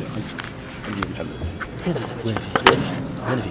محمد لا لا وين في وين في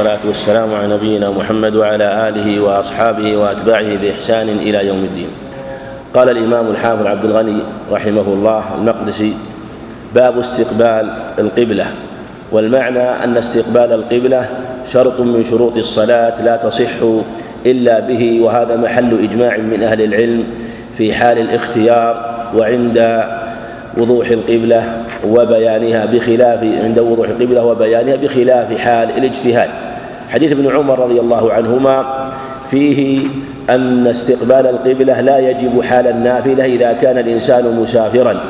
والصلاة والسلام على نبينا محمد وعلى آله وأصحابه وأتباعه بإحسان إلى يوم الدين. قال الإمام الحافظ عبد الغني رحمه الله المقدسي باب استقبال القبلة. والمعنى أن استقبال القبلة شرط من شروط الصلاة لا تصح إلا به وهذا محل إجماع من أهل العلم في حال الاختيار وعند وضوح القبلة وبيانها بخلاف عند وضوح القبلة وبيانها بخلاف حال الاجتهاد. حديث ابن عمر رضي الله عنهما فيه أن استقبال القبلة لا يجب حال النافلة إذا كان الإنسان مسافرا.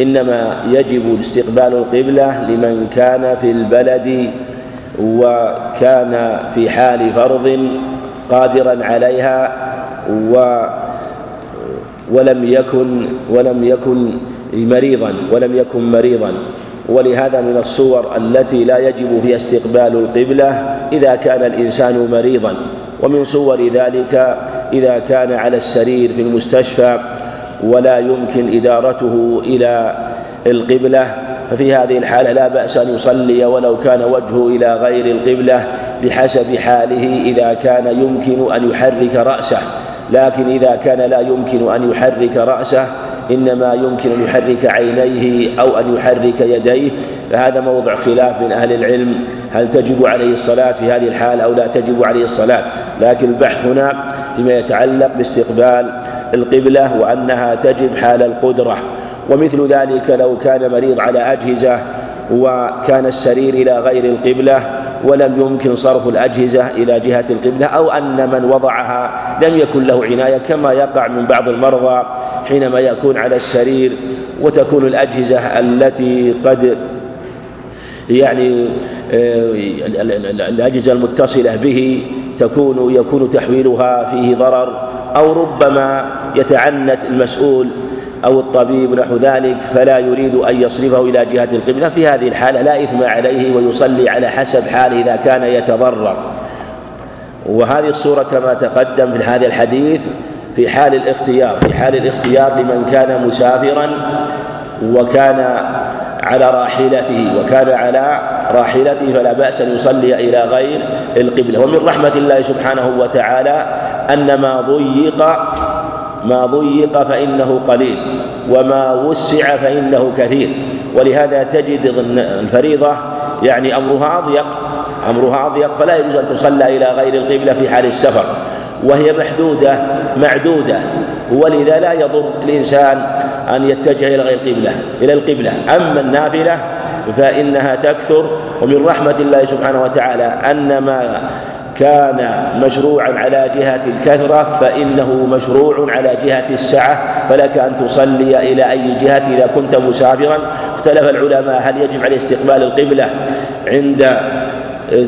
إنما يجب استقبال القبلة لمن كان في البلد وكان في حال فرض قادرا عليها و ولم يكن ولم يكن مريضا ولم يكن مريضا. ولهذا من الصور التي لا يجب فيها استقبال القبلة إذا كان الإنسان مريضا. ومن صور ذلك إذا كان على السرير في المستشفى ولا يمكن إدارته إلى القبلة ففي هذه الحالة لا بأس أن يصلي ولو كان وجهه إلى غير القبلة بحسب حاله إذا كان يمكن أن يحرك رأسه. لكن إذا كان لا يمكن أن يحرك رأسه إنما يمكن أن يحرك عينيه أو أن يحرك يديه. فهذا موضع خلاف من أهل العلم. هل تجب عليه الصلاة في هذه الحال أو لا تجب عليه الصلاة؟ لكن البحث هنا فيما يتعلق باستقبال القبلة وأنها تجب حال القدرة. ومثل ذلك لو كان مريض على أجهزة وكان السرير إلى غير القبلة ولم يمكن صرف الأجهزة إلى جهة القبلة أو أن من وضعها لم يكن له عناية كما يقع من بعض المرضى حينما يكون على السرير وتكون الأجهزة التي قد يعني آه، الأجهزة المتصلة به تكون يكون تحويلها فيه ضرر أو ربما يتعنت المسؤول أو الطبيب نحو ذلك فلا يريد أن يصرفه إلى جهة القبلة. في هذه الحالة لا إثم عليه ويصلي على حسب حاله إذا كان يتضرر. وهذه الصورة كما تقدم في هذا الحديث في حال الاختيار في حال الاختيار لمن كان مسافرا وكان على راحلته وكان على راحلته فلا بأس أن يصلي إلى غير القبلة. ومن رحمة الله سبحانه وتعالى أن ما ضيق ما ضيق فإنه قليل وما وسع فإنه كثير. ولهذا تجد الفريضة يعني أمرها أضيق أمرها أضيق فلا يجوز أن تصلى إلى غير القبلة في حال السفر. وهي محدودة معدودة ولذا لا يضر الإنسان أن يتجه إلى غير القبلة إلى القبلة. أما النافلة فإنها تكثر ومن رحمة الله سبحانه وتعالى أن ما كان مشروعا على جهة الكثرة فإنه مشروع على جهة السعة. فلك أن تصلي إلى أي جهة إذا كنت مسافرا. اختلف العلماء هل يجب على استقبال القبلة عند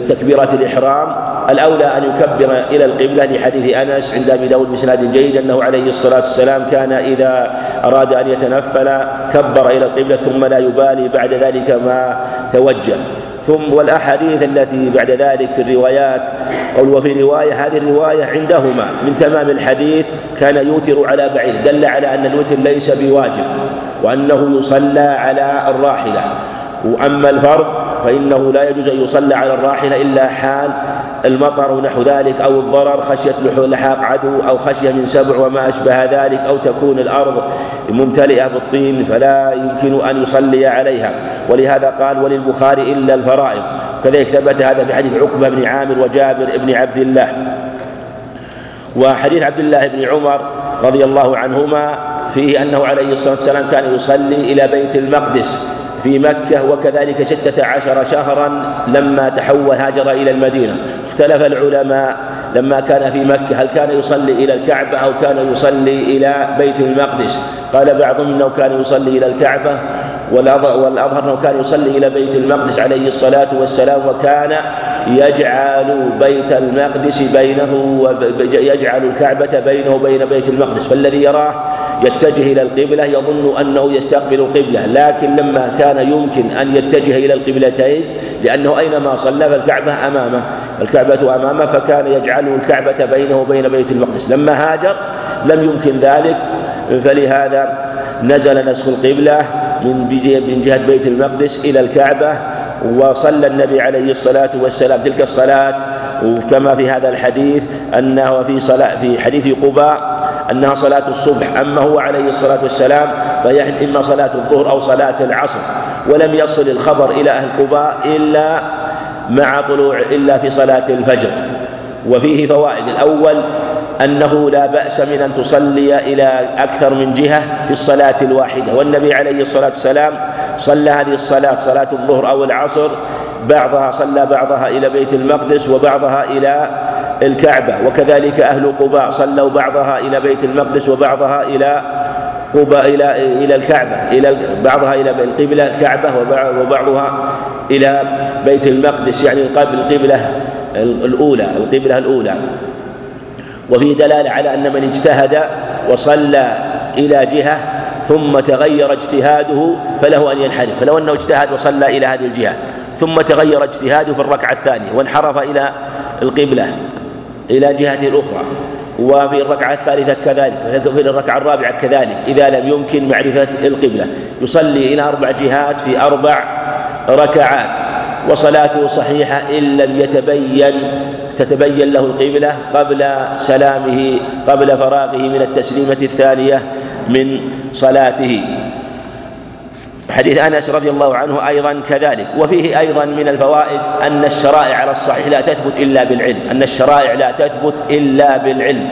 تكبيرة الإحرام. الأولى أن يكبر إلى القبلة لحديث أنس عند أبي داود بسناد جيد أنه عليه الصلاة والسلام كان إذا أراد أن يتنفل كبر إلى القبلة ثم لا يبالي بعد ذلك ما توجه. ثم والأحاديث التي بعد ذلك في الروايات قول وفي رواية هذه الرواية عندهما من تمام الحديث كان يوتر على بعير دل على أن الوتر ليس بواجب وأنه يصلى على الراحلة. وأما الفرض فإنه لا يجوز أن يصلى على الراحلة إلا حال المطر ونحو ذلك أو الضرر خشية لحاق عدو أو خشية من سبع وما أشبه ذلك أو تكون الأرض ممتلئة بالطين فلا يمكن أن يصلي عليها. ولهذا قال وللبخاري إلا الفرائض. كذلك ثبت هذا في حديث عقبة بن عامر وجابر بن عبد الله. وحديث عبد الله بن عمر رضي الله عنهما فيه أنه عليه الصلاة والسلام كان يصلي إلى بيت المقدس. في مكة وكذلك ستة عشر شهرا لما تحول هاجر إلى المدينة. اختلف العلماء لما كان في مكة هل كان يصلي إلى الكعبة أو كان يصلي إلى بيت المقدس؟ قال بعضهم أنه كان يصلي إلى الكعبة والأظهر أنه كان يصلي إلى بيت المقدس عليه الصلاة والسلام وكان يجعل بيت المقدس بينه يجعل الكعبة بينه وبين بيت المقدس. فالذي يراه يتجه إلى القبلة يظن أنه يستقبل القبلة لكن لما كان يمكن أن يتجه إلى القبلتين لأنه أينما صلى فالكعبة أمامه الكعبة أمامه فكان يجعل الكعبة بينه وبين بيت المقدس. لما هاجر لم يمكن ذلك فلهذا نزل نسخ القبلة من من جهة بيت المقدس إلى الكعبة وصلى النبي عليه الصلاة والسلام. تلك الصلاة وكما في هذا الحديث أنه في صلاة في حديث قباء أنها صلاة الصبح. أما هو عليه الصلاة والسلام فهي إما صلاة الظهر أو صلاة العصر. ولم يصل الخبر إلى أهل قباء إلا مع طلوع إلا في صلاة الفجر. وفيه فوائد. الأول أنه لا بأس من أن تصلي إلى أكثر من جهة في الصلاة الواحدة. والنبي عليه الصلاة والسلام صلى هذه الصلاة صلاة الظهر أو العصر بعضها صلى بعضها إلى بيت المقدس وبعضها إلى الكعبة. وكذلك أهل قباء صلوا بعضها إلى بيت المقدس وبعضها إلى قباء إلى إلى الكعبة إلى بعضها إلى القبلة الكعبة وبعضها إلى بيت المقدس يعني القبلة الأولى القبلة الأولى. وفي دلالة على أن من اجتهد وصلى إلى جهة ثم تغير اجتهاده فله أن ينحرف. فلو أنه اجتهد وصلى إلى هذه الجهة ثم تغير اجتهاده في الركعة الثانية وانحرف إلى القبلة. إلى جهة أخرى وفي الركعة الثالثة كذلك في الركعة الرابعة كذلك إذا لم يمكن معرفة القبلة. يصلي إلى أربع جهات في أربع ركعات وصلاته صحيحة إن لم يتبين تتبين له القبلة قبل سلامه قبل فراغه من التسليمة الثانية من صلاته. حديث أنس رضي الله عنه أيضا كذلك. وفيه أيضا من الفوائد أن الشرائع على الصحيح لا تثبت إلا بالعلم. أن الشرائع لا تثبت إلا بالعلم.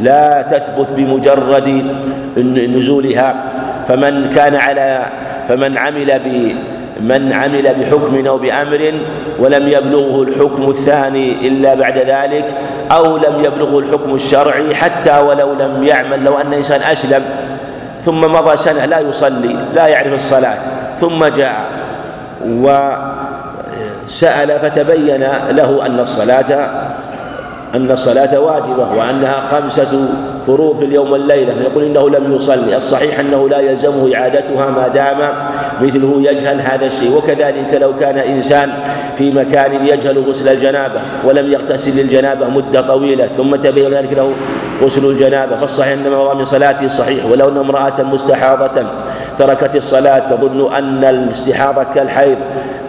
لا تثبت بمجرد نزولها. فمن كان على فمن عمل ب من عمل بحكم أو بأمر ولم يبلغه الحكم الثاني إلا بعد ذلك أو لم يبلغه الحكم الشرعي حتى ولو لم يعمل لو أن إنسان أسلم ثم مضى سنة لا يصلي لا يعرف الصلاة ثم جاء وسأل فتبين له أن الصلاة أن الصلاة واجبة وأنها خمسة فروض في اليوم والليلة. فيقول إنه لم يصلي. الصحيح أنه لا يلزمه إعادتها ما دام مثله يجهل هذا الشيء. وكذلك لو كان إنسان في مكان يجهل غسل الجنابة ولم يغتسل للجنابة مدة طويلة ثم تبين ذلك له غسل الجنابة فالصحيح أن مضى من صلاته صحيح. ولو أن امرأة مستحاضة تركت الصلاة تظن أن الاستحاضة كالحيض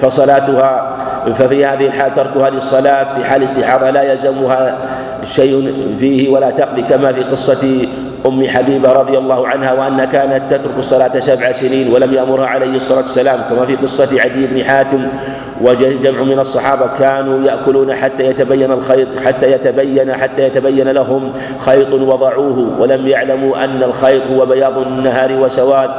فصلاتها ففي هذه الحال تركها للصلاة في حال استحاضة لا يلزمها شيء فيه ولا تقضي كما في قصة أم حبيبة رضي الله عنها وأن كانت تترك الصلاة سبع سنين ولم يأمرها عليه الصلاة والسلام كما في قصة عدي بن حاتم وجمع من الصحابة كانوا يأكلون حتى يتبين الخيط حتى يتبين حتى يتبين لهم خيط وضعوه ولم يعلموا أن الخيط هو بياض النهار وسواد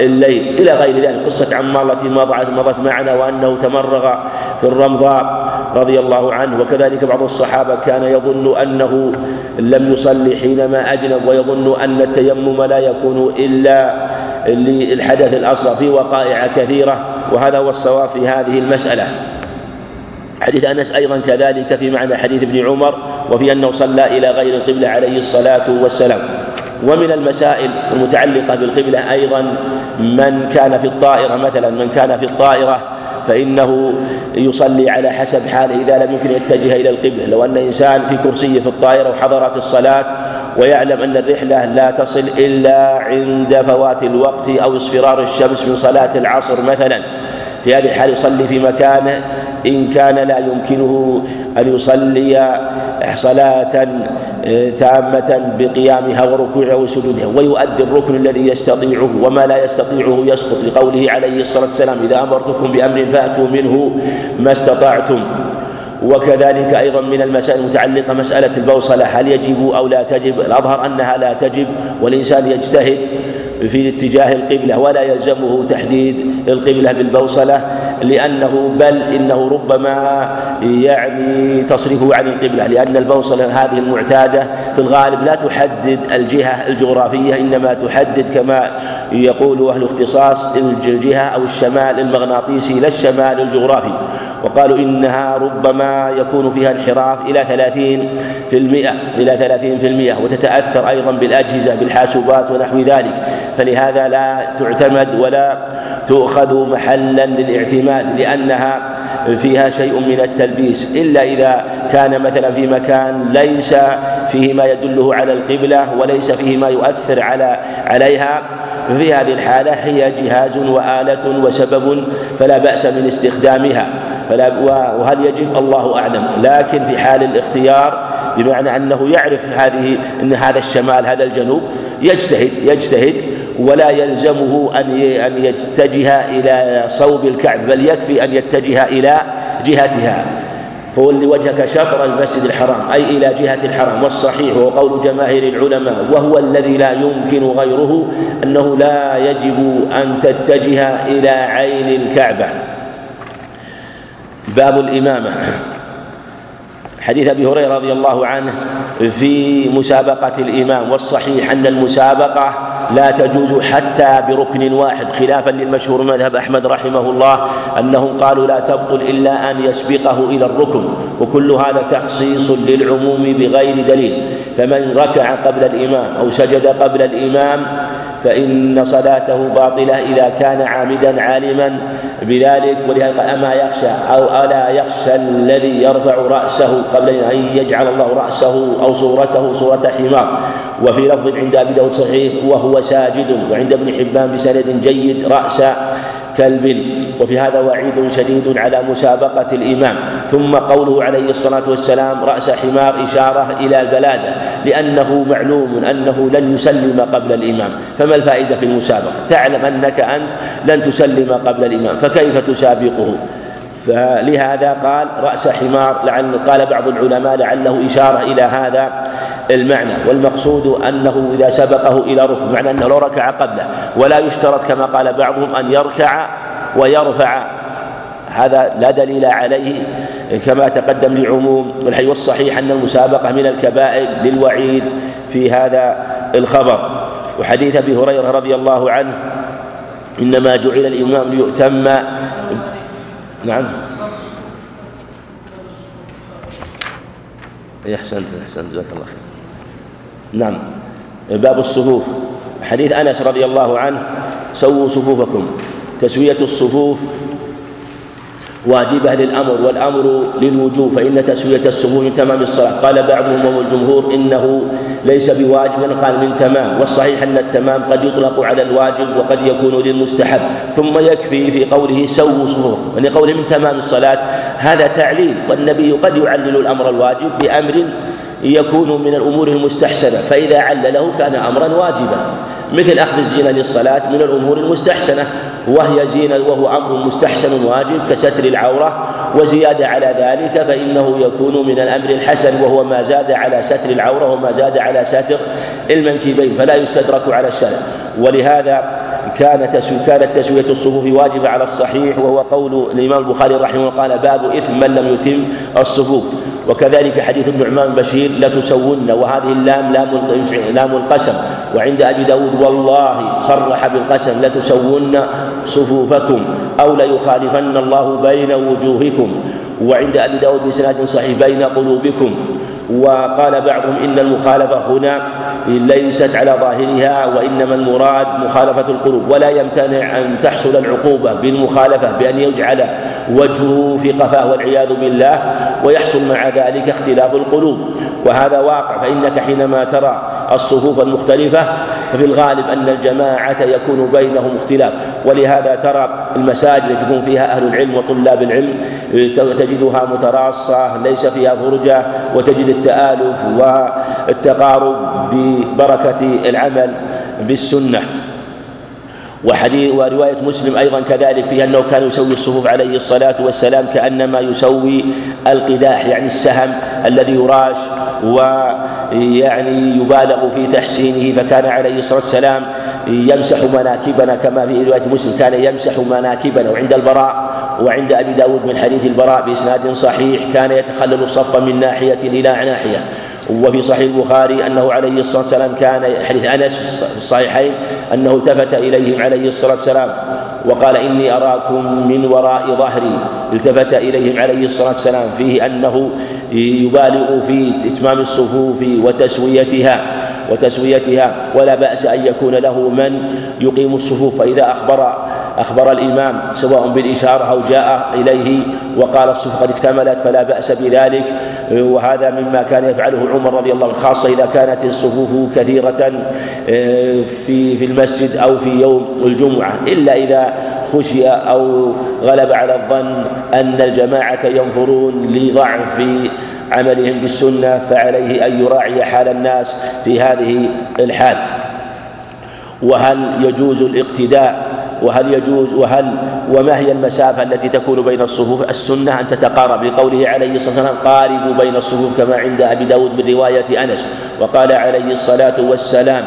الليل. إلى غير ذلك قصة عمار التي مضت مضت معنا وأنه تمرغ في الرمضاء رضي الله عنه. وكذلك بعض الصحابة كان يظن أنه لم يصلي حينما أجنب ويظن أن التيمم لا يكون إلا للحدث الأصغر في وقائع كثيرة وهذا هو الصواب في هذه المسألة. حديث أنس أيضا كذلك في معنى حديث ابن عمر وفي أنه صلى إلى غير القبلة عليه الصلاة والسلام. ومن المسائل المتعلقة بالقبلة أيضا من كان في الطائرة مثلا من كان في الطائرة فإنه يصلي على حسب حاله إذا لم يمكن يتجه إلى القبلة. لو أن إنسان في كرسي في الطائرة وحضرت الصلاة ويعلم أن الرحلة لا تصل إلا عند فوات الوقت أو اصفرار الشمس من صلاة العصر مثلا. في هذه الحال يصلي في مكانه إن كان لا يمكنه أن يصلي صلاة آه، تامة بقيامها وركوعها وسجودها ويؤدي الركن الذي يستطيعه وما لا يستطيعه يسقط لقوله عليه الصلاة والسلام إذا أمرتكم بأمر فأتوا منه ما استطعتم. وكذلك أيضا من المسائل المتعلقة مسألة البوصلة هل يجب أو لا تجب؟ الأظهر أنها لا تجب والإنسان يجتهد. في اتجاه القبلة ولا يلزمه تحديد القبلة بالبوصلة لأنه بل إنه ربما يعني تصرفه عن القبلة لأن البوصلة هذه المعتادة في الغالب لا تحدد الجهة الجغرافية إنما تحدد كما يقول أهل الاختصاص الجهة أو الشمال المغناطيسي لا الشمال الجغرافي وقالوا إنها ربما يكون فيها انحراف إلى ثلاثين في المئة إلى ثلاثين في المئة وتتأثر أيضا بالأجهزة بالحاسوبات ونحو ذلك فلهذا لا تعتمد ولا تؤخذ محلا للاعتماد لأنها فيها شيء من التلبيس. إلا إذا كان مثلا في مكان ليس فيه ما يدله على القبلة وليس فيه ما يؤثر على عليها في هذه الحالة هي جهاز وآلة وسبب فلا بأس من استخدامها. فلا وهل يجب؟ الله أعلم. لكن في حال الاختيار بمعنى أنه يعرف هذه أن هذا الشمال هذا الجنوب يجتهد يجتهد ولا يلزمه أن أن يتجه إلى صوب الكعب بل يكفي أن يتجه إلى جهتها. فول وجهك شطر المسجد الحرام أي إلى جهة الحرام. والصحيح هو قول جماهير العلماء وهو الذي لا يمكن غيره أنه لا يجب أن تتجه إلى عين الكعبة. باب الإمامة. حديث أبي هريرة رضي الله عنه في مسابقة الإمام والصحيح أن المسابقة لا تجوز حتى بركن واحد خلافا للمشهور مذهب أحمد رحمه الله أنهم قالوا لا تبطل إلا أن يسبقه إلى الركن وكل هذا تخصيص للعموم بغير دليل فمن ركع قبل الإمام أو سجد قبل الإمام فإن صلاته باطلة إذا كان عامدا عالما بذلك ولهذا أما يخشى أو ألا يخشى الذي يرفع رأسه قبل أن يجعل الله رأسه أو صورته صورة حمار. وفي لفظ عند أبي داود صحيح وهو ساجد وعند ابن حبان بسند جيد رأس كلب وفي هذا وعيد شديد على مسابقة الإمام. ثم قوله عليه الصلاة والسلام رأس حمار إشارة إلى البلادة لأنه معلوم أنه لن يسلم قبل الإمام. فما الفائدة في المسابقة؟ تعلم أنك أنت لن تسلم قبل الإمام فكيف تسابقه؟ فلهذا قال رأس حمار لعل قال بعض العلماء لعله إشارة إلى هذا المعنى والمقصود أنه إذا سبقه إلى ركن معنى أنه لو ركع قبله ولا يشترط كما قال بعضهم أن يركع ويرفع. هذا لا دليل عليه كما تقدم لعموم والحديث الصحيح أن المسابقة من الكبائر للوعيد في هذا الخبر. وحديث أبي هريرة رضي الله عنه إنما جعل الإمام ليؤتم نعم. أحسنت أحسنت جزاك الله خير. نعم. باب الصفوف. حديث أنس رضي الله عنه سووا صفوفكم. تسوية الصفوف واجبة للأمر والأمر للوجوب فإن تسوية الصفوف من تمام الصلاة. قال بعضهم وهو الجمهور إنه ليس بواجب قال من تمام والصحيح أن التمام قد يطلق على الواجب وقد يكون للمستحب. ثم يكفي في قوله سووا صفوف يعني قوله من تمام الصلاة هذا تعليل والنبي قد يعلل الأمر الواجب بأمر يكون من الأمور المستحسنة فإذا علله كان أمرا واجبا. مثل أخذ الزينة للصلاة من الأمور المستحسنة وهي زينة وهو أمر مستحسن واجب كستر العورة وزيادة على ذلك فإنه يكون من الأمر الحسن وهو ما زاد على ستر العورة وما زاد على ستر المنكبين فلا يستدرك على الشرع. ولهذا كانت كانت تسوية الصفوف واجبة على الصحيح وهو قول الإمام البخاري رحمه الله قال باب إثم من لم يتم الصفوف. وكذلك حديث النعمان بشير لتسون وهذه اللام لام لام القسم. وعند أبي داود والله صرح بالقسم لتسون صفوفكم أو ليخالفن الله بين وجوهكم. وعند أبي داود بإسناد صحيح بين قلوبكم. وقال بعضهم إن المخالفة هنا ليست على ظاهرها وإنما المراد مخالفة القلوب ولا يمتنع أن تحصل العقوبة بالمخالفة بأن يجعل وجهه في قفاه والعياذ بالله ويحصل مع ذلك اختلاف القلوب. وهذا واقع فإنك حينما ترى الصفوف المختلفة ففي الغالب أن الجماعة يكون بينهم اختلاف. ولهذا ترى المساجد التي يكون فيها أهل العلم وطلاب العلم تجدها متراصة ليس فيها فرجة وتجد التآلف والتقارب ببركة العمل بالسنة. وحديث ورواية مسلم أيضا كذلك فيها أنه كان يسوي الصفوف عليه الصلاة والسلام كأنما يسوي القداح يعني السهم الذي يراش ويعني يبالغ في تحسينه فكان عليه الصلاة والسلام يمسح مناكبنا كما في رواية مسلم كان يمسح مناكبنا وعند البراء وعند أبي داود من حديث البراء بإسناد صحيح كان يتخلل الصف من ناحية إلى ناحية. وفي صحيح البخاري أنه عليه الصلاة والسلام كان حديث أنس في الصحيحين أنه التفت إليهم عليه الصلاة والسلام وقال إني أراكم من وراء ظهري. التفت إليهم عليه الصلاة والسلام فيه أنه يبالغ في إتمام الصفوف وتسويتها. وتسويتها ولا بأس أن يكون له من يقيم الصفوف. فإذا أخبر أخبر الإمام سواء بالإشارة أو جاء إليه وقال الصفوف قد اكتملت فلا بأس بذلك. وهذا مما كان يفعله عمر رضي الله عنه خاصة إذا كانت الصفوف كثيرة آه، في في المسجد أو في يوم الجمعة. إلا إذا خشي أو غلب على الظن أن الجماعة ينظرون لضعف عملهم بالسنة فعليه أن يراعي حال الناس في هذه الحال. وهل يجوز الاقتداء؟ وهل يجوز وهل وما هي المسافة التي تكون بين الصفوف؟ السنة أن تتقارب. لقوله عليه الصلاة والسلام قاربوا بين الصفوف كما عند أبي داود من رواية أنس. وقال عليه الصلاة والسلام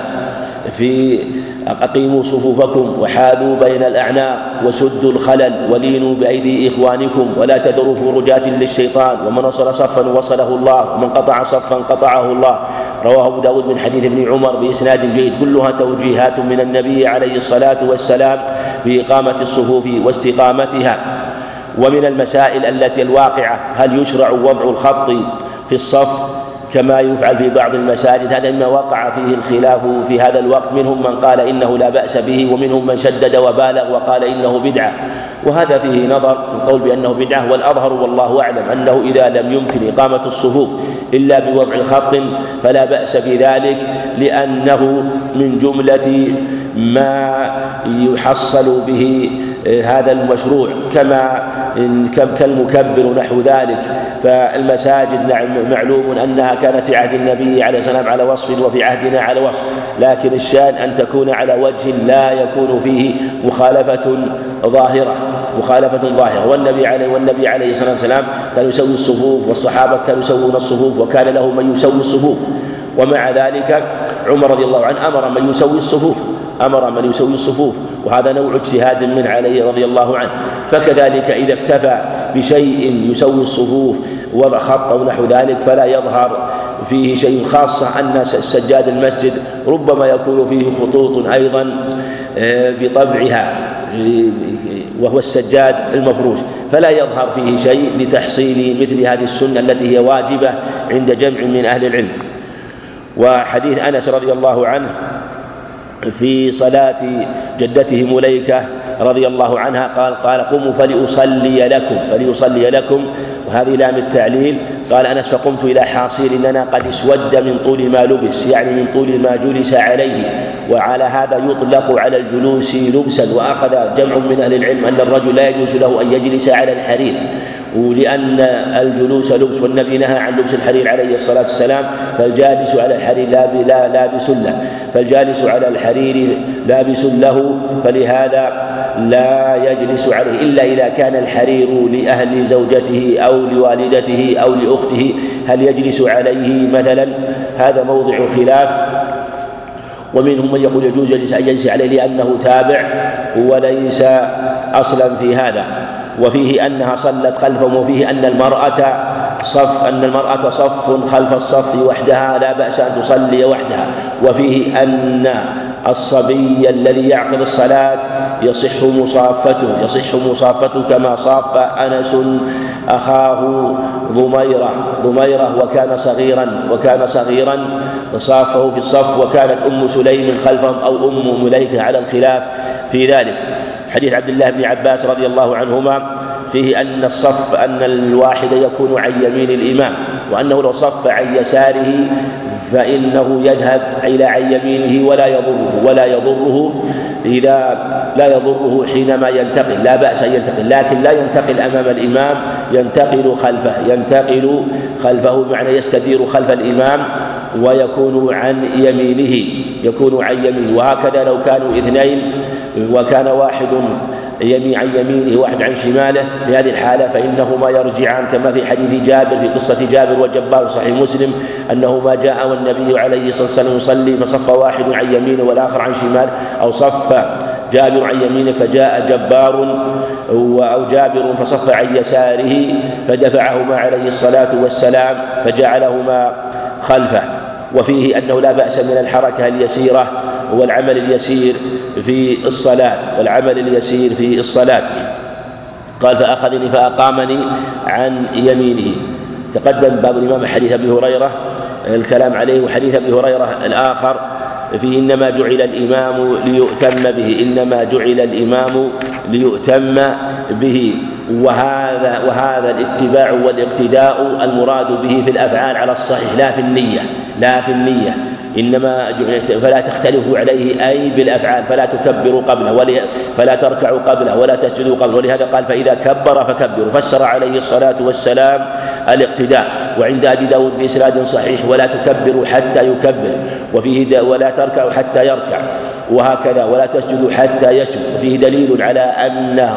في أقيموا صفوفكم وحاذوا بين الأعناق وسدوا الخلل ولينوا بأيدي إخوانكم ولا تذروا فرجات للشيطان ومن وصل صفا وصله الله ومن قطع صفا قطعه الله. رواه أبو داود من حديث ابن عمر بإسناد جيد. كلها توجيهات من النبي عليه الصلاة والسلام بإقامة الصفوف واستقامتها. ومن المسائل التي الواقعة هل يشرع وضع الخط في الصف كما يفعل في بعض المساجد هذا مما وقع فيه الخلاف في هذا الوقت. منهم من قال إنه لا بأس به ومنهم من شدد وبالغ وقال إنه بدعة. وهذا فيه نظر القول بأنه بدعة والأظهر والله أعلم أنه إذا لم يمكن إقامة الصفوف إلا بوضع خط فلا بأس بذلك لأنه من جملة ما يحصل به هذا المشروع كما كالمكبر نحو ذلك. فالمساجد نعم معلوم أنها كانت في عهد النبي عليه السلام على وصف وفي عهدنا على وصف. لكن الشأن أن تكون على وجه لا يكون فيه مخالفة ظاهرة مخالفة ظاهرة. والنبي عليه والنبي عليه الصلاة والسلام كان يسوي الصفوف والصحابة كانوا يسوون الصفوف وكان له من يسوي الصفوف. ومع ذلك عمر رضي الله عنه أمر من يسوي الصفوف أمر من يسوي الصفوف. وهذا نوع اجتهاد من عليه رضي الله عنه. فكذلك إذا اكتفى بشيء يسوي الصفوف وضع خط أو نحو ذلك فلا يظهر فيه شيء خاصة أن سجاد المسجد ربما يكون فيه خطوط أيضا آه، بطبعها وهو السجاد المفروش. فلا يظهر فيه شيء لتحصيل مثل هذه السنة التي هي واجبة عند جمع من أهل العلم. وحديث أنس رضي الله عنه في صلاة جدته مليكة رضي الله عنها قال قال قوموا فلأصلي لكم فليصلي لكم. وهذه لام التعليل. قال أنس فقمت إلى حاصير لنا قد اسود من طول ما لبس يعني من طول ما جلس عليه وعلى هذا يطلق على الجلوس لبسا وأخذ جمع من أهل العلم أن الرجل لا يجوز له أن يجلس على الحرير. ولأن الجلوس لبس والنبي نهى عن لبس الحرير عليه الصلاة والسلام فالجالس على الحرير لا لابس له. فالجالس على الحرير لابس له فلهذا لا يجلس عليه إلا إذا كان الحرير لأهل زوجته أو لوالدته أو لأخته. هل يجلس عليه مثلا؟ هذا موضع خلاف. ومنهم من يقول يجوز أن يجلس عليه لأنه تابع وليس أصلا في هذا. وفيه أنها صلت خلفهم وفيه أن المرأة صف أن المرأة صف خلف الصف وحدها لا بأس أن تصلي وحدها. وفيه أن الصبي الذي يعقل الصلاة يصح مصافته يصح مصافته كما صاف أنس أخاه ضميرة ضميرة وكان صغيرا وكان صغيرا صافه في الصف وكانت أم سليم خلفهم أو أم مليكة على الخلاف في ذلك. حديث عبد الله بن عباس رضي الله عنهما فيه أن الصف أن الواحد يكون عن يمين الإمام وأنه لو صف عن يساره فإنه يذهب إلى عن يمينه ولا يضره ولا يضره إذا لا يضره حينما ينتقل لا بأس أن ينتقل لكن لا ينتقل أمام الإمام ينتقل خلفه ينتقل خلفه بمعنى يستدير خلف الإمام ويكون عن يمينه يكون عن يمينه وهكذا لو كانوا اثنين وكان واحد يمي عن يمينه واحد عن شماله. في هذه الحالة فإنهما يرجعان كما في حديث جابر في قصة جابر وجبار صحيح مسلم أنهما جاء والنبي عليه الصلاة والسلام يصلي فصف واحد عن يمينه والآخر عن شماله أو صف جابر عن يمينه فجاء جبار أو جابر فصف عن يساره فدفعهما عليه الصلاة والسلام فجعلهما خلفه. وفيه أنه لا بأس من الحركة اليسيرة والعمل اليسير في الصلاة والعمل اليسير في الصلاة. قال فأخذني فأقامني عن يمينه. تقدم باب الإمام حديث أبي هريرة الكلام عليه وحديث أبي هريرة الآخر فيه إنما جعل الإمام ليؤتم به إنما جعل الإمام ليؤتم به. وهذا وهذا الاتباع والاقتداء المراد به في الأفعال على الصحيح لا في النية لا في النية. إنما فلا تختلفوا عليه أي بالأفعال فلا تكبروا قبله فلا تركعوا قبله ولا تسجدوا قبله ولهذا قال فإذا كبر فكبروا فسر عليه الصلاة والسلام الاقتداء. وعند أبي داود بإسناد صحيح ولا تكبروا حتى يكبر وفيه ولا تركعوا حتى يركع وهكذا ولا تسجدوا حتى يسجد. وفيه دليل على أن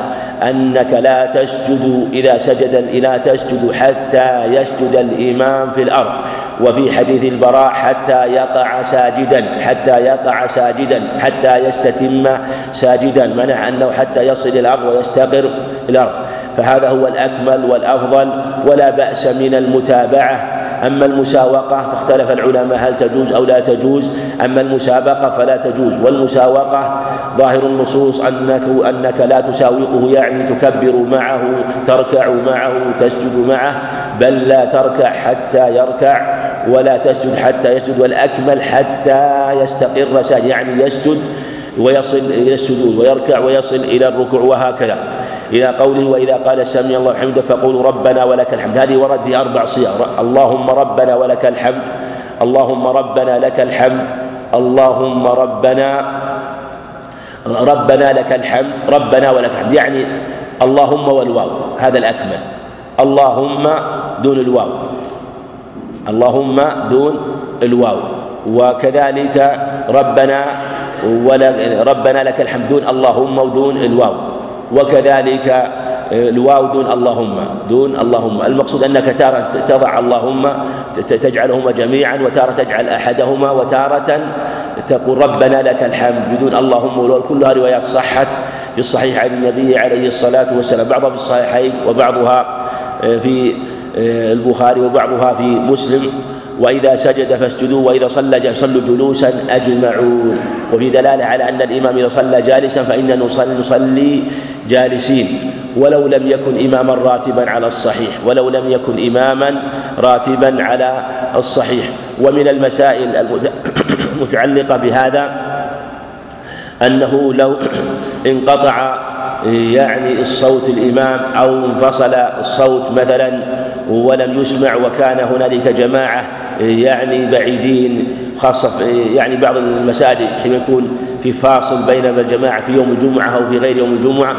أنك لا تسجد إذا سجد لا تسجد حتى يسجد الإمام في الأرض. وفي حديث البراء حتى يقع ساجدا حتى يقع ساجدا حتى يستتم ساجدا. منع أنه حتى يصل إلى الأرض ويستقر الأرض. فهذا هو الأكمل والأفضل ولا بأس من المتابعة. أما المساوقة فاختلف العلماء هل تجوز أو لا تجوز. أما المسابقة فلا تجوز والمساوقة ظاهر النصوص أنك أنك لا تساوقه يعني تكبر معه تركع معه تسجد معه بل لا تركع حتى يركع ولا تسجد حتى يسجد والأكمل حتى يستقر يعني يسجد ويصل إلى السجود ويركع ويصل إلى الركوع وهكذا. إلى قوله وإذا قال سمي الله حمده فقولوا ربنا ولك الحمد. هذه ورد في أربع صيغ. اللهم ربنا ولك الحمد. اللهم ربنا لك الحمد. اللهم ربنا ربنا لك الحمد. ربنا ولك الحمد. يعني اللهم والواو. هذا الأكمل. اللهم دون الواو. اللهم دون الواو. وكذلك ربنا ربنا لك الحمد دون اللهم ودون الواو. وكذلك آه، الواو دون اللهم دون اللهم. المقصود أنك تارة تضع اللهم تجعلهما جميعا وتارة تجعل أحدهما وتارة تقول ربنا لك الحمد بدون اللهم. كلها روايات صحت في الصحيح عن النبي عليه الصلاة والسلام بعضها في الصحيحين وبعضها آه، في آه، البخاري وبعضها في مسلم. وإذا سجد فاسجدوا وإذا صلى صلوا جلوسا أجمعون وفي دلالة على أن الإمام إذا صلى جالسا فإننا نصلي, نصلي جالسين ولو لم يكن إماما راتبا على الصحيح ولو لم يكن إماما راتبا على الصحيح. ومن المسائل المتعلقة بهذا أنه لو انقطع يعني الصوت الإمام أو انفصل الصوت مثلا ولم يسمع وكان هنالك جماعة يعني بعيدين خاصة يعني بعض المساجد حين يكون في فاصل بين الجماعة في يوم الجمعة أو في غير يوم الجمعة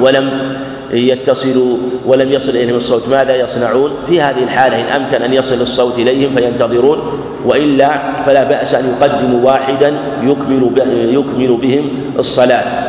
ولم يتصلوا ولم يصل إليهم الصوت. ماذا يصنعون؟ في هذه الحالة إن أمكن أن يصل الصوت إليهم فينتظرون وإلا فلا بأس أن يقدموا واحدا يكمل يكمل بهم الصلاة.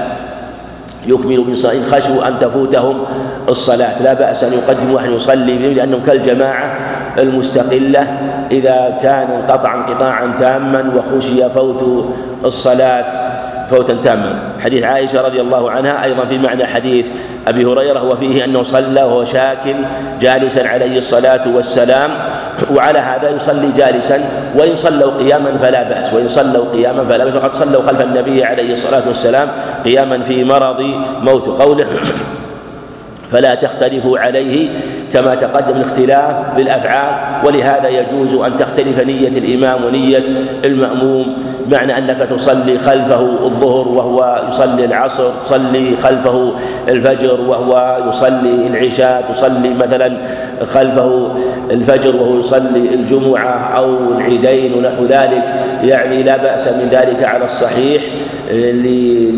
يكمل إن خشوا أن تفوتهم الصلاة. لا بأس أن يقدم واحد يصلي لأنهم كالجماعة المستقلة. إذا كان انقطع انقطاعا تاما وخشي فوت الصلاة فوتا تاما. حديث عائشة رضي الله عنها أيضا في معنى حديث أبي هريرة وفيه أنه صلى وهو شاك جالسا عليه الصلاة والسلام وعلى هذا يصلي جالسا وإن صلوا قياما فلا بأس وإن صلوا قياما فلا بأس وقد صلوا خلف النبي عليه الصلاة والسلام قياما في مرض موت. قوله فلا تختلفوا عليه كما تقدم الاختلاف في الافعال ولهذا يجوز أن تختلف نية الإمام ونية المأموم بمعنى أنك تصلي خلفه الظهر وهو يصلي العصر تصلي خلفه الفجر وهو يصلي العشاء تصلي مثلا خلفه الفجر وهو يصلي الجمعة أو العيدين ونحو ذلك. يعني لا بأس من ذلك على الصحيح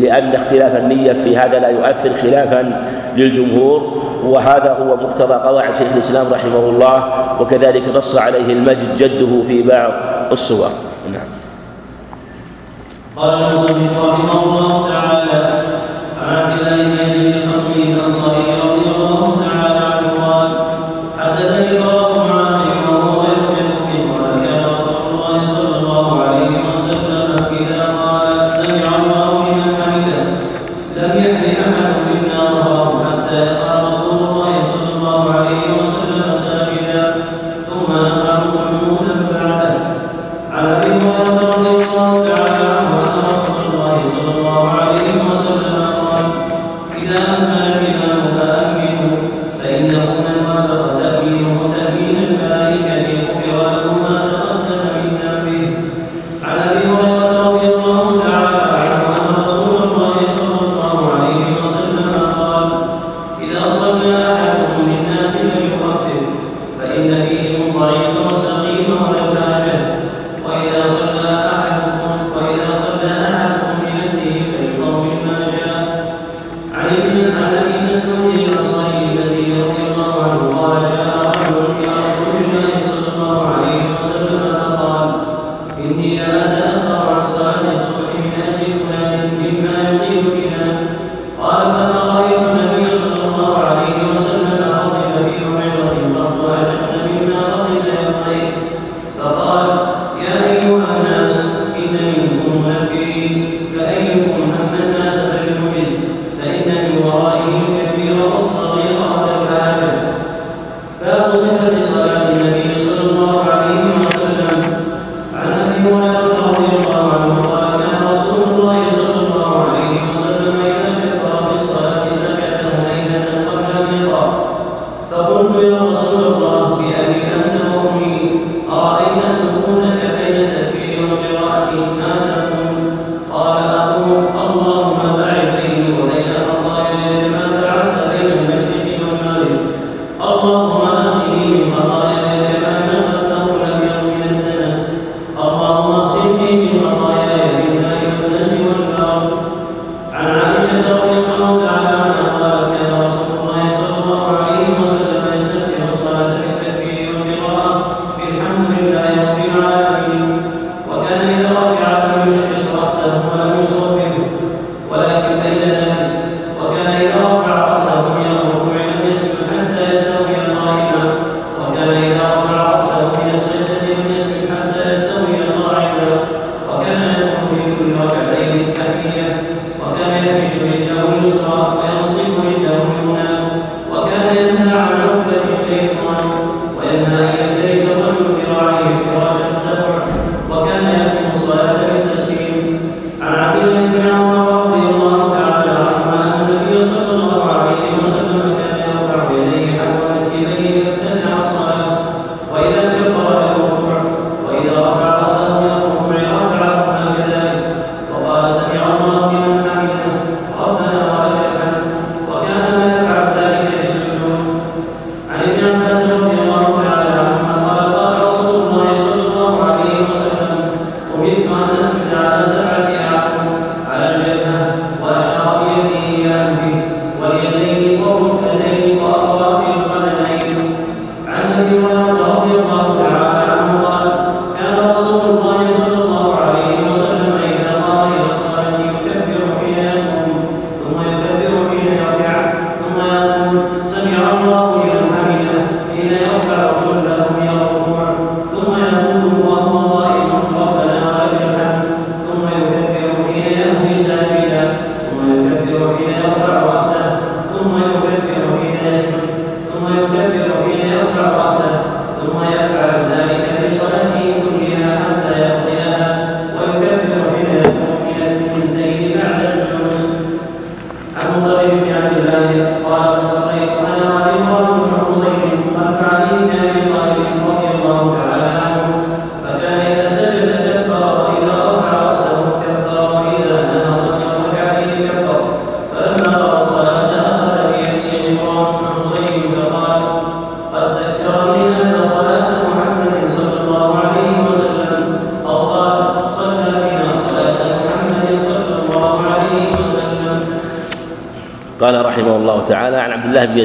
لأن اختلاف النية في هذا لا يؤثر خلافا للجمهور. وهذا هو مقتضى قواعد شيخ الإسلام رحمه الله وكذلك نص عليه المجد جده في بعض الصور. نعم. قال المصنف رحمه الله تعالى عن عبد الله بن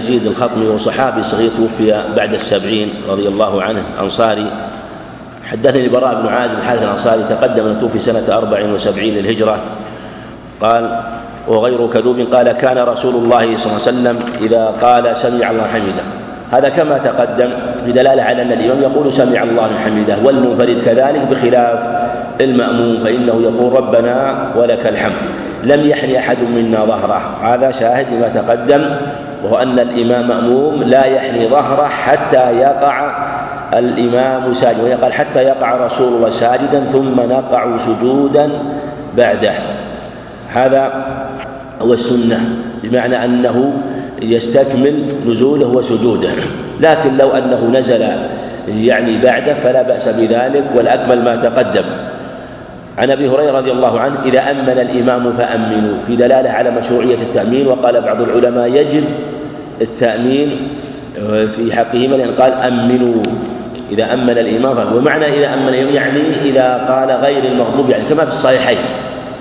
بن يزيد الخطمي وصحابي صغير توفي بعد السبعين رضي الله عنه أنصاري. حدثني البراء بن عازب الحارث الأنصاري تقدم أن توفي سنة أربع وسبعين للهجرة. قال وغير كذوب قال كان رسول الله صلى الله عليه وسلم إذا قال سمع الله حمده. هذا كما تقدم بدلالة على أن الإمام يقول سمع الله حمده والمنفرد كذلك بخلاف المأموم فإنه يقول ربنا ولك الحمد. لم يحن أحد منا ظهره. هذا شاهد لما تقدم وهو أن الإمام مأموم لا يحني ظهره حتى يقع الإمام ساجدا ويقال حتى يقع رسول الله ساجدا ثم نقع سجودا بعده. هذا هو السنة بمعنى أنه يستكمل نزوله وسجوده. لكن لو أنه نزل يعني بعده فلا بأس بذلك والأكمل ما تقدم. عن أبي هريرة رضي الله عنه إذا أمن الإمام فأمنوا. في دلالة على مشروعية التأمين وقال بعض العلماء يجب التأمين في حقهما لأن قال أمنوا. إذا أمن الإمام فأمنوا ومعنى إذا أمن الإمام يعني إذا قال غير المغضوب يعني كما في الصحيحين.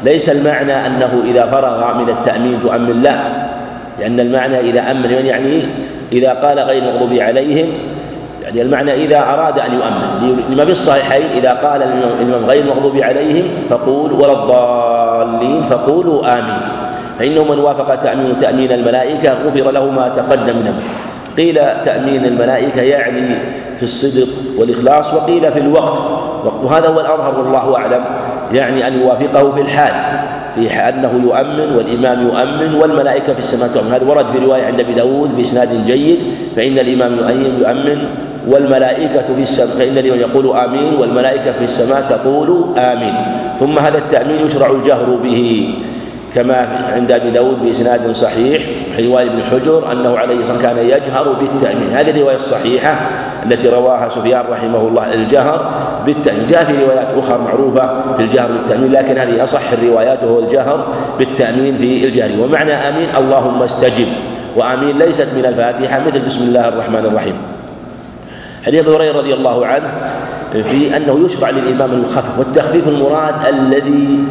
ليس المعنى أنه إذا فرغ من التأمين تؤمن له لأن المعنى إذا أمن يعني إذا قال غير المغضوب عليهم يعني المعنى إذا أراد أن يؤمن. لما في الصحيحين إذا قال الإمام غير المغضوب عليهم فقول ولا الضالين فقولوا آمين. فإنه من وافق تأمين تأمين الملائكة غفر له ما تقدم منه قيل تأمين الملائكة يعني في الصدق والإخلاص وقيل في الوقت. وهذا هو الأظهر والله أعلم. يعني أن يوافقه في الحال في أنه يؤمن والإمام يؤمن والملائكة في السماء تؤمن هذا ورد في رواية عند أبي داود بإسناد جيد. فإن الإمام يؤمن والملائكة في السماء فإن الإمام يقول آمين والملائكة في السماء تقول آمين. ثم هذا التأمين يشرع الجهر به. كما عند أبي داود بإسناد صحيح روايه ابن حجر أنه عليه الصلاة والسلام كان يجهر بالتأمين. هذه الرواية الصحيحة التي رواها سفيان رحمه الله الجهر بالتأمين. جاء في روايات أخرى معروفة في الجهر بالتأمين لكن هذه أصح الروايات وهو الجهر بالتأمين في الجهر. ومعنى آمين اللهم استجب. وآمين ليست من الفاتحة مثل بسم الله الرحمن الرحيم. حديث ابي هريرة رضي الله عنه في أنه يشرع للإمام المخفف والتخفيف المراد الذي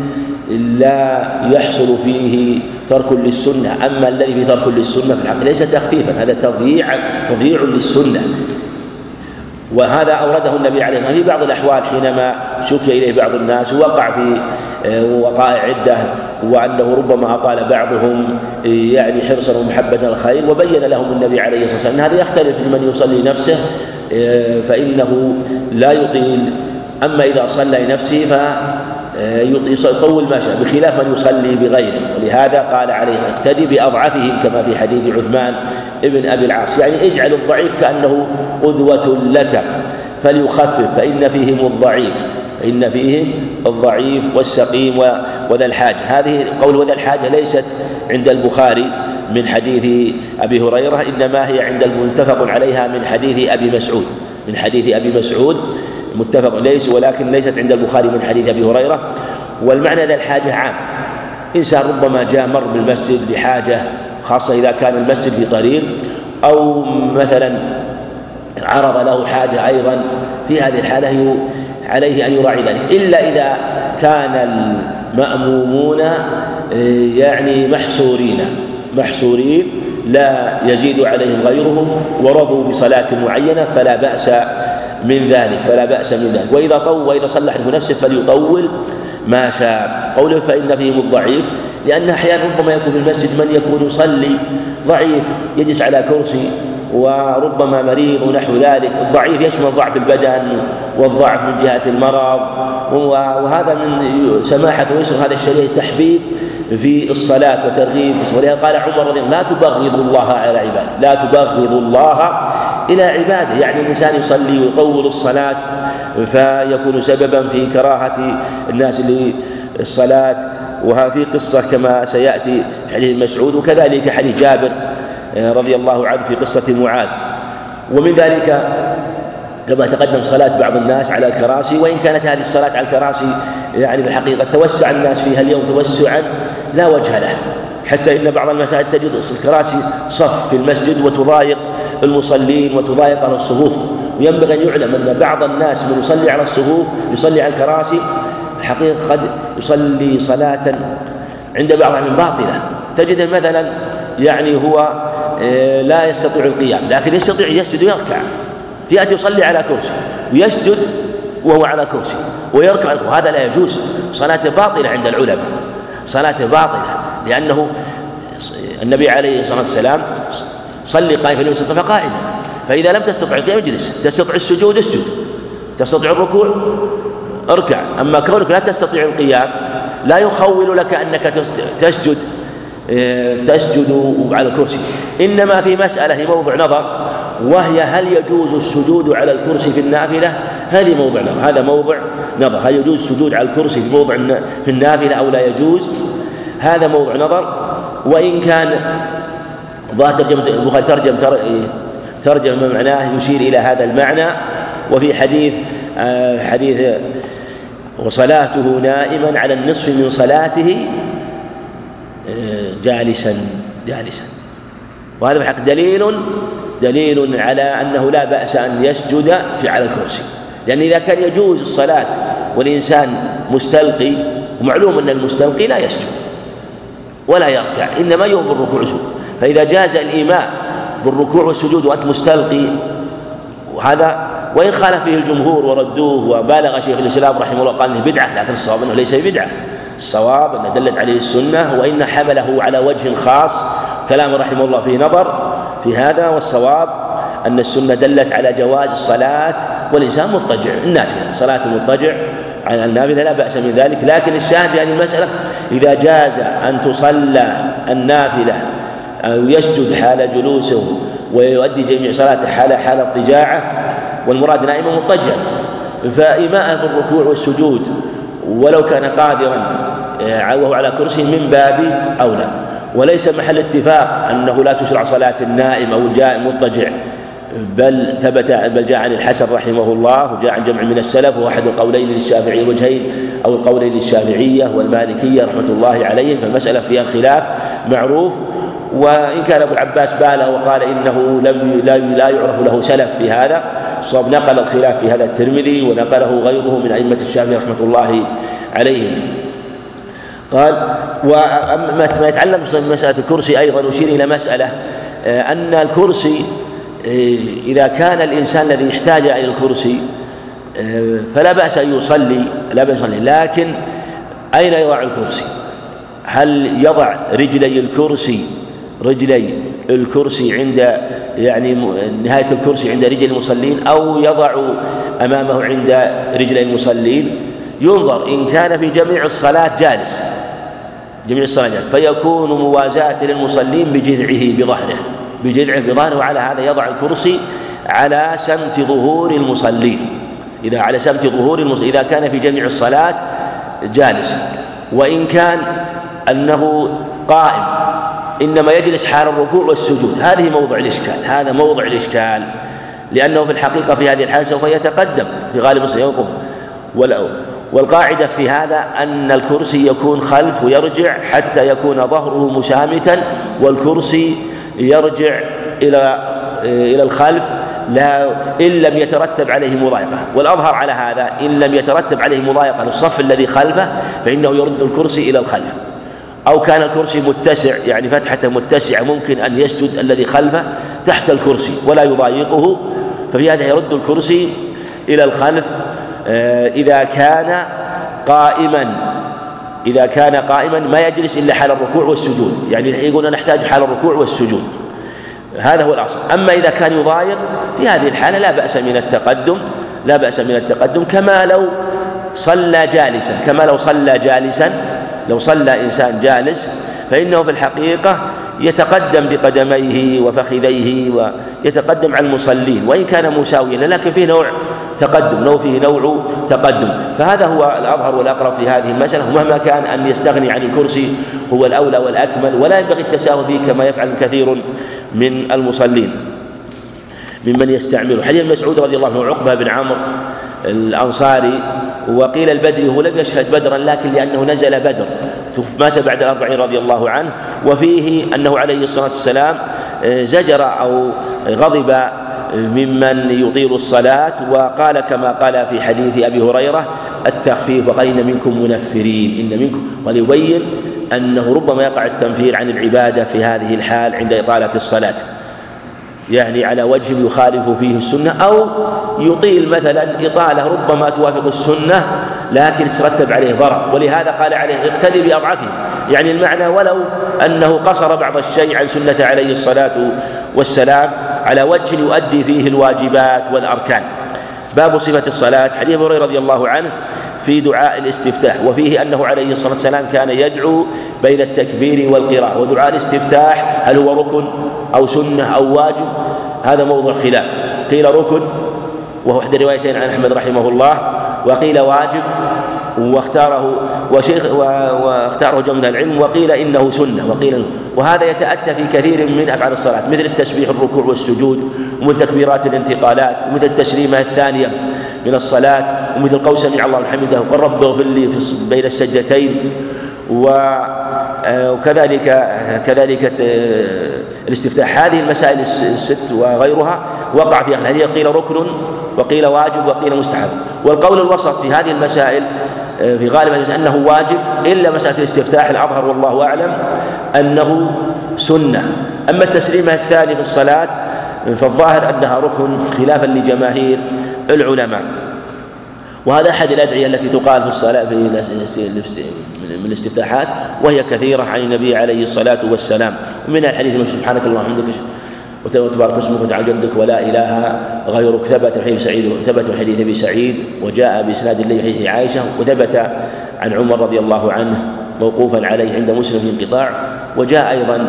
لا يحصل فيه ترك للسنة أما الذي فيه ترك للسنة في الحق ليس تخفيفا هذا تضييع تضييع للسنة. وهذا أورده النبي عليه الصلاة والسلام في بعض الأحوال حينما شكي إليه بعض الناس وقع في آه، وقائع عدة وأنه ربما أطال بعضهم آه، يعني حرصا ومحبة الخير وبين لهم النبي عليه الصلاة والسلام أن هذا يختلف لمن يصلي نفسه آه، فإنه لا يطيل. أما إذا صلى لنفسه يطول ما شاء بخلاف من يصلي بغيره. ولهذا قال عليه اقتدي بأضعفهم كما في حديث عثمان ابن أبي العاص. يعني اجعل الضعيف كأنه قدوة لك فليخفف فإن فيهم الضعيف. فإن فيهم الضعيف والسقيم وذا الحاجة. هذه قول وذا الحاجة ليست عند البخاري من حديث أبي هريرة إنما هي عند المتفق عليها من حديث أبي مسعود. من حديث أبي مسعود متفق ليس ولكن ليست عند البخاري من حديث أبي هريرة. والمعنى ذا الحاجة عام. إنسان ربما جاء مر بالمسجد لحاجة خاصة إذا كان المسجد في طريق أو مثلا عرض له حاجة أيضا. في هذه الحالة عليه أن يراعي ذلك. إلا إذا كان المأمومون يعني محصورين. محصورين لا يزيد عليهم غيرهم ورضوا بصلاة معينة فلا بأس من ذلك فلا بأس من ذلك. وإذا طول وإذا صلى أحد نفسه فليطول ما شاء. قوله فإن فيهم الضعيف لأن أحيانا ربما يكون في المسجد من يكون يصلي ضعيف يجلس على كرسي وربما مريض ونحو ذلك. الضعيف يشمل ضعف البدن والضعف من جهة المرض. وهذا من سماحة ويسر هذا الشريعة تحبيب في الصلاة وترغيب ولهذا قال عمر رضي الله لا تبغضوا الله على عباده. لا تبغضوا الله إلى عباده. يعني الإنسان يصلي ويطول الصلاة فيكون سببا في كراهة الناس للصلاة. وها قصة كما سيأتي في حديث مسعود وكذلك حديث جابر. رضي الله عنه في قصة معاذ. ومن ذلك كما تقدم صلاة بعض الناس على الكراسي وإن كانت هذه الصلاة على الكراسي يعني في الحقيقة توسع الناس فيها اليوم توسعا لا وجه له حتى إن بعض المساجد تجد الكراسي صف في المسجد وتضايق المصلين وتضايق على الصفوف. وينبغي أن يعلم أن بعض الناس من يصلي على الصفوف يصلي على الكراسي الحقيقة قد يصلي صلاة عند بعض من باطلة تجده مثلا يعني هو آه، لا يستطيع القيام لكن يستطيع يسجد ويركع. يأتي يصلي على كرسي ويسجد وهو على كرسي ويركع وهذا لا يجوز. صلاته باطلة عند العلماء. صلاته باطلة لأنه النبي عليه الصلاة والسلام صلي قائما فلم يستطع قائدا فإذا لم تستطع القيام اجلس. تستطيع السجود اسجد. تستطيع الركوع اركع. أما كونك لا تستطيع القيام لا يخول لك أنك تسجد تسجد على الكرسي. إنما في مسألة في موضع نظر وهي هل يجوز السجود على الكرسي في النافلة؟ هذه موضع نظر هذا موضع نظر. هل يجوز السجود على الكرسي في موضع في النافلة أو لا يجوز؟ هذا موضع نظر. وإن كان ظاهر ترجمة البخاري ترجم ترجم معناه يشير إلى هذا المعنى. وفي حديث آه، حديث وصلاته نائما على النصف من صلاته جالسا جالسا. وهذا بحق دليل دليل على أنه لا بأس أن يسجد في على الكرسي. لأن إذا كان يجوز الصلاة والإنسان مستلقي ومعلوم أن المستلقي لا يسجد ولا يركع إنما يؤمر بالركوع والسجود. فإذا جاز الإيماء بالركوع والسجود وأنت مستلقي وهذا وإن خالف فيه الجمهور وردوه وبالغ شيخ الإسلام رحمه الله قال إنه بدعة لكن الصواب إنه ليس بدعة. الصواب أن دلت عليه السنة وإن حمله على وجه خاص. كلام رحمه الله فيه نظر في هذا والصواب أن السنة دلت على جواز الصلاة والإنسان مضطجع النافلة صلاة المضطجع على النافلة لا بأس من ذلك. لكن الشاهد في هذه المسألة إذا جاز أن تصلى النافلة أو يسجد حال جلوسه ويؤدي جميع صلاته حال حال اضطجاعه والمراد نائما مضطجعا فإيماءه بالركوع والسجود ولو كان قادرا آه، وهو على كرسي من باب أولى وليس محل اتفاق أنه لا تشرع صلاة النائم أو الجاء المضطجع بل ثبت بل جاء عن الحسن رحمه الله وجاء عن جمع من السلف وأحد القولين للشافعي الوجهين أو القولين للشافعية والمالكية رحمة الله عليهم. فالمسألة فيها خلاف معروف. وإن كان أبو العباس بالغ وقال إنه لم لا يعرف له سلف في هذا صاب نقل الخلاف في هذا الترمذي ونقله غيره من أئمة الشافعي رحمة الله عليهم قال وما يتعلق بمسألة الكرسي أيضا أشير إلى مسألة آه، أن الكرسي آه، إذا كان الإنسان الذي يحتاج إلى الكرسي آه، فلا بأس أن يصلي لا بأس يصلي لكن أين يضع الكرسي؟ هل يضع رجلي الكرسي رجلي الكرسي عند يعني نهاية الكرسي عند رجل المصلين أو يضع أمامه عند رجلي المصلين. ينظر إن كان في جميع الصلاة جالس جميع الصلاة فيكون موازاة للمصلين بجذعه بظهره بجذعه بظهره. وعلى هذا يضع الكرسي على سمت ظهور المصلين. إذا على سمت ظهور المصلين إذا كان في جميع الصلاة جالسا وإن كان أنه قائم إنما يجلس حال الركوع والسجود. هذه موضع الإشكال. هذا موضع الإشكال. لأنه في الحقيقة في هذه الحالة سوف يتقدم في غالب يقوم والقاعدة في هذا أن الكرسي يكون خلف ويرجع حتى يكون ظهره مسامتا والكرسي يرجع إلى إلى الخلف. لا إن لم يترتب عليه مضايقة. والأظهر على هذا إن لم يترتب عليه مضايقة للصف الذي خلفه فإنه يرد الكرسي إلى الخلف. أو كان الكرسي متسع يعني فتحة متسعة ممكن أن يسجد الذي خلفه تحت الكرسي ولا يضايقه. ففي هذا يرد الكرسي إلى الخلف آه، إذا كان قائما إذا كان قائما ما يجلس إلا حال الركوع والسجود. يعني يقول نحتاج حال الركوع والسجود. هذا هو الأصل. أما إذا كان يضايق في هذه الحالة لا بأس من التقدم لا بأس من التقدم كما لو صلى جالسا كما لو صلى جالسا لو صلى إنسان جالس فإنه في الحقيقة يتقدم بقدميه وفخذيه ويتقدم على المصلين وإن كان مساويا لكن فيه نوع تقدم لو فيه نوع تقدم. فهذا هو الأظهر والأقرب في هذه المسألة ومهما كان أن يستغني عن الكرسي هو الأولى والأكمل ولا ينبغي التساهل فيه كما يفعل كثير من المصلين. ممن يستعمله. حديث مسعود رضي الله عنه عقبة بن عمرو الأنصاري وقيل البدري هو لم يشهد بدرا لكن لأنه نزل بدر. مات بعد الأربعين رضي الله عنه وفيه أنه عليه الصلاة والسلام آه، زجر أو غضب ممن يطيل الصلاة وقال كما قال في حديث أبي هريرة التخفيف وقال إن منكم منفرين. إن منكم وليبين أنه ربما يقع التنفير عن العبادة في هذه الحال عند إطالة الصلاة. يعني على وجه يخالف فيه السنة أو يطيل مثلا إطالة ربما توافق السنة لكن تترتب عليه ضرر. ولهذا قال عليه اقتدي بأضعفه. يعني المعنى ولو أنه قصر بعض الشيء عن سنة عليه الصلاة والسلام على وجه يؤدي فيه الواجبات والأركان. باب صفة الصلاة. حديث هريرة رضي الله عنه في دعاء الاستفتاح. وفيه أنه عليه الصلاة والسلام كان يدعو بين التكبير والقراءة. ودعاء الاستفتاح هل هو ركن؟ أو سنة أو واجب هذا موضوع خلاف. قيل ركن وهو إحدى الروايتين عن أحمد رحمه الله وقيل واجب واختاره وشيخ واختاره جمع العلم وقيل إنه سنة وقيل وهذا يتأتى في كثير من أفعال الصلاة مثل التسبيح الركوع والسجود ومثل تكبيرات الانتقالات ومثل التسليمة الثانية من الصلاة ومثل قول سمع الله حمده وقل رب اغفر لي بين السجدتين. آه، وكذلك كذلك الاستفتاح هذه المسائل الست وغيرها وقع في هذه قيل ركن وقيل واجب وقيل مستحب. والقول الوسط في هذه المسائل آه، في غالب أنه واجب إلا مسألة الاستفتاح الأظهر والله أعلم أنه سنة. أما التسليمة الثانية في الصلاة فالظاهر أنها ركن خلافا لجماهير العلماء. وهذا أحد الأدعية التي تقال في الصلاة في من الاستفتاحات وهي كثيرة عن النبي عليه الصلاة والسلام. ومنها الحديث سبحانك اللهم وبحمدك وتبارك اسمك وتعالى جدك ولا إله غيرك ثبت في سعيد ثبت في حديث أبي سعيد وجاء بإسناد الله حديث عائشة وثبت عن عمر رضي الله عنه موقوفا عليه عند مسلم في انقطاع وجاء أيضا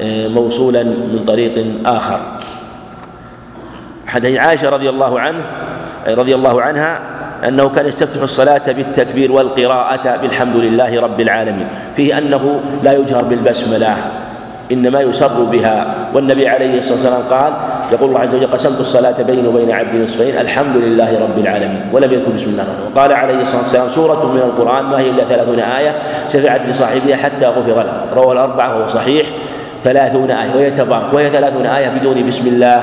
آه، موصولا من طريق آخر. حديث عائشة رضي الله عنه رضي الله عنها أنه كان يستفتح الصلاة بالتكبير والقراءة بالحمد لله رب العالمين. فيه أنه لا يجهر بالبسملة إنما يسر بها. والنبي عليه الصلاة والسلام قال يقول الله عز وجل قسمت الصلاة بيني وبين عبدي نصفين الحمد لله رب العالمين. ولم يكن بسم الله الرحمن وقال عليه الصلاة والسلام سورة من القرآن ما هي إلا ثلاثون آية شفعت لصاحبها حتى غفر له. رواه الأربعة وهو صحيح ثلاثون آية وهي تبارك وهي ثلاثون آية بدون بسم الله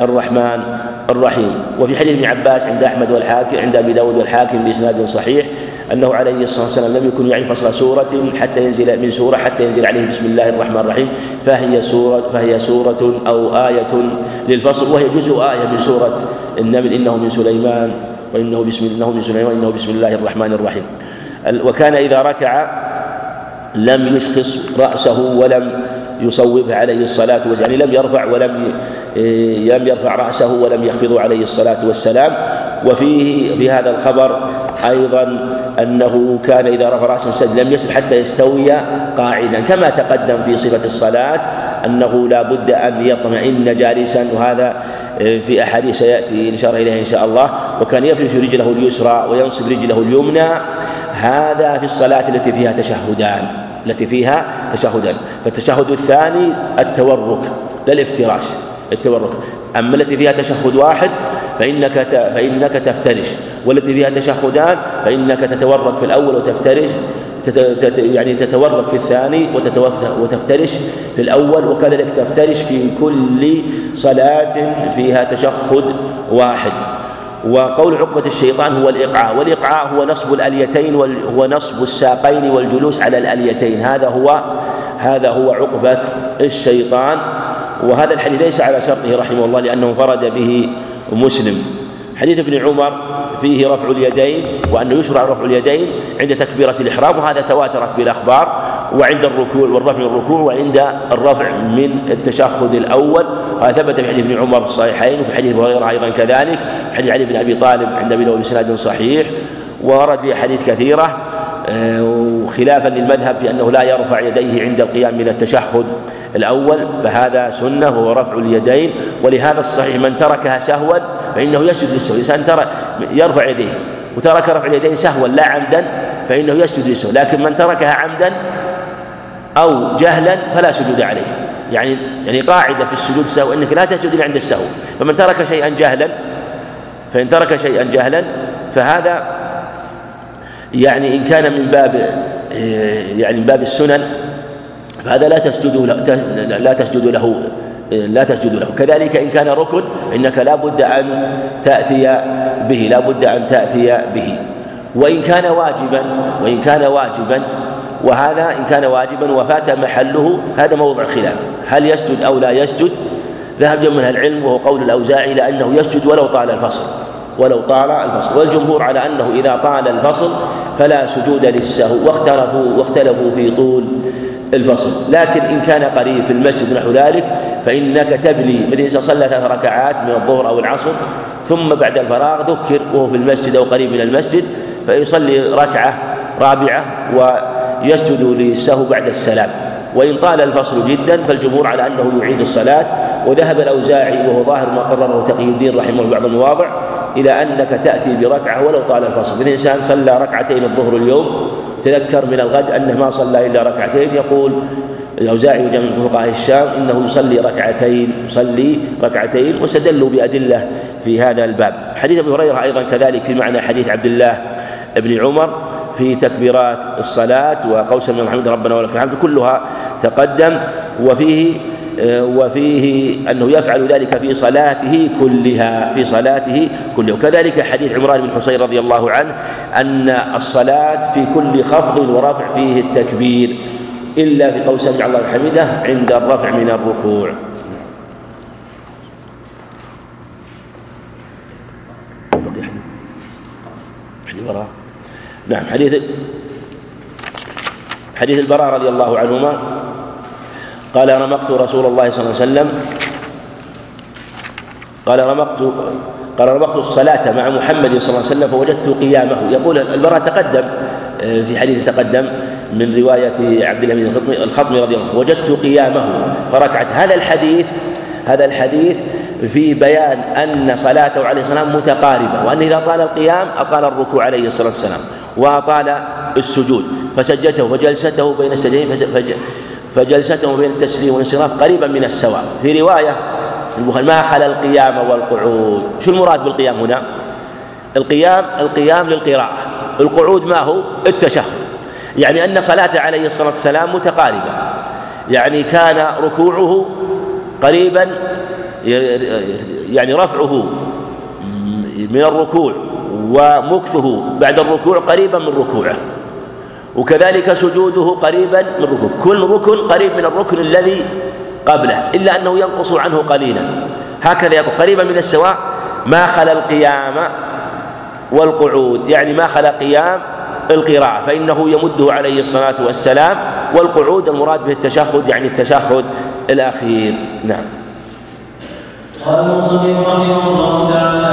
الرحمن الرحيم. وفي حديث ابن عباس عند أحمد والحاكم عند أبي داود والحاكم بإسناد صحيح أنه عليه الصلاة والسلام لم يكن يعرف فصل سورة حتى ينزل من سورة حتى ينزل عليه بسم الله الرحمن الرحيم. فهي سورة فهي سورة أو آية للفصل وهي جزء آية من سورة النمل. إنه من سليمان وإنه بسم إنه من سليمان وإنه بسم الله الرحمن الرحيم. وكان إذا ركع لم يشخص رأسه ولم يصوبه عليه الصلاة والسلام. يعني لم يرفع ولم لم يرفع رأسه ولم يخفض عليه الصلاة والسلام. وفيه في هذا الخبر أيضا أنه كان إذا رفع رأسه سجد لم يسجد حتى يستوي قاعدا. كما تقدم في صفة الصلاة أنه لا بد أن يطمئن جالسا. وهذا في أحاديث سيأتي الإشارة إليها إن شاء الله. وكان يفرش رجله اليسرى وينصب رجله اليمنى. هذا في الصلاة التي فيها تشهدان. التي فيها تشهدان. فالتشهد الثاني التورك لا الافتراش التورك. أما التي فيها تشهد واحد فإنك فإنك تفترش. والتي فيها تشهدان فإنك تتورك في الأول وتفترش يعني تتورك في الثاني وتفترش في الأول وكذلك تفترش في كل صلاة فيها تشهد واحد. وقول عقبة الشيطان هو الإقعاء والإقعاء هو نصب الأليتين هو نصب الساقين والجلوس على الأليتين. هذا هو هذا هو عقبة الشيطان. وهذا الحديث ليس على شرطه رحمه الله لأنه انفرد به مسلم. حديث ابن عمر فيه رفع اليدين وأنه يشرع رفع اليدين عند تكبيرة الإحرام وهذا تواترت بالأخبار. وعند الركوع والرفع من الركوع وعند الرفع من التشهد الأول. هذا ثبت في حديث ابن عمر في الصحيحين وفي حديث أبي هريرة أيضا كذلك حديث علي بن أبي طالب عند أبي داود بإسناد صحيح ورد في أحاديث كثيرة آه، وخلافا للمذهب في أنه لا يرفع يديه عند القيام من التشهد الأول فهذا سنة وهو رفع اليدين. ولهذا الصحيح من تركها سهوا فإنه يسجد للسهو. الإنسان ترى يرفع يديه وترك رفع اليدين سهوا لا عمدا فإنه يسجد للسهو. لكن من تركها عمدا أو جهلا فلا سجود عليه. يعني يعني قاعدة في السجود سهو أنك لا تسجد إلا عند السهو. فمن ترك شيئا جهلا فإن ترك شيئا جهلا فهذا يعني إن كان من باب يعني من باب السنن فهذا لا تسجد له لا تسجد له لا تسجد له. كذلك إن كان ركن إنك لا بد أن تأتي به لا بد أن تأتي به. وإن كان واجبا وإن كان واجبا وهذا إن كان واجبا وفات محله هذا موضع خلاف هل يسجد أو لا يسجد؟ ذهب جمع من العلم وهو قول الأوزاعي إلى أنه يسجد ولو طال الفصل. ولو طال الفصل. والجمهور على أنه إذا طال الفصل فلا سجود للسهو. واختلفوا واختلفوا في طول الفصل. لكن إن كان قريب في المسجد نحو ذلك فإنك تبلي. مثل إذا صلى ثلاث ركعات من الظهر أو العصر ثم بعد الفراغ ذكر وهو في المسجد أو قريب من المسجد فيصلي ركعة رابعة ويسجد للسهو بعد السلام. وإن طال الفصل جدا فالجمهور على أنه يعيد الصلاة. وذهب الأوزاعي وهو ظاهر ما قرره تقي الدين رحمه بعض المواضع إلى أنك تأتي بركعة ولو طال الفصل. من إنسان صلى ركعتين الظهر اليوم. تذكر من الغد أنه ما صلى إلا ركعتين. يقول الأوزاعي وجمع فقهاء الشام إنه يصلي ركعتين يصلي ركعتين واستدلوا بأدلة في هذا الباب. حديث أبي هريرة أيضا كذلك في معنى حديث عبد الله بن عمر. في تكبيرات الصلاة وقوسا من الحمد ربنا ولك الحمد كلها تقدم. وفيه وفيه أنه يفعل ذلك في صلاته كلها في صلاته كلها. وكذلك حديث عمران بن حصين رضي الله عنه أن الصلاة في كل خفض ورفع فيه التكبير إلا في قول سمع الله عند الرفع من الركوع. نعم حديث حديث البراء رضي الله عنهما. قال رمقت رسول الله صلى الله عليه وسلم. قال رمقت قال رمقت الصلاة مع محمد صلى الله عليه وسلم فوجدت قيامه. يقول البراء تقدم آه، في حديث تقدم من رواية عبد الله بن الخطمي رضي الله عنه وجدت قيامه. فركعت. هذا الحديث هذا الحديث في بيان أن صلاته عليه السلام متقاربة وأن إذا طال القيام أطال الركوع عليه الصلاة والسلام. وأطال السجود. فسجته وجلسته بين السجدين فجلسته بين التسليم والانصراف قريبا من السواء. في رواية ما خلا القيام والقعود؟ شو المراد بالقيام هنا؟ القيام القيام للقراءة. القعود ما هو؟ التشهد. يعني أن صلاته عليه الصلاة والسلام متقاربة. يعني كان ركوعه قريبا يعني رفعه من الركوع. ومكثه بعد الركوع قريبا من ركوعه. وكذلك سجوده قريبا من ركن كل ركن قريب من الركن الذي قبله إلا أنه ينقص عنه قليلا. هكذا يقول قريبا من السواء ما خلا القيام والقعود يعني ما خلا قيام القراءة فإنه يمده عليه الصلاة والسلام والقعود المراد به التشهد يعني التشهد الأخير. نعم. قال المصنف رحمه الله تعالى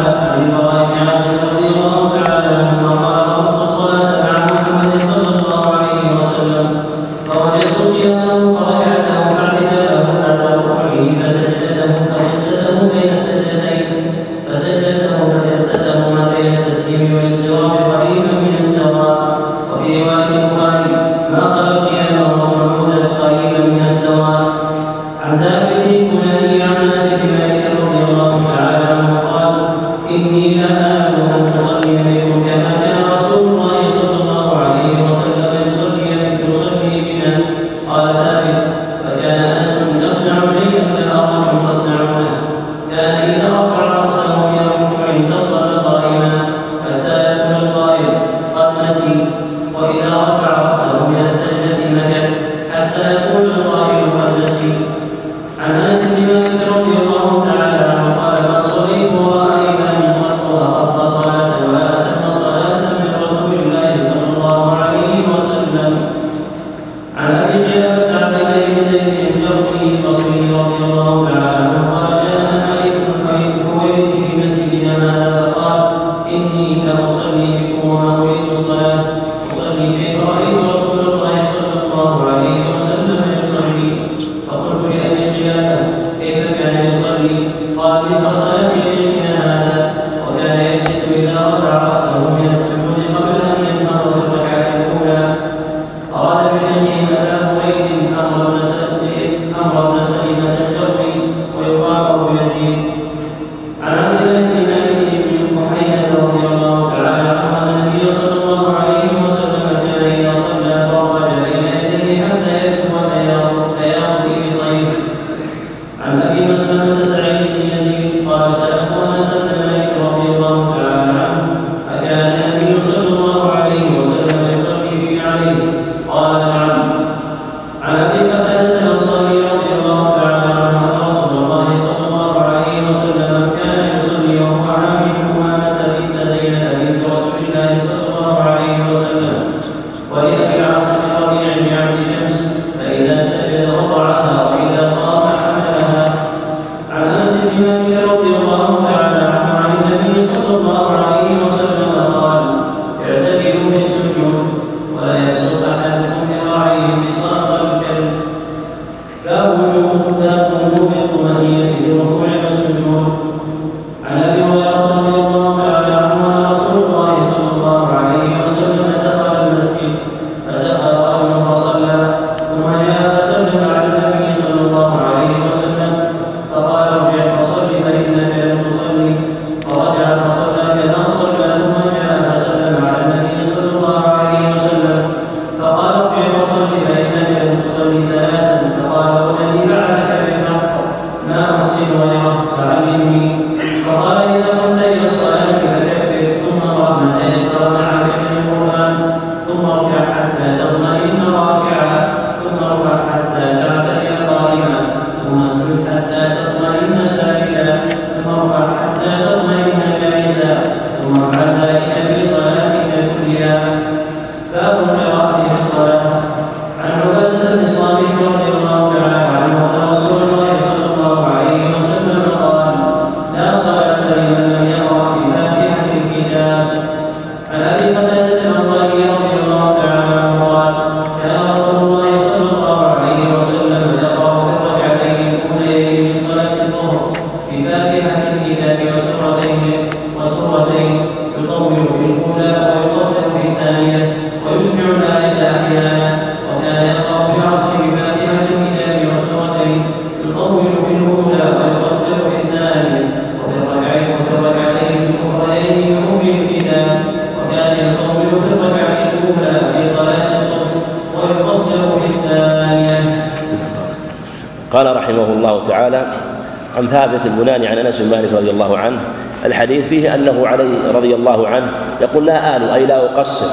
ثابت البناني عن أنس بن مالك رضي الله عنه. الحديث فيه أنه عليه رضي الله عنه يقول لا آل أي لا أقصر.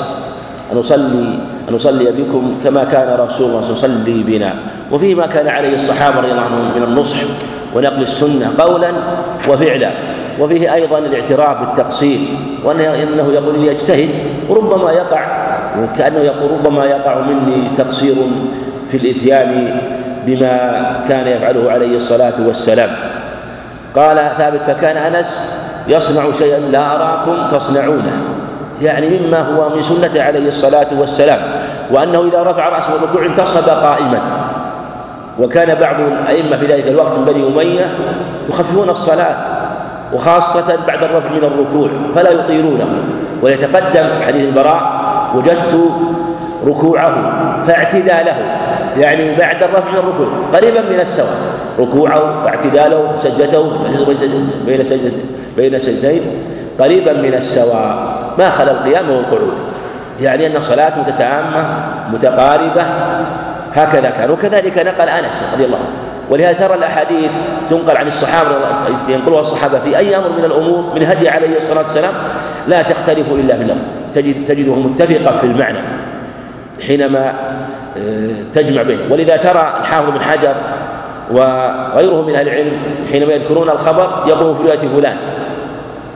ان اصلي ان اصلي بكم كما كان رسول الله يصلي بنا. وفيه ما كان عليه الصحابة رضي الله عنهم من النصح ونقل السنة قولا وفعلا. وفيه أيضا الاعتراف بالتقصير وانه يقول لي اجتهد وربما يقع كانه يقول ربما يقع مني تقصير في الإتيان بما كان يفعله عليه الصلاة والسلام. قال ثابت فكان أنس يصنع شيئا لا أراكم تصنعونه. يعني مما هو من سنة عليه الصلاة والسلام وأنه إذا رفع رأسه من الركوع انتصب قائما. وكان بعض الأئمة في ذلك الوقت من بني أمية يخففون الصلاة وخاصة بعد الرفع من الركوع فلا يطيلونه. ويتقدم حديث البراء وجدت ركوعه فاعتداله يعني بعد الرفع من الركوع قريبا من السواء. ركوعه واعتداله سجدته بين بين سجدين قريبا من السواء. ما خلا القيام والقعود يعني أن صلاته تتامه متقاربة هكذا كان. وكذلك نقل أنس رضي الله عنه. ولهذا ترى الأحاديث تنقل عن الصحابة ينقلها الصحابة في أي أمر من الأمور من هدي عليه الصلاة والسلام لا تختلف إلا في الأمر. تجد تجده متفقا في المعنى حينما تجمع بينه. ولذا ترى الحافظ بن حجر وغيره من أهل العلم حينما يذكرون الخبر يقولون في رواية فلان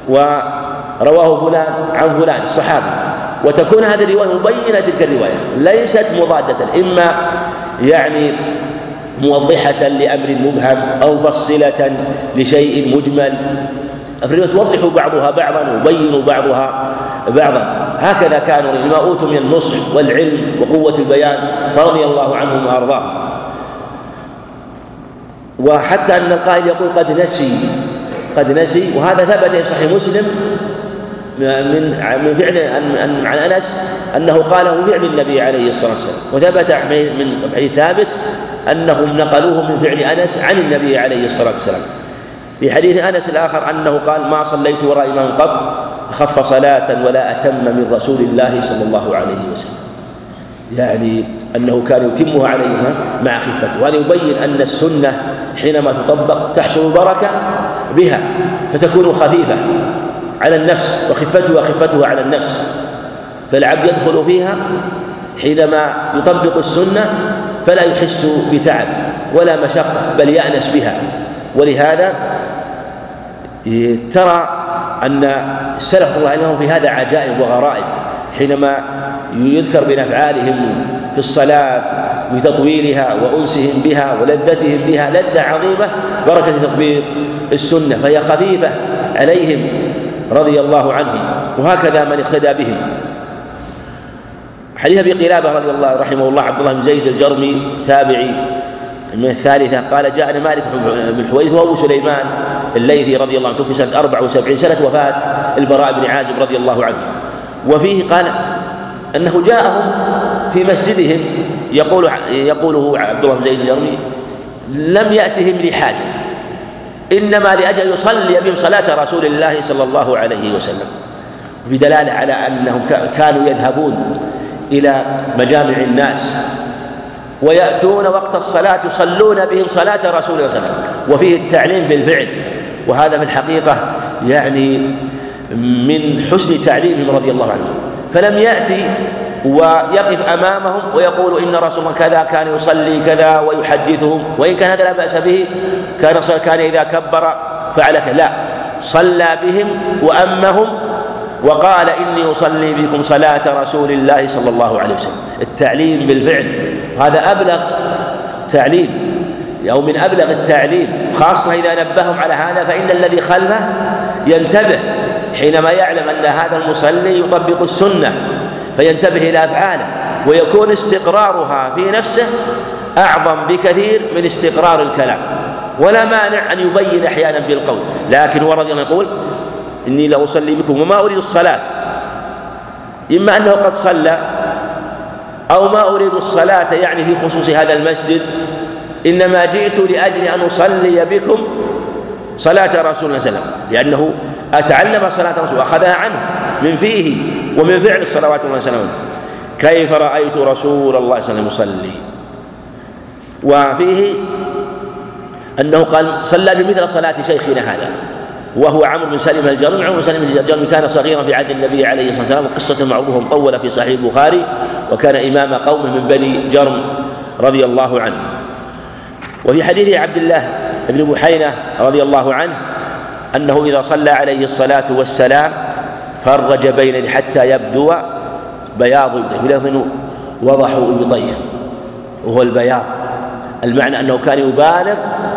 ورواه فلان عن فلان الصحابي. وتكون هذه الرواية مبينة تلك الرواية ليست مضادة إما يعني موضحة لأمر مبهم أو مفصله لشيء مجمل. الرواية توضح بعضها بعضا ويبين بعضها بعضا. هكذا كانوا لما أوتوا من النصح والعلم وقوة البيان فرضي الله عنهم وأرضاهم. وحتى أن القائل يقول قد نسي قد نسي وهذا ثبت في صحيح مسلم من من فعل عن أنس أنه قاله فعل النبي عليه الصلاة والسلام. وثبت من حديث ثابت أنهم نقلوه من فعل أنس عن النبي عليه الصلاة والسلام. في حديث أنس الآخر أنه قال ما صليت وراء إمام قط أخف صلاة ولا أتم من رسول الله صلى الله عليه وسلم. يعني أنه كان يتمها عليه الصلاه مع خفته وهذا يبين أن السنة حينما تطبق تحصل البركة بها فتكون خفيفة على النفس وخفتها خفتها على النفس فالعبد يدخل فيها حينما يطبق السنة فلا يحس بتعب ولا مشقة بل يأنس بها. ولهذا ترى أن السلف الله عليهم في هذا عجائب وغرائب حينما يذكر من أفعالهم في الصلاة بتطويلها وأنسهم بها ولذتهم بها لذة عظيمة بركة تطبيق السنة فهي خفيفة عليهم رضي الله عنهم وهكذا من اقتدى بهم. حديث أبي قلابة رضي الله رحمه الله عبد الله بن زيد الجرمي تابعي من الثالثة قال جاءنا مالك بن الحويرث وأبو سليمان الليثي رضي الله عنه توفي سنة 74 سنة وفاة البراء بن عازب رضي الله عنه. وفيه قال أنه جاءهم في مسجدهم يقول يقوله عبد الله بن زيد الجرمي لم يأتهم لحاجة إنما لأجل يصلي بهم صلاة رسول الله صلى الله عليه وسلم. في دلالة على أنهم كانوا يذهبون إلى مجامع الناس ويأتون وقت الصلاة يصلون بهم صلاة رسول الله صلى الله عليه وسلم وفيه التعليم بالفعل. وهذا في الحقيقة يعني من حسن تعليمهم رضي الله عنهم. فلم يأتي ويقف أمامهم ويقول إن رسول الله كذا كان يصلي كذا ويحدثهم وإن كان هذا لا بأس به كان كان إذا كبر فعل كذا لا صلى بهم وأمهم وقال إني أصلي بكم صلاة رسول الله صلى الله عليه وسلم. التعليم بالفعل. هذا أبلغ تعليم. أو من أبلغ التعليم خاصة إذا نبههم على هذا فإن الذي خلفه ينتبه حينما يعلم أن هذا المصلي يطبق السنة فينتبه إلى أفعاله ويكون استقرارها في نفسه أعظم بكثير من استقرار الكلام. ولا مانع أن يبين أحيانا بالقول. لكن ورد يقول إني لأصلي بكم وما أريد الصلاة. إما أنه قد صلى أو ما أريد الصلاة يعني في خصوص هذا المسجد إنما جئت لأجل أن أصلي بكم صلاة رسول الله صلى الله عليه وسلم لأنه أتعلم صلاة رسول أخذها عنه من فيه ومن فعل صلوات الله وسلامه كيف رأيت رسول الله صلى الله عليه وسلم يصلي؟ وفيه أنه قال صلى بمثل صلاة شيخنا هذا وهو عمرو بن سلمة الجرمي عمرو بن سلمة الجرمي كان صغيرا في عهد النبي عليه الصلاة والسلام وقصة معروفة مطولة في صحيح البخاري وكان إمام قومه من بني جرم رضي الله عنه. وفي حديث عبد الله بن بحينة رضي الله عنه أنه إذا صلى عليه الصلاة والسلام فرج بين حتى يبدو بياض إبطيه في لفظ وضحوا إبطيه وهو البياض. المعنى أنه كان يبالغ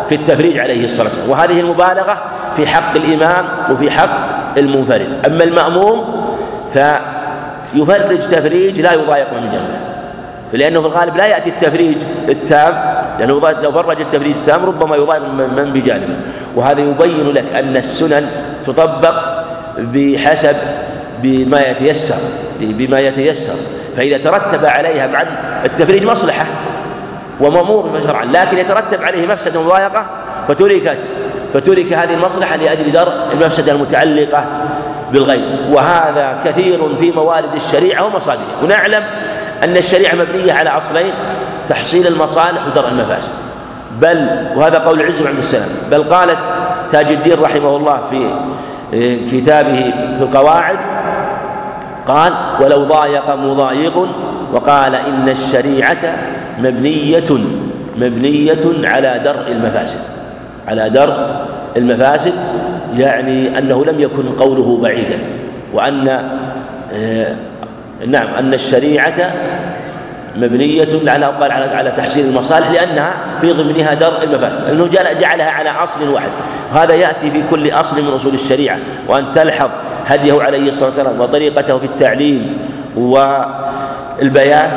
في التفريج عليه الصلاة والسلام. وهذه المبالغة في حق الإمام وفي حق المنفرد. أما المأموم فيفرج تفريج لا يضايق من جنبه. لأنه في الغالب لا يأتي التفريج التام لأنه لو فرج التفريج التام ربما يضايق من بجانبه. وهذا يبين لك أن السنن تطبق بحسب بما يتيسر بما يتيسر. فإذا ترتب عليها مع التفريج مصلحة ومأمور شرعا لكن يترتب عليه مفسدة ومضايقة فتركت فترك هذه المصلحة لأجل درء المفسدة المتعلقة بالغيب. وهذا كثير في موارد الشريعة ومصادرها. ونعلم أن الشريعة مبنية على أصلين تحصيل المصالح ودرء المفاسد. بل وهذا قول العز عند السلام بل قالت تاج الدين رحمه الله في كتابه في القواعد قال ولو ضايق مضايق وقال إن الشريعة مبنية مبنية على درء المفاسد. على درء المفاسد يعني أنه لم يكن قوله بعيدا وأن آه، نعم أن الشريعة مبنية على قال على على تحسين المصالح لأنها في ضمنها درء المفاسد لأنه جعلها على أصل واحد. وهذا يأتي في كل أصل من أصول الشريعة. وأن تلحظ هديه عليه الصلاة والسلام وطريقته في التعليم والبيان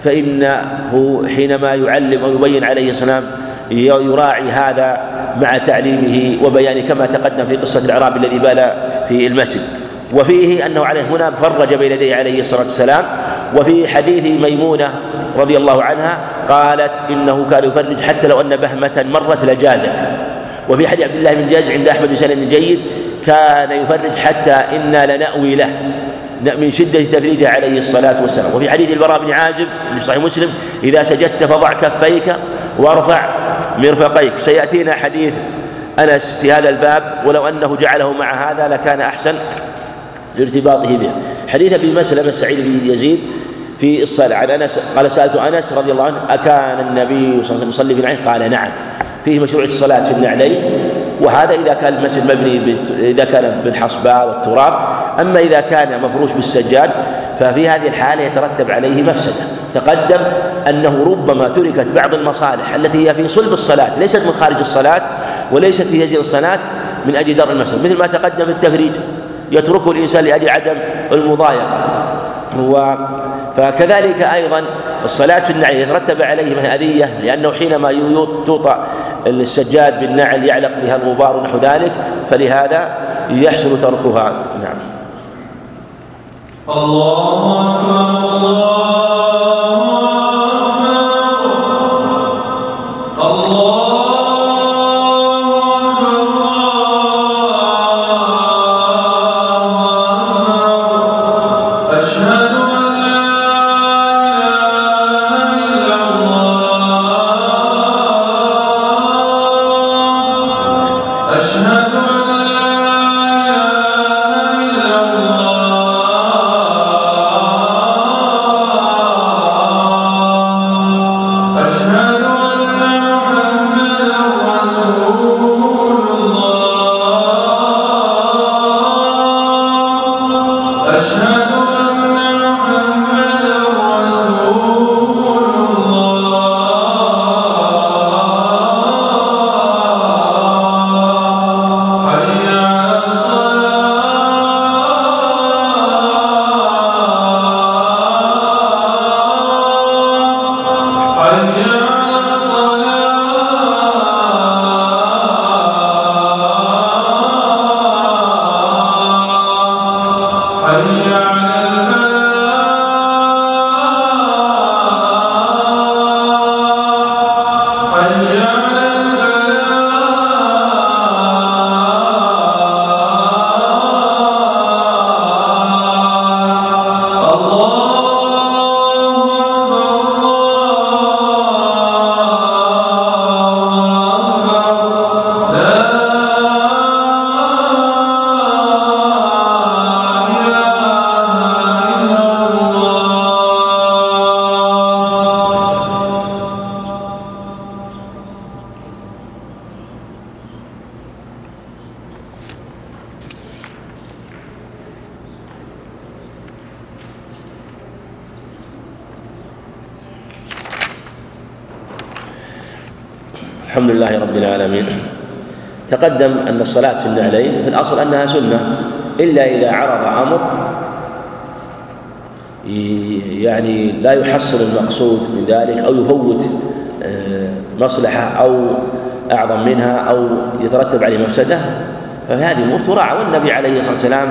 فإنه حينما يعلم أو يبين عليه السلام يراعي هذا مع تعليمه وبيانه كما تقدم في قصة الأعرابي الذي بال في المسجد. وفيه أنه عليه هنا فرج بين يديه عليه الصلاة والسلام وفي حديث ميمونة رضي الله عنها قالت إنه كان يفرج حتى لو أن بهمة مرت لجازت. وفي حديث عبد الله بن جاز عند أحمد بن جيد كان يفرج حتى إنا لنأوي له من شدة تفريجه عليه الصلاة والسلام. وفي حديث البراء بن عازب في صحيح مسلم إذا سجدت فضع كفيك وارفع مرفقيك. سيأتينا حديث أنس في هذا الباب ولو أنه جعله مع هذا لكان أحسن. لارتباطه به حديث أبي مسلمه سعيد بن يزيد في الصلاة. عن أنس قال سألت أنس رضي الله عنه أكان النبي صلى الله عليه وسلم يصلي في النعلين؟ قال نعم. فيه مشروع الصلاة في النعلين وهذا إذا كان المسجد مبني إذا كان بالحصباء والتراب. أما إذا كان مفروش بالسجاد ففي هذه الحالة يترتب عليه مفسدة. تقدم أنه ربما تركت بعض المصالح التي هي في صلب الصلاة ليست من خارج الصلاة وليست في جزء الصلاة من أجل درء المفسدة مثل ما تقدم التفريج. يتركه الإنسان لأجل عدم المضايقة. هو فكذلك أيضا الصلاة في النعل يترتب عليه أذية لأنه حينما يوطى السجاد بالنعل يعلق بها الغبار ونحو ذلك فلهذا يحسن تركها. نعم. الله أكبر. تقدم أن الصلاة في النعلين في الأصل أنها سنة إلا إذا عرض أمر يعني لا يحصل المقصود من ذلك أو يفوت آه، مصلحة أو أعظم منها أو يترتب عليه مفسدة ففي هذه الأمور تراعى. والنبي عليه الصلاة والسلام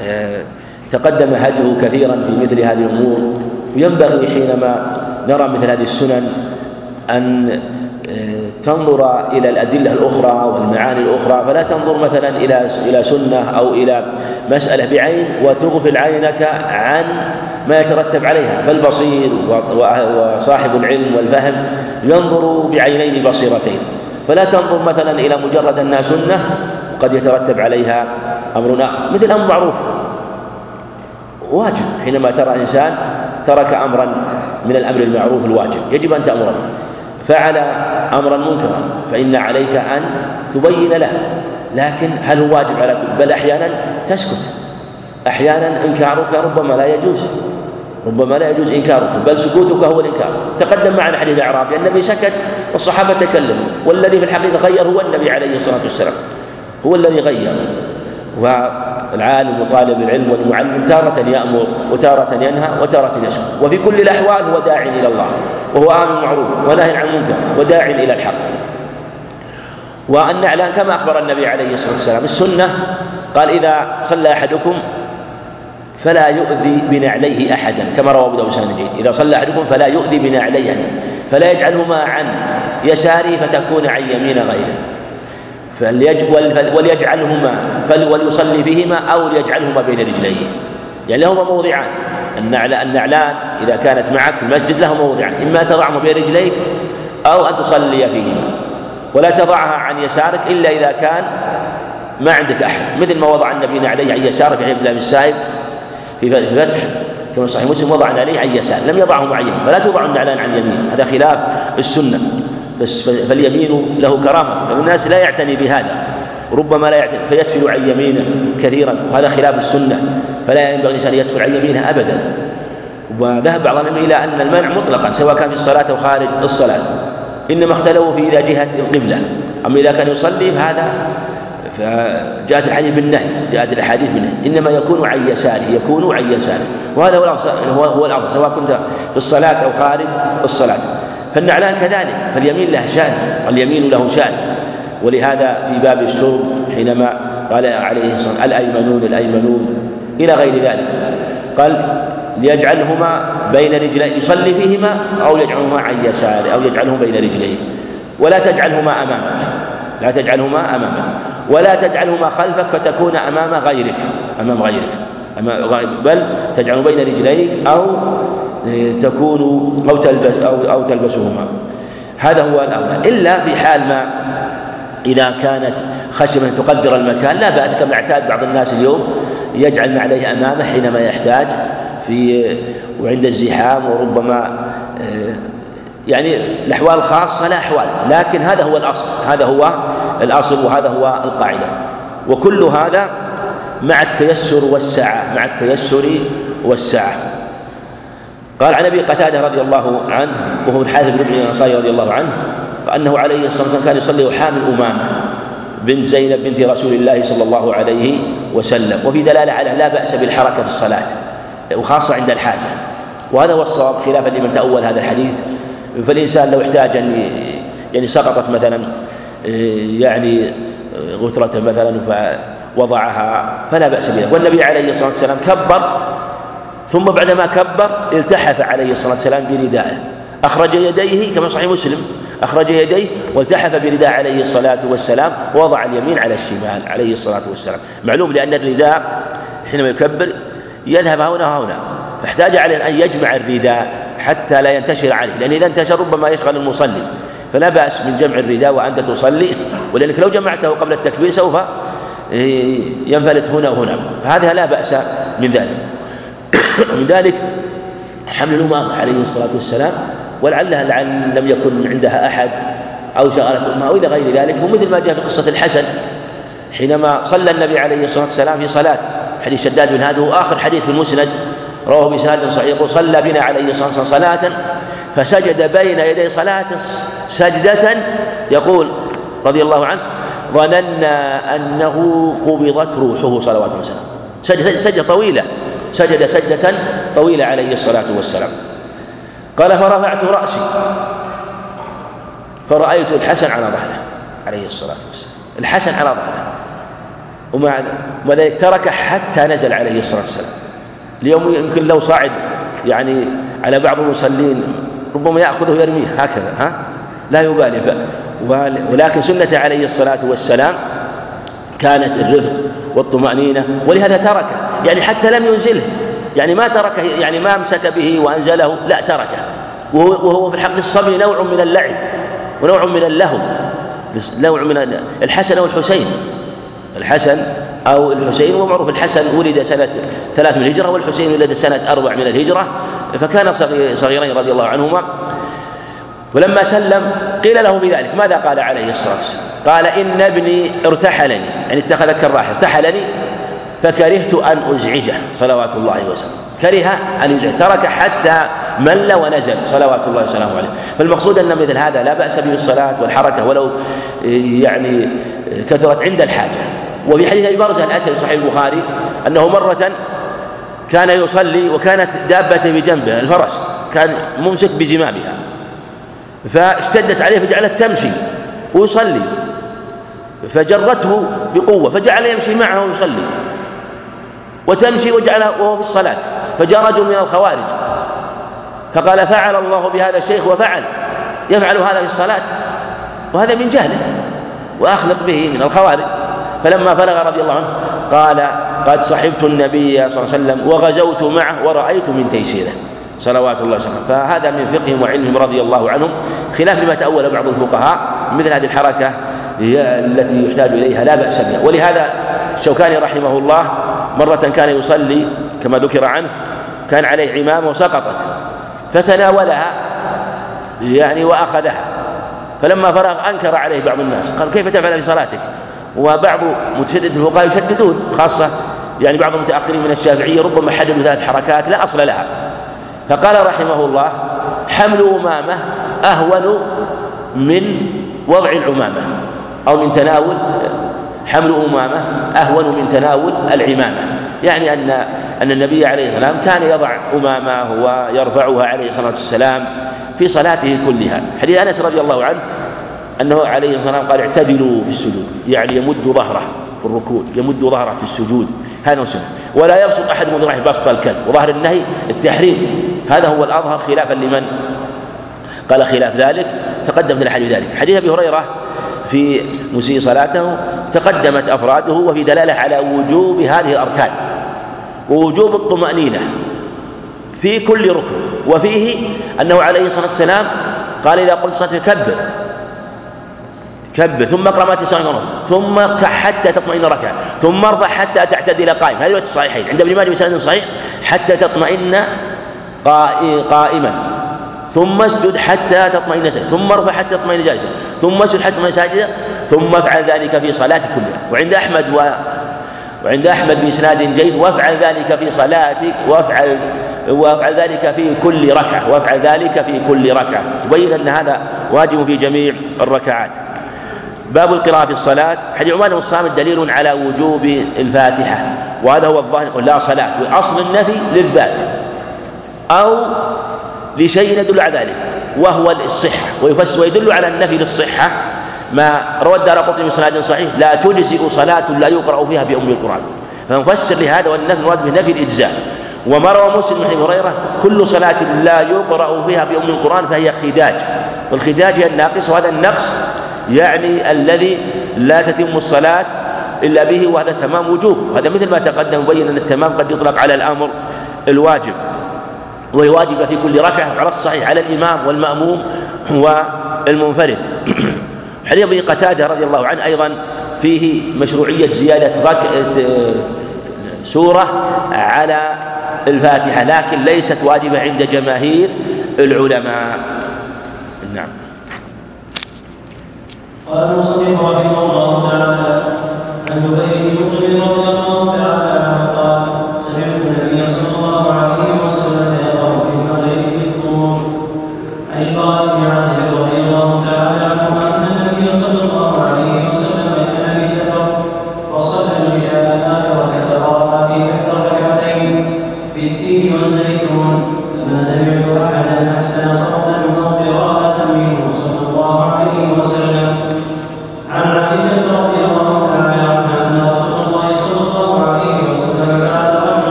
آه، تقدم هديه كثيرا في مثل هذه الأمور. وينبغي حينما نرى مثل هذه السنن أن تنظر إلى الأدلة الأخرى والمعاني الأخرى فلا تنظر مثلا إلى إلى سنة أو إلى مسألة بعين وتغفل عينك عن ما يترتب عليها فالبصير وصاحب العلم والفهم ينظر بعينين بصيرتين. فلا تنظر مثلا إلى مجرد أنها سنة قد يترتب عليها أمر آخر. مثل أمر معروف واجب. حينما ترى إنسان ترك أمرا من الأمر المعروف الواجب يجب أن تأمره. فعل أمرا منكرا فإن عليك أن تبين له. لكن هل هو واجب على كل؟ بل أحيانا تسكت أحيانا إنكارك ربما لا يجوز. ربما لا يجوز إنكارك بل سكوتك هو الإنكار. تقدم معنا حديث أعرابي النبي سكت والصحابة تكلموا والذي في الحقيقة غير هو النبي عليه الصلاة والسلام. هو الذي غير. والعالم وطالب العلم والمعلم تارة يأمر وتارة ينهى وتارة يسكت وفي كل الأحوال هو داع إلى الله. وهو آمر معروف ونهي عن منكر وداع إلى الحق. والنعلان كما أخبر النبي عليه الصلاة والسلام السنة قال إذا صلى أحدكم فلا يؤذي بنعليه أحدا كما روى أبو داود إذا صلى أحدكم فلا يؤذي بنعليه فلا يجعلهما عن يساره فتكون عن يمين غيره. وليجعلهما وليصلي فيهما أو ليجعلهما بين رجليه. يعني لهما موضعان. النعلان إذا كانت معك في المسجد له موضعان إما تضعهما بين رجليك أو أن تصلي فيهما. ولا تضعها عن يسارك إلا إذا كان ما عندك أحد. مثل ما وضع النبي عليه عن يساره في حديث السائب في فتح كما صحيح مسلم وضع عليه عن يسار لم يضعه عن يمين. فلا توضع النعلان عن يمين هذا خلاف السنة. فاليمين له كرامة. فالناس لا يعتني بهذا ربما لا يعتني فيدفل عن يمينه كثيرا وهذا خلاف السنة. فلا ينبغي الإنسان يدفل عن يمينه أبدا. وذهب بعض العلماء إلى أن المنع مطلقا سواء كان في الصلاة أو خارج الصلاة. إنما اختلفوا في إذا جهة القبلة. أما إذا كان يصلي فهذا فجاءت الحديث بالنهي جاءت الأحاديث بالنهي. إنما يكون عن يساره يكون عن يساره. وهذا هو الافضل هو هو الأفضل سواء كنت في الصلاة أو خارج الصلاة. فالنعلان كذلك فاليمين له شأن واليمين له شأن. ولهذا في باب الشرب حينما قال عليه الصلاة الأيمنون الأيمنون. إلى غير ذلك. قال ليجعلهما بين رجليه يصلي فيهما أو يجعلهما عن يساره أو يجعلهما بين رجليه. ولا تجعلهما أمامك. لا تجعلهما أمامك. ولا تجعلهما خلفك فتكون أمام غيرك. أمام غيرك. أمام بل تجعل بين رجليك أو تكون أو تلبس أو أو تلبسهما. هذا هو الأولى. إلا في حال ما إذا كانت أن تقدر المكان لا بأس كما اعتاد بعض الناس اليوم يجعل عليه امامه حينما يحتاج في وعند الزحام وربما يعني الأحوال الخاصة لا أحوال لكن هذا هو الأصل هذا هو الأصل وهذا هو القاعدة. وكل هذا مع التيسر والسعة مع التيسر والسعة. قال عن أبي قتادة رضي الله عنه وهو الحارث بن ابن الأنصاري رضي الله عنه أنه عليه الصلاة والسلام كان يصلي وحامل امامه بنت زينب بنت رسول الله صلى الله عليه وسلم. وفي دلالة على لا بأس بالحركة في الصلاة وخاصة عند الحاجة. وهذا هو الصواب خلافا لمن تأول هذا الحديث. فالإنسان لو احتاج أن يعني سقطت مثلا يعني غترة مثلا فوضعها فلا بأس بها والنبي عليه الصلاة والسلام كبر ثم بعدما كبر التحف عليه الصلاة والسلام بردائه. أخرج يديه كما صحيح مسلم. أخرج يديه والتحف برداء عليه الصلاة والسلام ووضع اليمين على الشمال عليه الصلاة والسلام. معلوم لأن الرداء حينما يكبر يذهب هنا وهنا فاحتاج عليه أن يجمع الرداء حتى لا ينتشر عليه لأن إذا انتشر ربما يشغل المصلي فلا بأس من جمع الرداء وأنت تصلي. ولأنك لو جمعته قبل التكبير سوف ينفلت هنا وهنا. هذا لا بأس من ذلك. من ذلك حمل الأمام عليه الصلاة والسلام ولعلها لعل لم يكن عندها أحد أو شغلت أمها إلى غير ذلك ومثل ما جاء في قصة الحسن. حينما صلى النبي عليه الصلاة والسلام في صلاة حديث شداد بن هذا هو آخر حديث في المسند رواه بسند صحيح يقول صلى بنا عليه الصلاة والسلام صلاة فسجد بين يدي صلاة سجدة يقول رضي الله عنه ظننا أنه قبضت روحه صلوات وسلامه. سجد سجدة طويلة سجد سجدة طويلة عليه الصلاة والسلام. قال فرفعت رأسي. فرأيت الحسن على ظهره عليه الصلاة والسلام. الحسن على ظهره. ومع ذلك ترك حتى نزل عليه الصلاة والسلام. اليوم يمكن لو صعد يعني على بعض المصلين ربما يأخذه ويرميه هكذا ها؟ لا يبالي. ولكن سنة عليه الصلاة والسلام كانت الرفق والطمأنينة ولهذا تركه. يعني حتى لم ينزله. يعني ما تركه يعني ما أمسك به وأنزله لا تركه. وهو في الحق للصبي نوع من اللعب ونوع من اللهو نوع من الحسن والحسين الحسن أو الحسين ومعروف الحسن ولد سنة ثلاث من الهجرة والحسين ولد سنة أربع من الهجرة. فكان صغيرين رضي الله عنهما. ولما سلم قيل له بذلك ماذا قال عليه الصلاة والسلام؟ قال إن ابني ارتحلني يعني اتخذ كراحة ارتحلني فكرهت أن أزعجه صلوات الله وسلامه. كره أن يزعج. ترك حتى مل ونزل صلوات الله وسلامه عليه. فالمقصود أن مثل هذا لا بأس به الصلاة والحركة ولو يعني كثرت عند الحاجة. وفي حديث أبي برزة الأسد صحيح البخاري أنه مرة كان يصلي وكانت دابته بجنبه الفرس كان ممسك بزمامها فاشتدت عليه فجعلت تمشي ويصلي. فجرته بقوة فجعل يمشي معه ويصلي. وتمشي وجعل وهو في الصلاة فجاء رجل من الخوارج فقال فعل الله بهذا الشيخ وفعل يفعل هذا في الصلاة وهذا من جهله وأخلق به من الخوارج. فلما فرغ رضي الله عنه قال قد صحبت النبي صلى الله عليه وسلم وغزوت معه ورأيت من تيسيره. صلوات الله وسلامه. فهذا من فقههم وعلمهم رضي الله عنهم. خلاف لما تأول بعض الفقهاء مثل هذه الحركة التي يحتاج إليها لا بأس بها. ولهذا الشوكاني رحمه الله مرة كان يصلي كما ذكر عنه كان عليه عمامة وسقطت فتناولها يعني وأخذها فلما فرغ أنكر عليه بعض الناس قال كيف تفعل في صلاتك؟ وبعض متشدد الفقهاء يشددون خاصة يعني بعض المتأخرين من الشافعية ربما حددوا ثلاث حركات لا أصل لها. فقال رحمه الله حمل أمامة أهون من وضع العمامة أو من تناول حمل أمامة أهون من تناول العمامة. يعني أن أن النبي عليه السلام كان يضع أمامه ويرفعها عليه الصلاة والسلام في صلاته كلها. حديث أنس رضي الله عنه أنه عليه الصلاة والسلام قال اعتدلوا في السجود. يعني يمد ظهره في الركوع يمد ظهره في السجود. هذا هو ولا يبسط أحد من ظهره بسط الكلب. وظهر النهي التحريم. هذا هو الأظهر خلافا لمن؟ قال خلاف ذلك تقدم في الحديث ذلك. حديث أبي هريرة في مسيء صلاته تقدمت أفراده وفي دلالة على وجوب هذه الأركان ووجوب الطمأنينة في كل ركن وفيه أنه عليه الصلاة والسلام قال إذا قلت صلاة كبر كبر ثم اقرأ ما تسعين ثم اركع حتى تطمئن ركعة ثم ارفع حتى تعتدل قائم هذه الصحيحين عند ابن ماجه بسند صحيح حتى تطمئن قائما. ثم اسجد حتى تطمئن سجدا ثم ارفع حتى تطمئن جالسا ثم اسجد حتى تطمئن ساجدا ثم افعل ذلك في صلاتك كلها. وعند أحمد و وعند أحمد باسناد جيد وافعل ذلك في صلاتك وافعل وافعل ذلك في كل ركعة وافعل ذلك في كل ركعة. تبين أن هذا واجب في جميع الركعات. باب القراءة في الصلاة. حديث عمان الصامت دليل على وجوب الفاتحة وهذا هو الظاهر لا صلاة وأصل النفي للذات أو لشيء يدل على ذلك وهو الصحة ويفسر ويدل على النفي للصحة. ما روى الدار قطني بسناد صحيح لا تجزئ صلاة لا يقرأ فيها بأم القرآن. فنفسر لهذا والنفي المراد بنفي الإجزاء. وما روى مسلم عن هريرة كل صلاة لا يقرأ فيها بأم القرآن فهي خداج. والخداج هي الناقص وهذا النقص يعني الذي لا تتم الصلاة إلا به وهذا تمام وجوب. وهذا مثل ما تقدم مبين أن التمام قد يطلق على الأمر الواجب. وهي واجبة في كل ركعة على الصحيح على الإمام والمأموم والمنفرد. حديث أبي قتادة رضي الله عنه أيضا فيه مشروعية زيادة سورة على الفاتحة لكن ليست واجبة عند جماهير العلماء. نعم. قال المصنف رحمه الله تعالى عن جبير بن رضي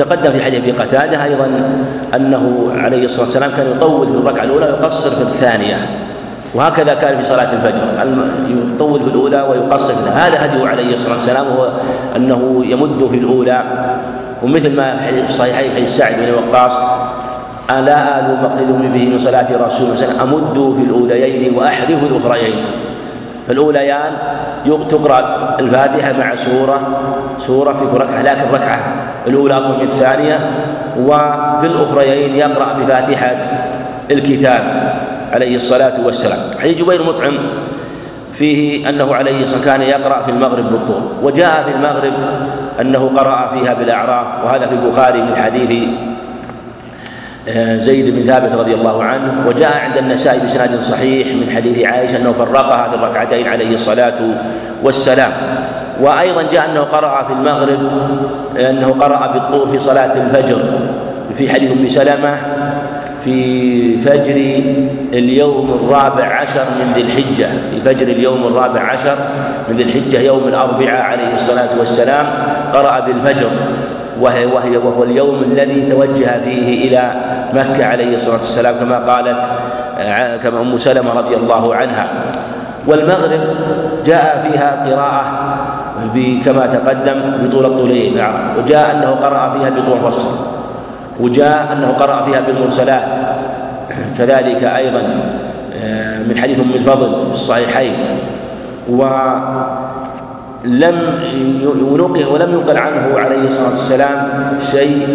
أو تقدم في حديث أبي قتادة أيضا أنه عليه الصلاة والسلام كان يطول في الركعة الأولى ويقصر في الثانية وهكذا كان في صلاة الفجر. يطول في الأولى ويقصر في هذا هديه عليه الصلاة والسلام هو أنه يمد في الأولى. ومثل ما في الصحيحين حديث سعد بن وقاص ألا آل مقتدوا به من صلاة رسول الله أمد في الأوليين وأحذف الأخريين. فالأوليان تقرأ الفاتحة مع سورة سورة في ركعة لكن ركعة. الأولى من الثانية وفي الأخريين يقرأ بفاتحة الكتاب عليه الصلاة والسلام. حديث جبير مطعم فيه أنه عليه الصلاة كان يقرأ في المغرب بالطور وجاء في المغرب أنه قرأ فيها بالأعراف وهذا في البخاري من حديث آه، زيد بن ثابت رضي الله عنه وجاء عند النسائي بسناد صحيح من حديث عائشة أنه فرقها في الركعتين عليه الصلاة والسلام. وأيضا جاء أنه قرأ في المغرب أنه قرأ بالطور في صلاة الفجر في حديث أم سلمة في فجر اليوم الرابع عشر من ذي الحجة في فجر اليوم الرابع عشر من ذي الحجة يوم الأربعاء عليه الصلاة والسلام قرأ بالفجر وهي وهي وهو اليوم الذي توجه فيه إلى مكة عليه الصلاة والسلام كما قالت كما أم سلمة رضي الله عنها. والمغرب جاء فيها قراءة كما تقدم بطول الطولين. وجاء أنه قرأ فيها بطول فصل وجاء أنه قرأ فيها بالمرسلات كذلك أيضا آه، من حديث أم الفضل في الصحيحين. ولم ونقل ولم ينقل عنه عليه الصلاة والسلام شيء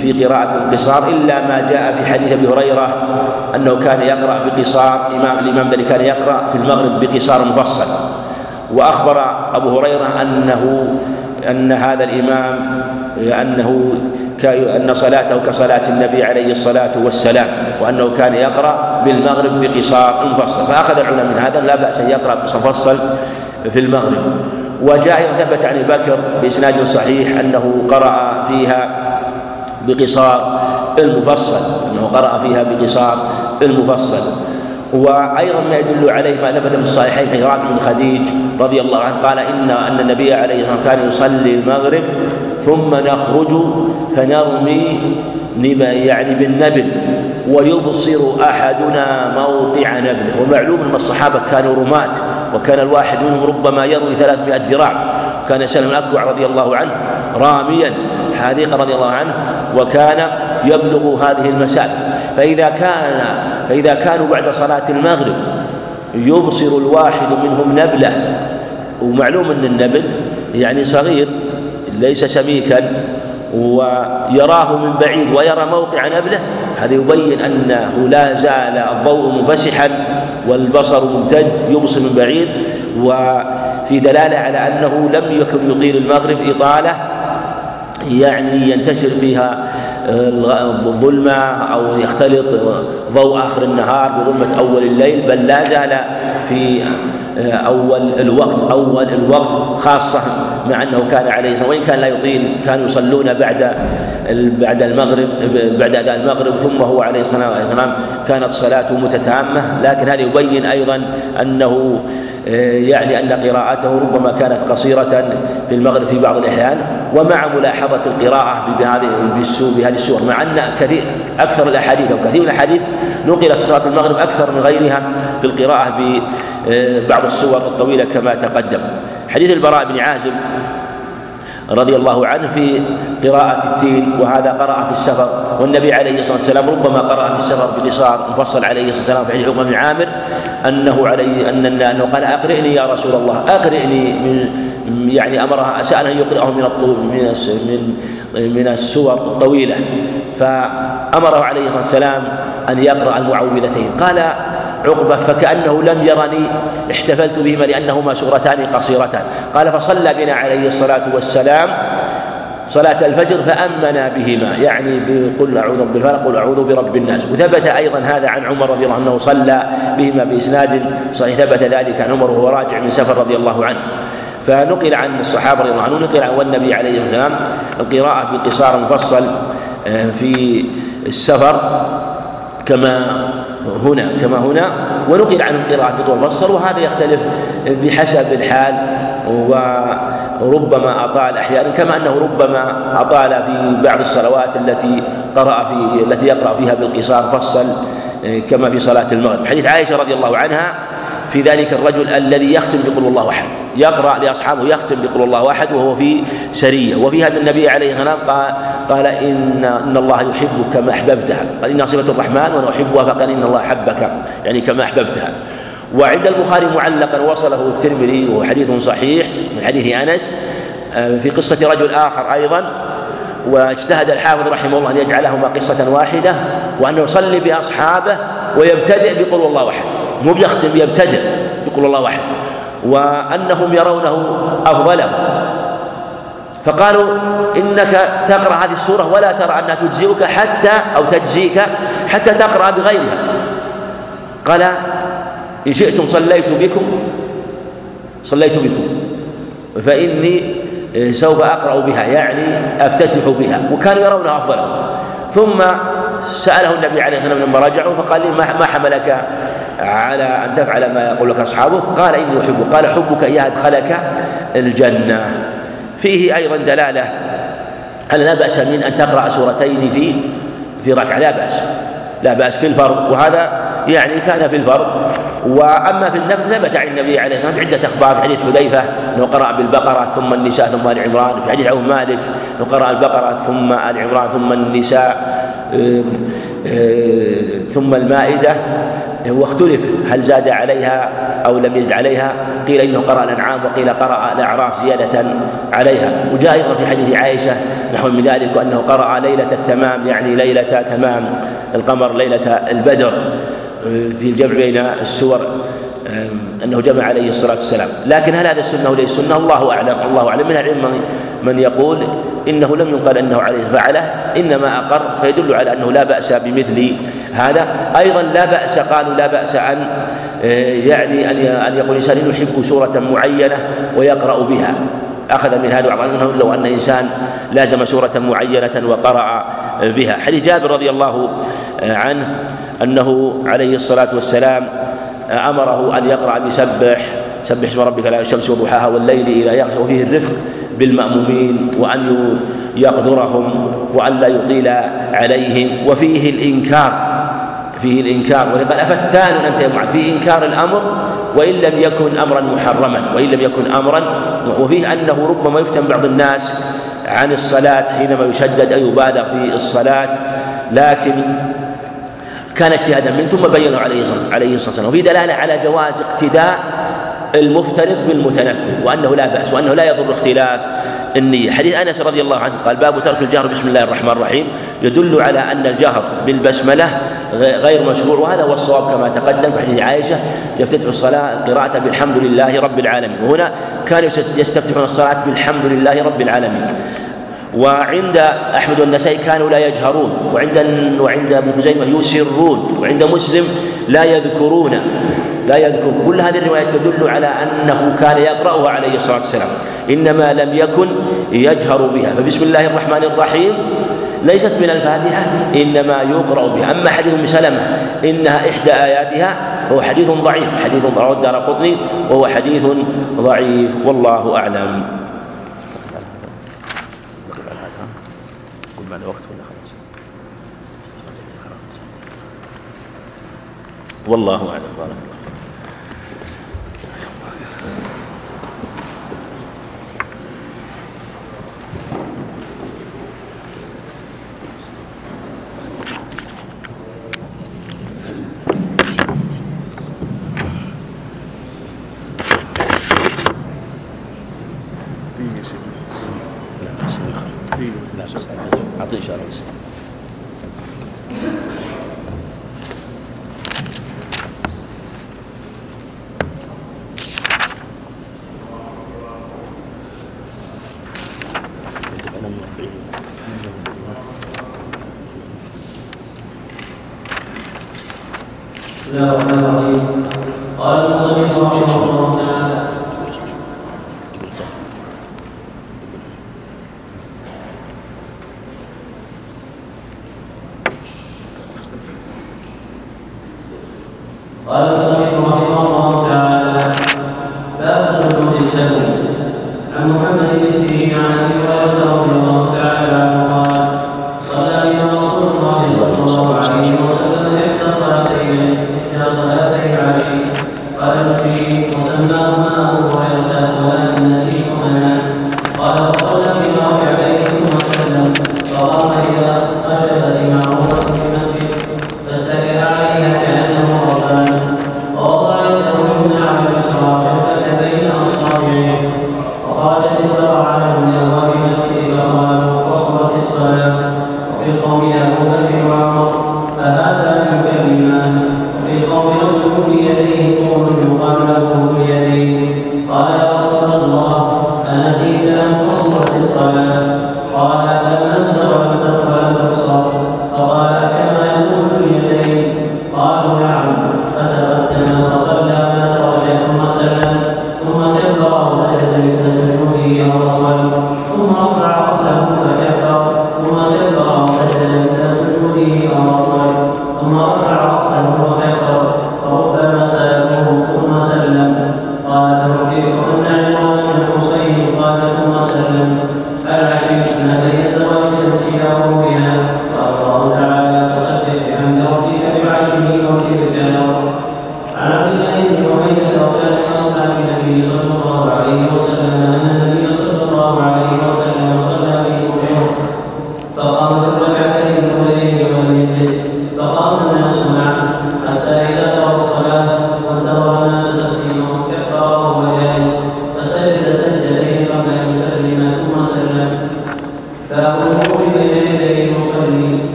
في قراءة القصار إلا ما جاء في حديث أبي هريرة أنه كان يقرأ بقصار الإمام الإمام الذي كان يقرأ في المغرب بقصار مفصل. وأخبر أبو هريرة أنه أن هذا الإمام أنه أن صلاته كصلاة النبي عليه الصلاة والسلام وأنه كان يقرأ بالمغرب بقصار مفصل فأخذ العلماء من هذا لا بأس أن يقرأ مفصل في المغرب. وجاء ثبت عن بكر بإسناد صحيح أنه قرأ فيها بقصار المفصل أنه قرأ فيها بقصار المفصل. وأيضا ما يدل عليه ما ثبت في الصحيحين في رافع بن خديج رضي الله عنه قال إن أن النبي عليه الصلاة والسلام كان يصلي المغرب ثم نخرج فنرمي يعني بالنبل ويبصر أحدنا موقع نبله. ومعلوم أن الصحابة كانوا رماة وكان الواحد منهم ربما يروي 300 ذراع. كان سلم الاكوع رضي الله عنه راميا حديقة رضي الله عنه وكان يبلغ هذه المسافة. فإذا كان فإذا كانوا بعد صلاة المغرب يبصر الواحد منهم نبلة. ومعلوم أن النبل يعني صغير ليس سميكا ويراه من بعيد ويرى موقع نبلة. هذا يبين أنه لا زال الضوء منفسحا والبصر ممتد يبصر من بعيد. وفي دلالة على أنه لم يكن يطيل المغرب إطالة يعني ينتشر فيها الظلمة أو يختلط ضوء آخر النهار بظلمة أول الليل بل لا زال في أول الوقت أول الوقت خاصة مع أنه كان عليه وإن كان لا يطيل كانوا يصلون بعد بعد المغرب بعد أداء المغرب ثم هو عليه الصلاة والسلام كانت صلاته متتامة لكن هذا يبين أيضا أنه يعني أن قراءته ربما كانت قصيرة في المغرب في بعض الأحيان ومع ملاحظة القراءة بهذه بهذه السور مع أن كثير أكثر الأحاديث أو كثير من الأحاديث نقلت صلاة المغرب أكثر من غيرها في القراءة ببعض السور الطويلة كما تقدم. حديث البراء بن عازب رضي الله عنه في قراءة التين وهذا قرأ في السفر. والنبي عليه الصلاة والسلام ربما قرأ في السفر بقصار مفصل عليه الصلاة والسلام في حديث عقبة بن عامر أنه عليه أن أنه قال أقرئني يا رسول الله أقرئني من يعني أمره سأل أن يقرأه من الطول من من من السور الطويلة. فأمره عليه الصلاة والسلام أن يقرأ المعوذتين. قال عقبة فكأنه لم يرني احتفلت بهما لأنهما سورتان قصيرتان. قال فصلى بنا عليه الصلاة والسلام صلاة الفجر فأمنا بهما يعني بقل أعوذ بالفلق قل أعوذ برب الناس. وثبت أيضا هذا عن عمر رضي الله عنه صلى بهما بإسناد صحيح. ثبت ذلك عن عمر وهو راجع من سفر رضي الله عنه. فنقل عن الصحابة رضي الله عنهم نقل عن والنبي عليه والسلام القراءة بقصار مفصل آه، في السفر. كما هنا كما هنا. ونقل عن القراءة بطول. مفصل وهذا يختلف بحسب الحال وربما أطال أحيانا كما أنه ربما أطال في بعض الصلوات التي قرأ في التي يقرأ فيها بالقصار فصل كما في صلاة المغرب. حديث عائشة رضي الله عنها في ذلك الرجل الذي يختم بقول الله أحد. يقرأ لأصحابه يختم بقول الله أحد وهو في سرية. وفي هذا النبي عليه الصلاة والسلام قال, قال إن إن الله يحبك كما أحببتها. قال إنها صفة الرحمن وأنا أحبها فقال إن الله أحبك يعني كما أحببتها. وعند البخاري معلقا وصله الترمذي وهو حديث صحيح من حديث أنس آه، في قصة رجل آخر أيضا. واجتهد الحافظ رحمه الله أن يجعلهما قصة واحدة وأنه يصلي بأصحابه ويبتدئ بقول الله أحد. مو بيختم يبتدئ بقول الله أحد وأنهم يرونه أفضله فقالوا إنك تقرأ هذه السورة ولا ترى أنها تجزئك حتى أو تجزيك حتى تقرأ بغيرها. قال إن شئتم صليت بكم صليت بكم فإني سوف أقرأ بها يعني أفتتح بها. وكانوا يرونها أفضل. ثم سأله النبي عليه الصلاة والسلام لما رجعوا فقال لي ما حملك على أن تفعل ما يقول لك أصحابه. قال إني أحبك. قال حبك إياه أدخلك الجنة. فيه أيضا دلالة. على لا بأس من أن تقرأ سورتين في في ركعة؟ لا بأس. لا بأس في الفرض. وهذا يعني كان في الفرض. وأما في النفل ثبت عن النبي عليه الصلاة والسلام عدة أخبار في حديث حذيفة. إنه قرأ بالبقرة ثم النساء ثم آل عمران. في حديث عوف مالك إنه قرأ البقرة ثم آل عمران ثم النساء ثم المائدة. واختلف هل زاد عليها أو لم يزد عليها. قيل إنه قرأ الأنعام وقيل قرأ الأعراف زيادة عليها. وجاء أيضا في حديث عائشة نحو من ذلك وانه قرأ ليلة التمام يعني ليلة تمام القمر ليلة البدر في الجمع بين السور. أنه جمع عليه الصلاة والسلام، لكن هل هذا السنة وليس سنة؟ الله أعلم، الله أعلم. من العلم من يقول إنه لم ينقل أنه عليه فعله، إنما أقر فيدل على أنه لا بأس بمثل هذا، أيضا لا بأس قالوا لا بأس أن آه، يعني أن أن يقول الانسان يحب سورة معينة ويقرأ بها، أخذ من هذا وعظم منه لو أن إنسان لازم سورة معينة وقرأ بها. حديث جابر رضي الله عنه أنه عليه الصلاة والسلام أمره أن يقرأ بسبح سبح اسم ربك لا الشمس وضحاها والليل إذا يغشى وفيه الرفق بالمأمومين وأن يقدرهم وأن لا يطيل عليهم. وفيه الإنكار فيه الإنكار. ولقد أفتان أنت يا معاذ. فيه إنكار الأمر وإن لم يكن أمرا محرما وإن لم يكن أمرا وفيه أنه ربما يفتن بعض الناس عن الصلاة حينما يشدد أي يبالغ في الصلاة. لكن كان اجتهادا منه ثم بينه عليه عليه الصلاة والسلام. وفي دلالة على جواز اقتداء المفترض بالمتنفل وأنه لا بأس وأنه لا يضر اختلاف النية. حديث أنس رضي الله عنه قال باب ترك الجهر بسم الله الرحمن الرحيم. يدل على أن الجهر بالبسملة غير مشروع وهذا هو الصواب كما تقدم في حديث عائشة يفتتح الصلاة قراءة بالحمد لله رب العالمين. وهنا كانوا يستفتحون الصلاة بالحمد لله رب العالمين. وعند أحمد والنسائي كانوا لا يجهرون وعند وعند ابن خزيمة يسرون وعند مسلم لا يذكرون لا يذكر كل هذه الروايات تدل على أنه كان يقرأها عليه الصلاة والسلام. إنما لم يكن يجهر بها. فبسم الله الرحمن الرحيم. ليست من الفاتحة إنما يقرأ بها. أما حديث أم سلمة إنها إحدى آياتها هو حديث ضعيف. حديث رواه الدار قطني وهو حديث ضعيف. والله أعلم. والله أعلم بارك الله أعطيه إشارة بس بسم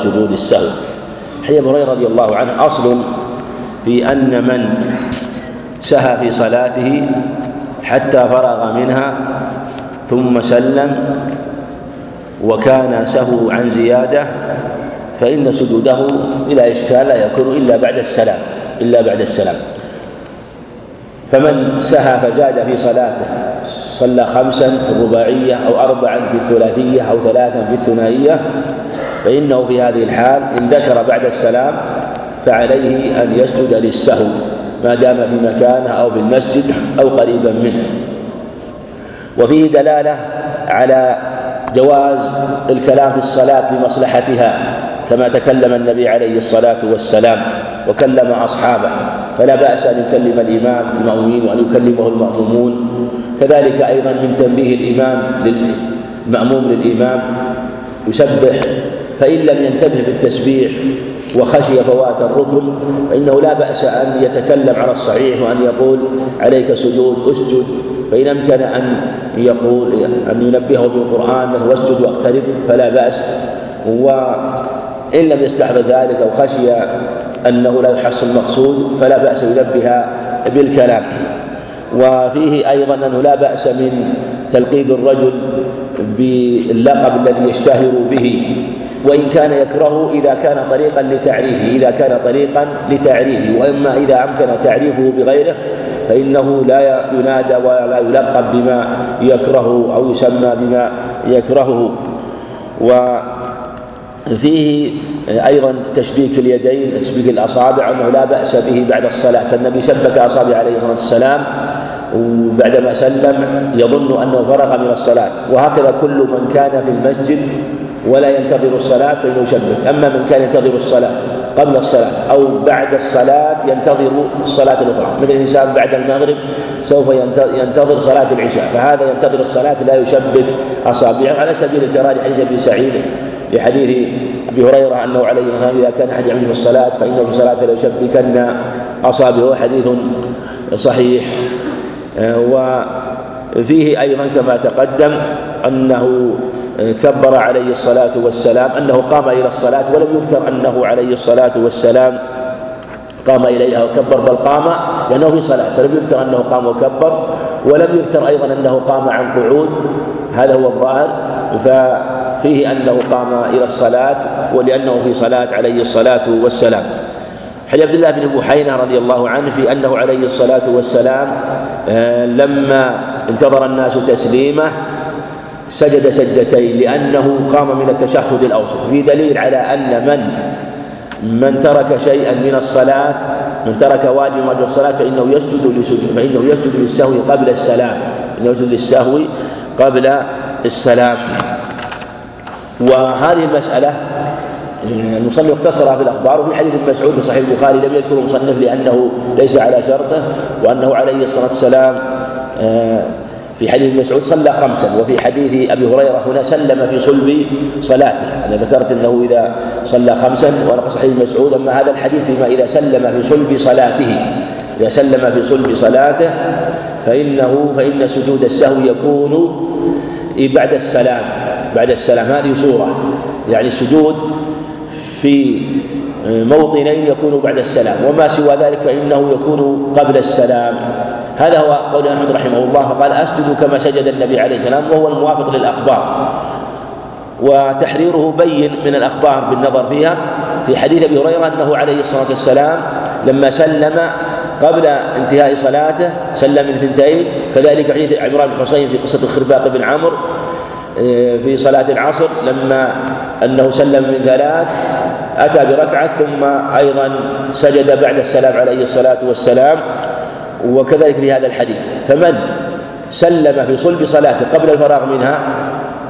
سجود السهو. حي ابو هريرة رضي الله عنه أصل في أن من سهى في صلاته حتى فرغ منها ثم سلم وكان سهو عن زيادة فإن سجوده إلى اشكال لا يكون إلا بعد السلام إلا بعد السلام. فمن سهى فزاد في صلاته صلى خمسا في الرباعية أو اربعا في الثلاثية أو ثلاثا في الثنائية فإنه في هذه الحال إن ذكر بعد السلام فعليه أن يسجد للسهو ما دام في مكانه أو في المسجد أو قريبا منه. وفيه دلالة على جواز الكلام في الصلاة في مصلحتها كما تكلم النبي عليه الصلاة والسلام وكلم أصحابه. فلا بأس أن يكلم الإمام المأمومين وأن يكلمه المأمومون. كذلك أيضا من تنبيه الإمام للمأموم للإمام يسبح فإن لم ينتبه بالتسبيح وخشي فوات الركن فإنه لا بأس أن يتكلم على الصحيح وأن يقول عليك سجود أسجد. فإن أمكن أن يقول أن ينبهه بالقرآن مثل واسجد وأقترب فلا بأس. وإن لم يستحضر ذلك أو خشي أنه لا يحصل المقصود فلا بأس ينبه بالكلام. وفيه أيضا أنه لا بأس من تلقيب الرجل باللقب الذي يشتهر به. وإن كان يكره إذا كان طريقا لتعريفه إذا كان طريقا لتعريفه. وإما إذا أمكن تعريفه بغيره فإنه لا ينادى ولا يلقب بما يكرهه أو يسمى بما يكرهه. وفيه أيضا تشبيك اليدين تشبيك الأصابع أنه لا بأس به بعد الصلاة. فالنبي شبك أصابع عليه الصلاة والسلام وبعدما سلم يظن أنه فرغ من الصلاة. وهكذا كل من كان في المسجد ولا ينتظر الصلاة فإنه يشبك أما من كان ينتظر الصلاة قبل الصلاة أو بعد الصلاة ينتظر الصلاة الأخرى. مثل الإنسان بعد المغرب سوف ينتظر صلاة العشاء. فهذا ينتظر الصلاة لا يشبك أصابعه. على سبيل الكرار حديث أبي سعيد لحديث أبي هريرة أنه عليه الصلاة إذا كان أحد يعمل في الصلاة فإنه في الصلاة لا يشبكن أصابعه. حديث صحيح. وفيه أيضا كما تقدم أنه كبر عليه الصلاة والسلام أنه قام إلى الصلاة ولم يذكر أنه عليه الصلاة والسلام قام إليها وكبر بل قام لأنه في صلاة فلم يذكر أنه قام وكبر ولم يذكر أيضا أنه قام عن قعود هذا هو الظاهر. ففيه أنه قام إلى الصلاة ولأنه في صلاة عليه الصلاة والسلام. حديث عبد الله بن بحينة رضي الله عنه في أنه عليه الصلاة والسلام آه، لما انتظر الناس تسليمه سجد سجدتين لأنه قام من التشهد الأوسط. في دليل على أن من من ترك شيئا من الصلاة من ترك واجب واجب الصلاة فإنه يسجد لسجد فإنه يسجد للسهو قبل السلام. إنه يسجد للسهو قبل السلام. وهذه المسألة المصنف اختصرها في الأخبار وفي حديث ابن مسعود في صحيح البخاري لم يذكر المصنف لأنه ليس على شرطه وأنه عليه الصلاة والسلام آه، في حديث مسعود صلى خمسا وفي حديث أبي هريرة هنا سلم في صلب صلاته. أنا ذكرت أنه إذا صلى خمسا وأنا صحيح مسعود أما هذا الحديث فيما إذا سلم في صلب صلاته. إذا سلم في صلب صلاته فإنه فإن سجود السهو يكون بعد السلام بعد السلام. هذه صورة. يعني السجود في موطنين يكون بعد السلام. وما سوى ذلك فإنه يكون قبل السلام. هذا هو قول أحمد رحمه الله فقال أسجد كما سجد النبي عليه السلام وهو الموافق للأخبار. وتحريره بين من الأخبار بالنظر فيها في حديث أبي هريرة أنه عليه الصلاة والسلام لما سلم قبل انتهاء صلاته سلم من اثنتين كذلك حديث عمران بن حصين في قصة الخرباق بن عمرو آه، في صلاة العصر لما أنه سلم من ثلاث أتى بركعة ثم أيضا سجد بعد السلام عليه الصلاة والسلام وكذلك في هذا الحديث. فمن سلم في صلب صلاته قبل الفراغ منها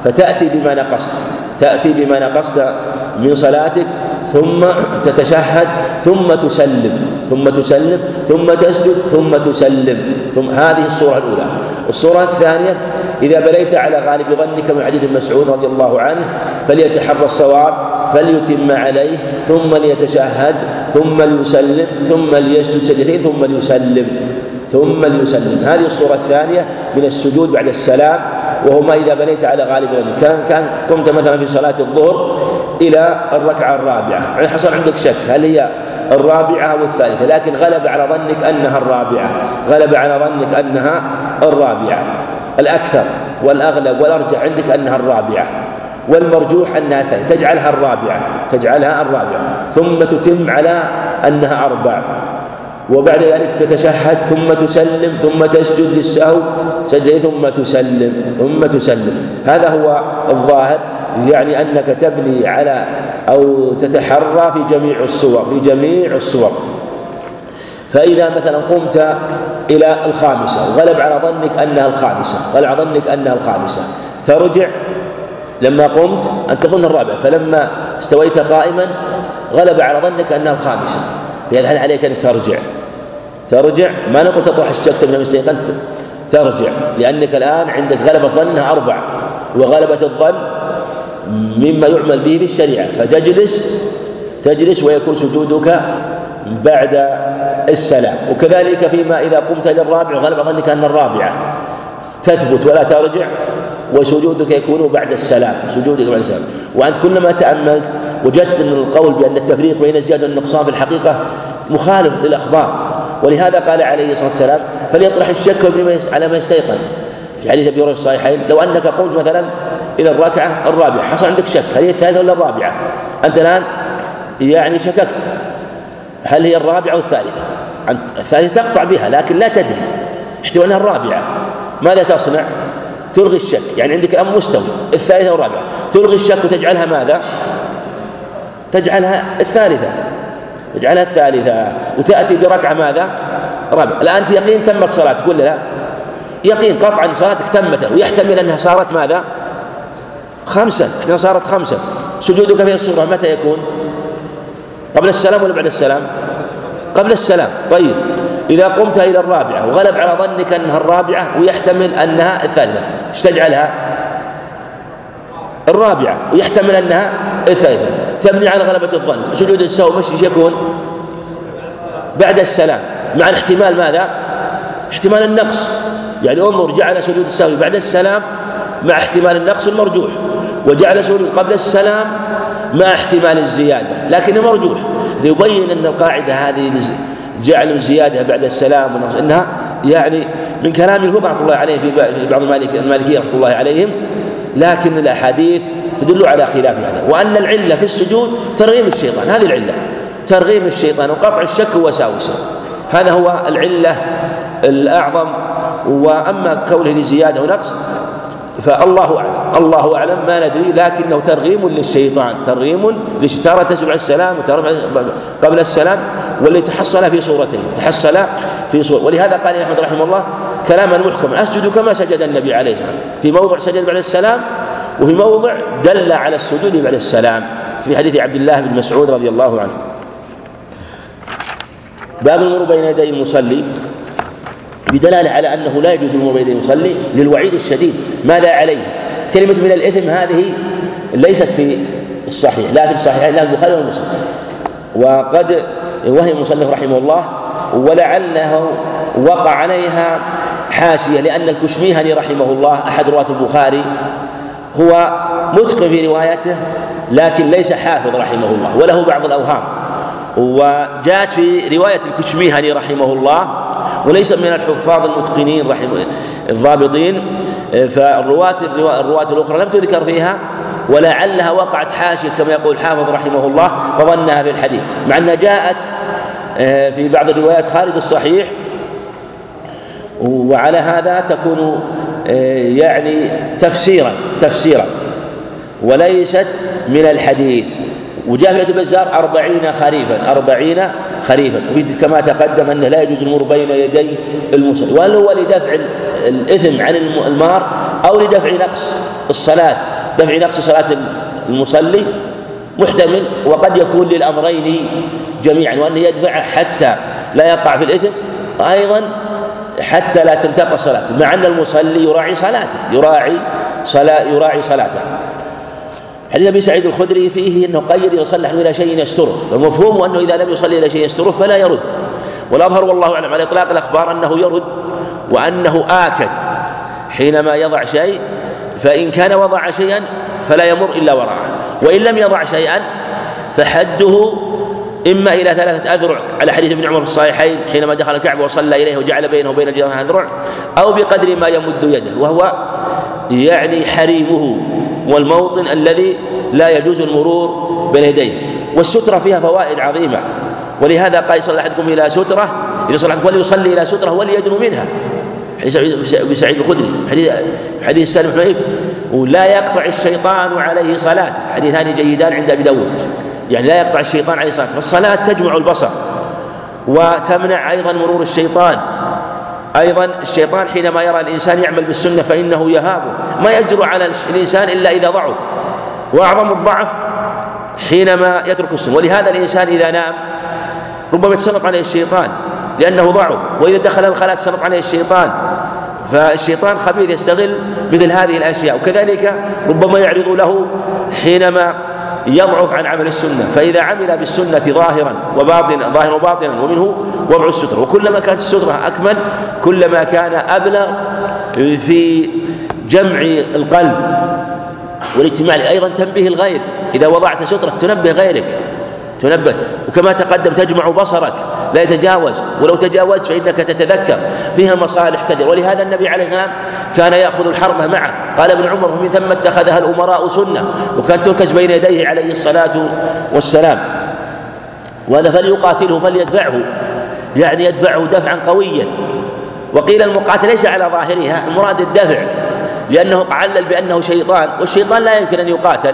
فتأتي بما نقصت تأتي بما نقصت من صلاتك ثم تتشهد ثم تسلم ثم تسلم ثم تسجد ثم تسلم. ثم هذه الصورة الأولى. الصورة الثانية إذا بنيت على غالب ظنك من حديث مسعود رضي الله عنه فليتحرى الصواب فليتم عليه ثم ليتشهد ثم ليسلم ثم ليسجد سجدتين ثم ليسلم. ثم ليسلم هذه الصورة الثانية من السجود بعد السلام وهو ما إذا بنيت على غالب كان كان قمت مثلا في صلاة الظهر إلى الركعة الرابعة. يعني حصل عندك شك هل هي الرابعة أو الثالثة لكن غلب على ظنك أنها الرابعة. غلب على ظنك أنها الرابعة. الأكثر والأغلب والأرجح عندك أنها الرابعة والمرجوح أنها ثالثة تجعلها الرابعة تجعلها الرابعة. ثم تتم على أنها أربع. وبعد ذلك تتشهد ثم تسلم ثم تسجد للسهو. سجد ثم تسلم ثم تسلم. هذا هو الظاهر يعني أنك تبني على أو تتحرى في جميع الصور في جميع الصور. فإذا مثلا قمت إلى الخامسة وغلب على ظنك أنها الخامسة غلب على ظنك أنها الخامسة. ترجع لما قمت أن تظن الرابعة فلما استويت قائما غلب على ظنك أنها الخامسة. فهل عليك أنك ترجع؟ ترجع؟ ما نقول تطرح الشك من المستيقن ترجع. لأنك الآن عندك غلبة ظنها أربع وغلبة الظن مما يعمل به في الشريعة. فتجلس تجلس ويكون سجودك بعد السلام. وكذلك فيما إذا قمت للرابع وغلب ظنك أن الرابعة تثبت ولا ترجع وسجودك يكون بعد السلام سجودك بعد السلام. وأنت كلما تأملت وجدت أن القول بأن التفريق بين الزيادة والنقصان في الحقيقة مخالف للأخبار. ولهذا قال عليه الصلاة والسلام فليطرح الشك على ما يستيقن. في حديث أبي هريرة في الصحيحين لو أنك قمت مثلا إلى الركعة الرابعة حصل عندك شك هل هي الثالثة ولا الرابعة؟ أنت الآن يعني شككت. هل هي الرابعة أو الثالثة؟ الثالثة تقطع بها لكن لا تدري احتمال أنها الرابعة. ماذا تصنع؟ تلغي الشك. يعني عندك الأمر مستوي الثالثة والرابعة. تلغي الشك وتجعلها ماذا؟ تجعلها الثالثة تجعلها الثالثة وتأتي بركعة ماذا؟ رابعة الآن يقين تمت صلاتك ولا لا؟ يقين قطعا صلاتك تمت ويحتمل أنها صارت ماذا؟ خمسا إحنا صارت خمسا سجودك في السورة متى يكون؟ قبل السلام ولا بعد السلام؟ قبل السلام طيب إذا قمت إلى الرابعة وغلب على ظنك أنها الرابعة ويحتمل أنها الثالثة إيش تجعلها؟ الرابعة ويحتمل أنها الثالثة تبني على غلبة الظن. سجود السهو مش يكون بعد السلام. مع الاحتمال ماذا؟ احتمال النقص. يعني انظر جعل سجود السهو بعد السلام مع احتمال النقص المرجوح. وجعل سجود قبل السلام مع احتمال الزيادة. لكن مرجوح ليبين أن القاعدة هذه جعل الزيادة بعد السلام والنقص إنها يعني من كلام الفقهاء رحمة الله عليهم في بعض المالكية رحمة الله عليهم لكن الأحاديث تدل على خلاف هذا. وأن العلة في السجود ترغيم الشيطان هذه العلة. ترغيم الشيطان وقطع الشك ووساوسه هذا هو العلة الأعظم. وأما كونه لزيادة ونقص فالله أعلم. الله أعلم ما ندري لكنه ترغيم للشيطان ترغيم تارة تسمع السلام وتارة قبل السلام واللي تحصل في صورته تحصل في صورة ولهذا قال أحمد رحمه الله كلاما محكما أسجد كما سجد النبي عليه والسلام في موضع سجد بعد السلام وفي موضع دل على السجود بعد السلام. في حديث عبد الله بن مسعود رضي الله عنه. باب المر بين يدي المصلي. بدلالة على أنه لا يجوز المر بين يدي المصلي للوعيد الشديد. ماذا عليه؟ كلمة من الإثم هذه ليست في الصحيح لا في الصحيح لا في البخاري ولا مسلم. وقد وهم المصنف رحمه الله ولعله وقع عليها حاشية لأن الكشميهني رحمه الله أحد رواة البخاري هو متقن في روايته لكن ليس حافظ رحمه الله وله بعض الأوهام. وجاءت في رواية الكشميهني رحمه الله وليس من الحفاظ المتقنين رحمه الضابطين فالرواة الرواة الأخرى لم تذكر فيها ولعلها وقعت حاشية كما يقول الحافظ رحمه الله فظنها في الحديث. مع أنها جاءت آه، في بعض الروايات خارج الصحيح وعلى هذا تكون آه، يعني تفسيرا تفسيرا. وليست من الحديث. وجاء في البزار أربعين خريفا أربعين خريفا. كما تقدم أنه لا يجوز المر بين يدي المصلي وهل هو لدفع الإثم عن المار أو لدفع نقص الصلاة؟ دفع نقص صلاة المصلي؟ محتمل. وقد يكون للأمرين جميعا. وأنه يدفعه حتى لا يقع في الإثم أيضا حتى لا تنتقص صلاته مع أن المصلي يراعي صلاته يراعي صلاة يراعي صلاته. حديث أبي سعيد الخدري فيه إنه قيد صلى إلى شيء يستره فمفهوم أنه إذا لم يصلي إلى شيء يستره فلا يرد. والأظهر والله أعلم على إطلاق الأخبار أنه يرد وأنه آكد. حينما يضع شيء فإن كان وضع شيئا فلا يمر إلا وراءه وإن لم يضع شيئا فحده إما إلى ثلاثة أذرع على حديث ابن عمر في الصحيحين حينما دخل الكعبة وصلى إليه وجعل بينه وبين الجيران أذرع أو بقدر ما يمد يده وهو يعني حريمه والموطن الذي لا يجوز المرور بين يديه. والسترة فيها فوائد عظيمة ولهذا قال يصلي أحدكم إلى سترة إذا صلى أحدكم وليصلي إلى سترة وليدنو منها. حديث أبي سعيد الخدري حديث حديث سالم بن ولا يقطع الشيطان عليه صلاة. حديثان جيدان عند أبي داود. يعني لا يقطع الشيطان عليه صلاة فالصلاة تجمع البصر وتمنع أيضا مرور الشيطان. أيضا الشيطان حينما يرى الإنسان يعمل بالسنة فإنه يهابه. ما يجر على الإنسان إلا إذا ضعف. وأعظم الضعف حينما يترك السنة. ولهذا الإنسان إذا نام ربما يتسلط عليه الشيطان لأنه ضعف. وإذا دخل الخلاء تسلط عليه الشيطان. فالشيطان خبيث يستغل مثل هذه الأشياء. وكذلك ربما يعرض له حينما يضعف عن عمل السنة فإذا عمل بالسنة ظاهرا وباطنا ظاهرا وباطنا ومنه وضع السترة وكلما كانت السترة أكمل كلما كان أبلغ في جمع القلب والاجتماع أيضا تنبيه الغير. إذا وضعت سترة تنبه غيرك تنبه. وكما تقدم تجمع بصرك. لا يتجاوز. ولو تجاوزت فإنك تتذكر فيها مصالح كثيرة. ولهذا النبي عليه السلام كان يأخذ الحربة معه. قال ابن عمر ومن ثم اتخذها الأمراء سنة. وكان تركز بين يديه عليه الصلاة والسلام. وهذا فليقاتله فليدفعه. يعني يدفعه دفعا قويا. وقيل المقاتل ليس على ظاهرها المراد الدفع. لأنه علل بأنه شيطان. والشيطان لا يمكن أن يقاتل.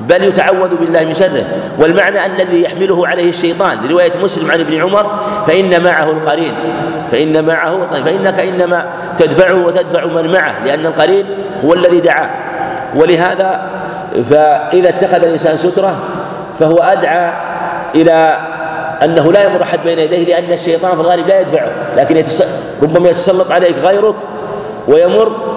بل يتعوذ بالله من شره. والمعنى أن الذي يحمله عليه الشيطان لرواية مسلم عن ابن عمر فإن معه القرين. فإن معه القرين فإنك إنما تدفعه وتدفع من معه لأن القرين هو الذي دعاه. ولهذا فإذا اتخذ الإنسان سترة فهو أدعى إلى أنه لا يمر أحد بين يديه لأن الشيطان في الغالب لا يدفعه. لكن ربما يتسلط عليك غيرك ويمر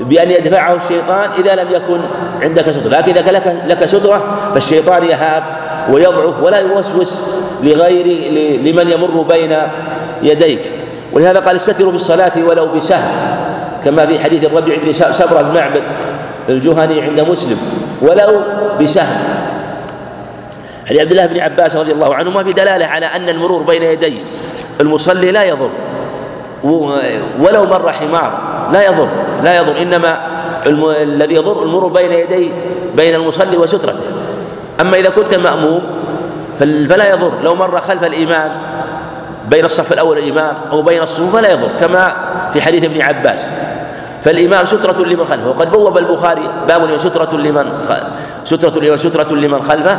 بأن يدفعه الشيطان إذا لم يكن عندك سترة لكن إذا كان لك, لك سترة فالشيطان يهاب ويضعف ولا يوسوس لغير لمن يمر بين يديك. ولهذا قال استتروا في الصلاة ولو بسهم كما في حديث الربيع بن سبرة بن معبد الجهني عند مسلم. ولو بسهم حديث عبد الله بن عباس رضي الله عنهما في دلالة على أن المرور بين يدي المصلي لا يضر. ولو مر حمار. لا يضر لا يضر. إنما الم... الذي يضر المرور بين يدي بين المصلي وسترته. أما إذا كنت مأموم فلا يضر. لو مر خلف الإمام بين الصف الأول الإمام أو بين الصفوف فلا يضر. كما في حديث ابن عباس. فالإمام سترة لمن خلفه. وقد بوب البخاري باب سترة لمن خ... سترة لمن سترة لمن خلفه.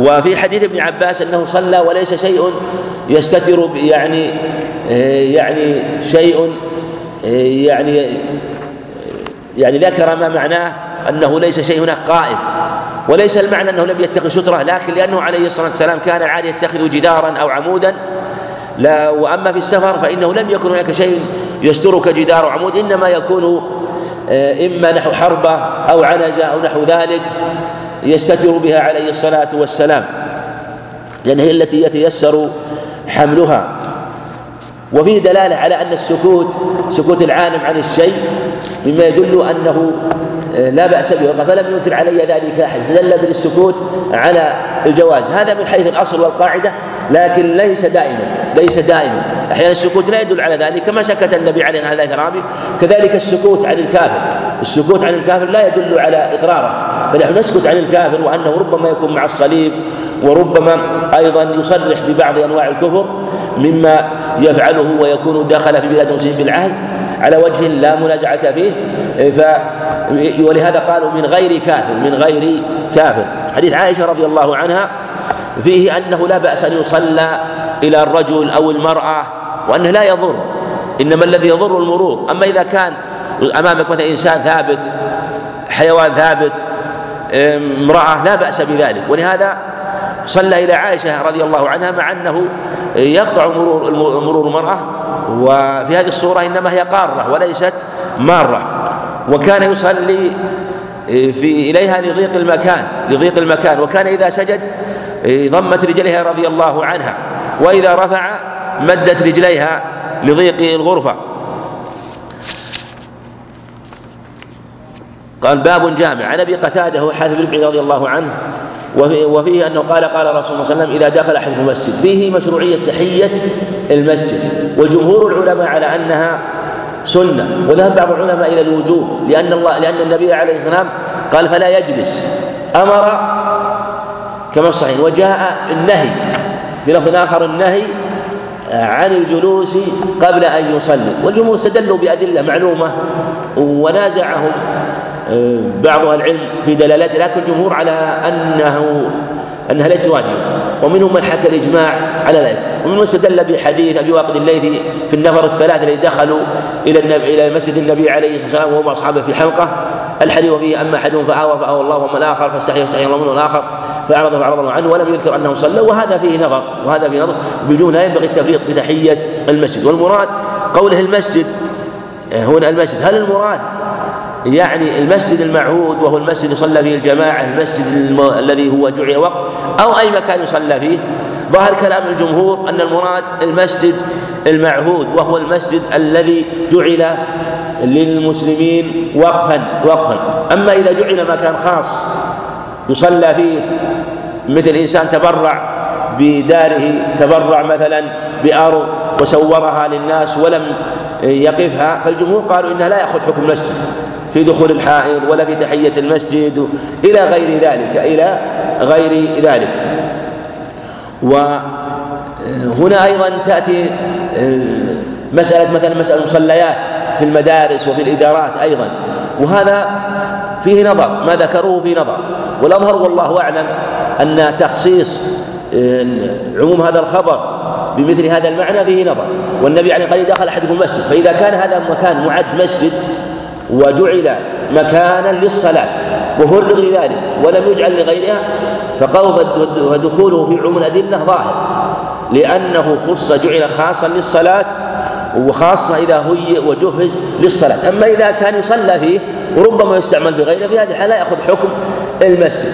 وفي حديث ابن عباس أنه صلى وليس شيء يستتر يعني يعني شيء يعني يعني ذكر ما معناه أنه ليس شيء هناك قائم وليس المعنى أنه لم يتخذ سترة لكن لأنه عليه الصلاة والسلام كان عادي يتخذ جدارا أو عمودا. لا وأما في السفر فإنه لم يكن هناك شيء يسترك جدار أو عمود إنما يكون آه، إما نحو حربة أو عنزة أو نحو ذلك يستتر بها عليه الصلاة والسلام لأن هي التي يتيسر حملها. وفيه دلالة على أن السكوت سكوت العالم عن الشيء مما يدل أنه آه، لا بأس به فلم ينكر علي ذلك أحد فدل بالسكوت على الجواز. هذا من حيث الأصل والقاعدة لكن ليس دائما ليس دائما. أحيانا السكوت لا يدل على ذلك كما سكت النبي عليه الصلاة والسلام كذلك السكوت عن الكافر السكوت عن الكافر لا يدل على إقراره فنحن نسكت عن الكافر وأنه ربما يكون مع الصليب وربما أيضا يصرح ببعض أنواع الكفر. مما يفعله ويكون دخل في بلاد المسلمين بالعهد على وجه لا منازعة فيه. ف ولهذا قالوا من غير كافر من غير كافر. حديث عائشة رضي الله عنها فيه أنه لا بأس أن يصلى إلى الرجل أو المرأة وأنه لا يضر. إنما الذي يضر المرور. أما إذا كان أمامك مثلا إنسان ثابت حيوان ثابت امرأة لا بأس بذلك. ولهذا صلى إلى عائشة رضي الله عنها مع أنه يقطع مرور مرور المرأة وفي هذه الصورة إنما هي قارة وليست مارة. وكان يصلي في إليها لضيق المكان لضيق المكان. وكان إذا سجد ضمت رجليها رضي الله عنها. وإذا رفع مدت رجليها لضيق الغرفة. قال باب جامع. عن أبي قتادة وحارث بن رضي الله عنه وفيه أنه قال قال رسول الله صلى الله عليه وسلم إذا دخل أحدكم المسجد فيه مشروعية تحية المسجد وجمهور العلماء على أنها سنة وذهب بعض العلماء إلى الوجوب لأن الله لأن النبي عليه السلام قال فلا يجلس أمر كما الصحيح وجاء النهي في لفظ آخر النهي عن الجلوس قبل أن يصلي والجمهور استدلوا بأدلة معلومة ونازعهم. بعض أهل العلم في دلالته لكن الجمهور على انه أنها ليست واجبة. ومنهم من حكى الإجماع على ذلك. ومنهم من استدل بحديث أبي واقد الليثي في النفر الثلاثه الذين دخلوا إلى النبي إلى مسجد النبي عليه الصلاة والسلام وهم اصحابه في حلقه الحديث فيه أما احدهم فآوى فآوى الله واما الآخر فاستحيا فاستحيا الله منه الآخر فاعرض فأعرض الله عنه ولم يذكر أنه صلى. وهذا فيه نظر وهذا فيه نظر. بالجمله لا ينبغي التفريط بتحية المسجد. والمراد قوله المسجد هنا المسجد هل المراد يعني المسجد المعهود وهو المسجد يصلى فيه الجماعة المسجد الم... الذي هو جعل وقف أو أي مكان يصلى فيه. ظاهر كلام الجمهور أن المراد المسجد المعهود وهو المسجد الذي جعل للمسلمين وقفا وقفا. أما إذا جعل مكان خاص يصلى فيه مثل إنسان تبرع بداره تبرع مثلا بأرض وسورها للناس ولم يقفها فالجمهور قالوا إنها لا يأخذ حكم المسجد. في دخول الحائض ولا في تحية المسجد إلى غير ذلك إلى غير ذلك. وهنا أيضا تأتي مسألة مثلا مسألة المصليات في المدارس وفي الإدارات أيضا. وهذا فيه نظر ما ذكروه في نظر. والأظهر والله أعلم أن تخصيص عموم هذا الخبر بمثل هذا المعنى فيه نظر. والنبي عليه قال دخل أحدكم المسجد فإذا كان هذا المكان معد مسجد وجعل مكانا للصلاة وفرغ لذلك ولم يجعل لغيرها فقول ودخوله في عموم الأدلة ظاهر لأنه خص جعل خاصا للصلاة وخاصة إذا هي وجهز للصلاة. أما إذا كان يصلى فيه وربما يستعمل في غيره في هذه الحالة يأخذ حكم المسجد.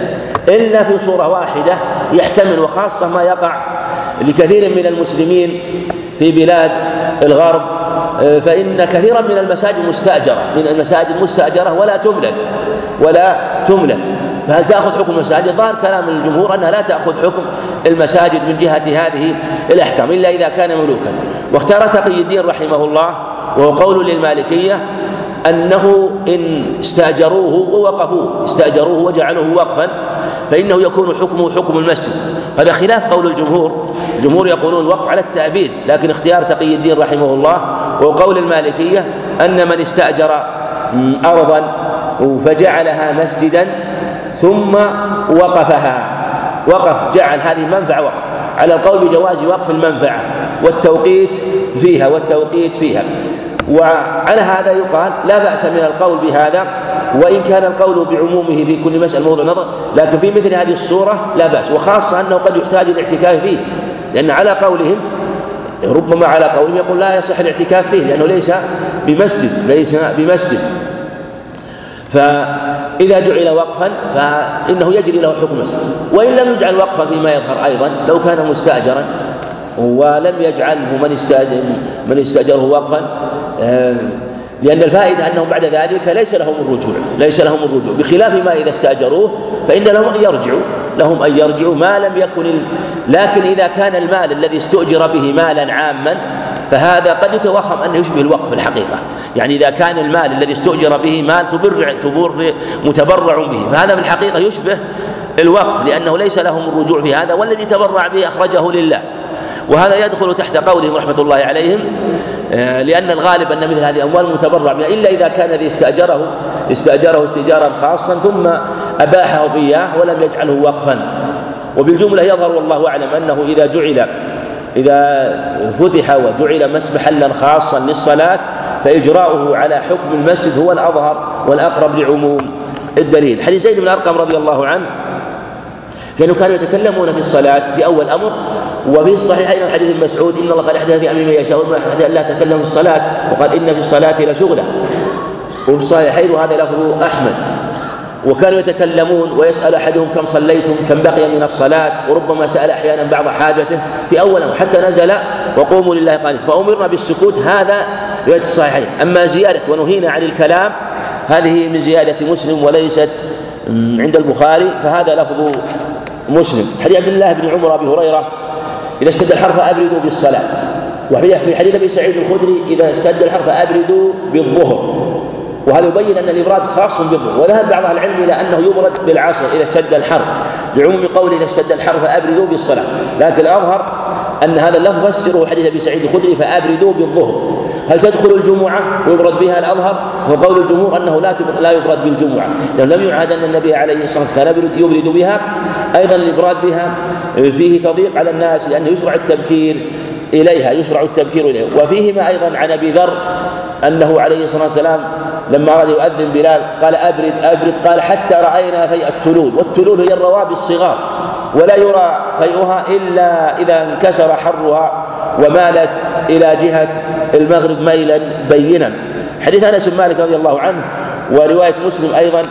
إلا في صورة واحدة يحتمل وخاصة ما يقع لكثير من المسلمين في بلاد الغرب فإن كثيرا من المساجد مستأجرة من المساجد مستأجرة ولا تملك ولا تملك. فهل تأخذ حكم المساجد؟ ظاهر كلام الجمهور أنها لا تأخذ حكم المساجد من جهة هذه الأحكام إلا إذا كان ملوكا واختار تقي الدين رحمه الله وهو قول للمالكية أنه إن استأجروه ووقفوه استأجروه وجعلوه وقفا فإنه يكون حكمه حكم المسجد. هذا خلاف قول الجمهور. الجمهور يقولون الوقف على التأبيد لكن اختيار تقي الدين رحمه الله وقول المالكية أن من استأجر أرضا فجعلها مسجدا ثم وقفها. وقف جعل هذه المنفعة وقف. على القول بجواز وقف المنفعة والتوقيت فيها والتوقيت فيها. وعلى هذا يقال لا بأس من القول بهذا وإن كان القول بعمومه في كل مسألة موضوع نظر لكن في مثل هذه الصورة لا بأس وخاصة أنه قد يحتاج الاعتكاف فيه لأن على قولهم ربما على قولهم يقول لا يصح الاعتكاف فيه لأنه ليس بمسجد ليس بمسجد. فإذا جعل وقفا فإنه يجري له حكم وإن لم يجعل وقفا فيما يظهر أيضا لو كان مستأجرا ولم يجعله من استأجر من استأجره وقفا. آه، لأن الفائدة أنهم بعد ذلك ليس لهم الرجوع ليس لهم الرجوع. بخلاف ما إذا استأجروه فإن لهم أن يرجعوا لهم أن يرجعوا ما لم يكن ال... لكن إذا كان المال الذي استؤجر به مالا عاما فهذا قد يتوهم أنه يشبه الوقف في الحقيقة. يعني إذا كان المال الذي استؤجر به مال تبرع تبر متبرع به فهذا في الحقيقة يشبه الوقف لأنه ليس لهم الرجوع في هذا والذي تبرع به أخرجه لله. وهذا يدخل تحت قولهم رحمة الله عليهم آه، لأن الغالب أن مثل هذه الأموال متبرع بها إلا إذا كان الذي استأجره استأجره استئجارا خاصا ثم أباحه إياه ولم يجعله وقفا. وبالجملة يظهر والله أعلم أنه إذا جعل إذا فتح وجعل محلا خاصا للصلاة فإجراؤه على حكم المسجد هو الأظهر والأقرب لعموم الدليل. حديث زيد بن أرقم رضي الله عنه لأنه كانوا يتكلمون في الصلاة في أول أمر وفي الصحيح أيضا حديث ابن مسعود إن الله قد أحدث في أمر من يشاء وما أحدث لا تكلم في الصلاة وقال إن في الصلاة لشغلة. وفي الصحيحين وهذا لفظ أحمد. وكانوا يتكلمون ويسأل أحدهم كم صليتم كم بقي من الصلاة وربما سأل أحيانا بعض حاجته في أول أمر حتى نزل وقوموا لله قانت فأمرنا بالسكوت هذا رواية الصحيحين. أما زيادة ونهينا عن الكلام هذه من زيادة مسلم وليست عند البخاري فهذا لفظ مسلم. حديث عبد الله بن عمر أبي هريرة إذا اشتد الحر فأبردوا بالصلاة. وفي حديث أبي سعيد الخدري إذا اشتد الحر فأبردوا بالظهر. وهذا يبين أن الإبراد خاص بالظهر. وذهب بعض أهل العلم إلى أنه يبرد بالعصر إذا اشتد الحر لعموم قول إذا اشتد الحر فأبردوا بالصلاة. لكن الأظهر أن هذا اللفظ فسره حديث أبي سعيد الخدري فأبردوا بالظهر. هل تدخل الجمعة ويبرد بها الأظهر؟ وقول الجمهور أنه لا لا يبرد بالجمعة. لأنه لم يعهد أن النبي عليه الصلاة والسلام يبرد بها أيضا الإبراد بها فيه تضييق على الناس لأنه يشرع التبكير إليها يشرع التبكير إليها. وفيهما أيضا عن أبي ذر أنه عليه الصلاة والسلام لما أراد يؤذن بلال قال أبرد أبرد قال حتى رأينا في التلول والتلول هي الروابي الصغار ولا يرى فيئها إلا إذا انكسر حرها ومالت إلى جهة المغرب ميلا بينا. حديث أنس بن مالك رضي الله عنه ورواية مسلم أيضا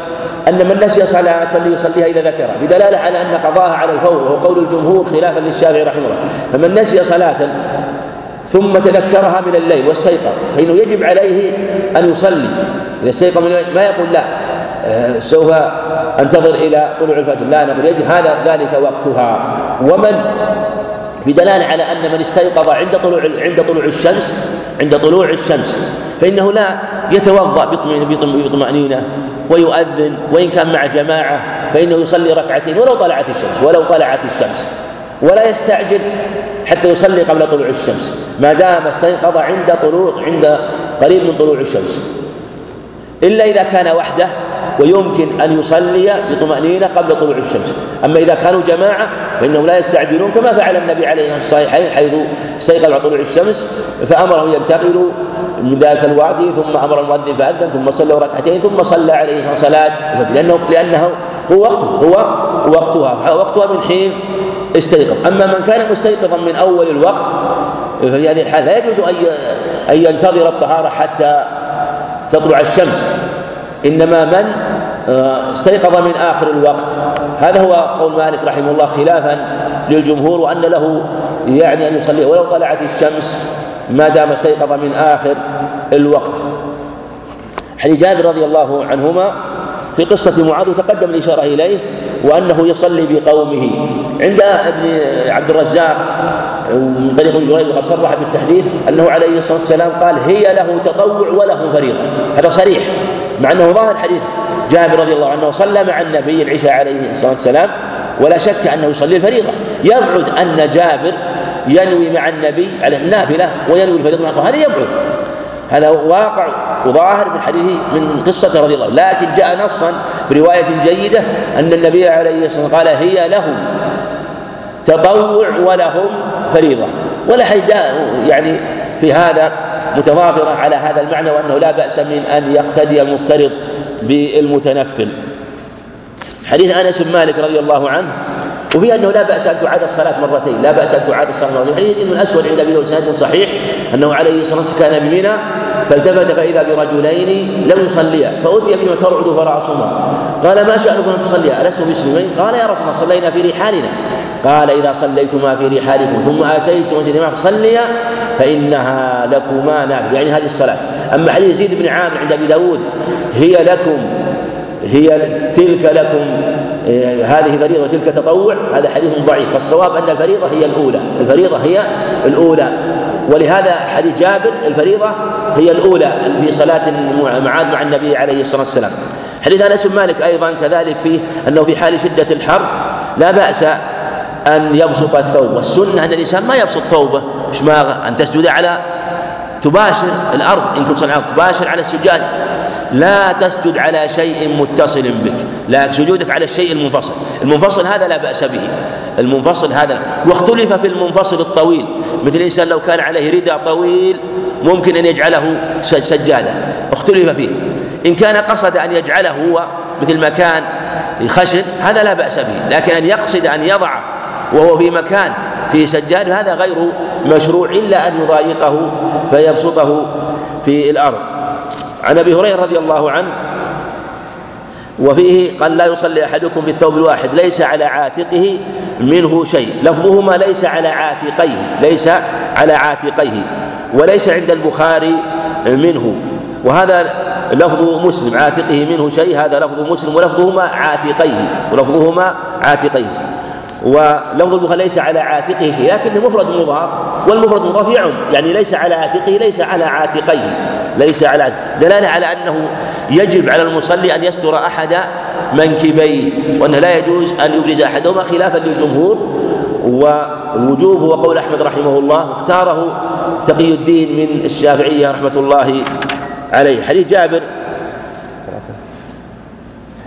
أن من نسي صلاة فليصليها إذا ذكرها بدلالة على أن قضاها على الفور وهو قول الجمهور خلافا للشافعي رحمه الله. فمن نسي صلاة ثم تذكرها من الليل واستيقظ فإنه يجب عليه أن يصلي. إذا استيقظ من الليل ما يقول لا آه، سوف أنتظر إلى طلوع الفجر. لا يجب هذا ذلك وقتها. ومن في دلالة على أن من استيقظ عند طلوع عند طلوع الشمس عند طلوع الشمس. فإنه لا يتوضأ بطمأنينة ويؤذن وإن كان مع جماعة فإنه يصلي ركعتين ولو طلعت الشمس ولو طلعت الشمس. ولا يستعجل حتى يصلي قبل طلوع الشمس. ما دام استيقظ عند طلوع عند قريب من طلوع الشمس. إلا إذا كان وحده ويمكن أن يصلي بطمأنينة قبل طلوع الشمس. أما إذا كانوا جماعة فإنهم لا يستعجلون كما فعل النبي عليه الصحيحين حيث استيقظ على طلوع الشمس فأمرهم ينتقلوا من ذلك الوادي ثم أمر المؤذن فأذن ثم صلوا ركعتين ثم صلى عليه الصلاة لأنه لأنه هو وقته هو وقتها وقتها من حين استيقظ. أما من كان مستيقظا من أول الوقت ففي هذه الحالة لا يجوز أن ينتظر الطهارة حتى تطلع الشمس. إنما من آه، استيقظ من آخر الوقت. هذا هو قول مالك رحمه الله خلافا للجمهور وأن له يعني أن يصلي. ولو طلعت الشمس ما دام استيقظ من آخر الوقت. حديث جابر رضي الله عنهما في قصة معاذ وتقدم الإشارة إليه وأنه يصلي بقومه. عند ابن عبد الرزاق من طريق جريج وقد صرح بالتحديث أنه عليه الصلاة والسلام قال هي له تطوع وله فريضة. هذا صريح. مع أنه ظاهر حديث جابر رضي الله عنه صلى مع النبي العشاء عليه الصلاة والسلام ولا شك أنه يصلي الفريضة. يبعد أن جابر ينوي مع النبي على النافلة وينوي الفريضة هذا يبعد. هذا واقع وظاهر من حديث من قصة رضي الله لكن جاء نصا في رواية جيدة أن النبي عليه الصلاة والسلام قال هي لهم تطوع ولهم فريضة. ولا حديث يعني في هذا متضافرة على هذا المعنى وأنه لا بأس من أن يقتدي المفترض بالمتنفل. حديث أنس بن مالك رضي الله عنه وفي أنه لا بأس أن تعاد الصلاة مرتين، لا بأس أن تعاد الصلاة مرتين، حديث ابن الاسود عند أبي داود صحيح أنه عليه الصلاة والسلام كان بمنى فالتفت فإذا برجلين لم يصليا فأتي بما ترعد فرأسهما. قال ما شأنكم أن تصليا؟ الست مسلمين؟ قال يا رسول الله صلينا في رحالنا. قال إذا صليتما في رحالكم ثم آتيتم مسجد صليا فإنها لكما نافله يعني هذه الصلاة. أما حديث يزيد بن عامر عند أبي داود هي لكم هي تلك لكم إيه، هذه فريضة وتلك تطوع هذا حديث ضعيف. فالصواب أن الفريضة هي الأولى. الفريضة هي الأولى. ولهذا حديث جابر الفريضة هي الأولى في صلاة معاذ مع النبي عليه الصلاة والسلام. حديث أنس بن مالك أيضا كذلك فيه أنه في حال شدة الحر لا بأس أن يبسط الثوب. والسنة أن الإنسان ما يبسط ثوبه. شماغه أن تسجد على تباشر الأرض. إن كنت صنعت تباشر على السجاد. لا تسجد على شيء متصل بك. لا سجودك على الشيء المنفصل. المنفصل هذا لا بأس به. المنفصل هذا واختلف في المنفصل الطويل. مثل الإنسان لو كان عليه رداء طويل ممكن أن يجعله سجادة. اختلف فيه. إن كان قصد أن يجعله هو مثل مكان خشن هذا لا بأس به. لكن أن يقصد أن يضعه وهو في مكان في سجاد هذا غير مشروع إلا أن يضايقه فيبسطه في الأرض. عن أبي هريرة رضي الله عنه وفيه قال لا يصلي أحدكم في الثوب الواحد ليس على عاتقه منه شيء. لفظهما ليس على عاتقيه ليس على عاتقيه وليس عند البخاري منه. وهذا لفظ مسلم عاتقه منه شيء هذا لفظ مسلم ولفظهما عاتقيه ولفظهما عاتقيه. ولفظ البخاري ليس على عاتقه شيء لكنه مفرد مضاف والمفرد يعم يعني ليس على عاتقه ليس على عاتقيه ليس على دلالة على أنه يجب على المصلي أن يستر أحد منكبيه وأنه لا يجوز أن يبرز أحدهما خلافا للجمهور. والوجوب هو قول أحمد رحمه الله اختاره تقي الدين من الشافعية رحمة الله عليه. حديث جابر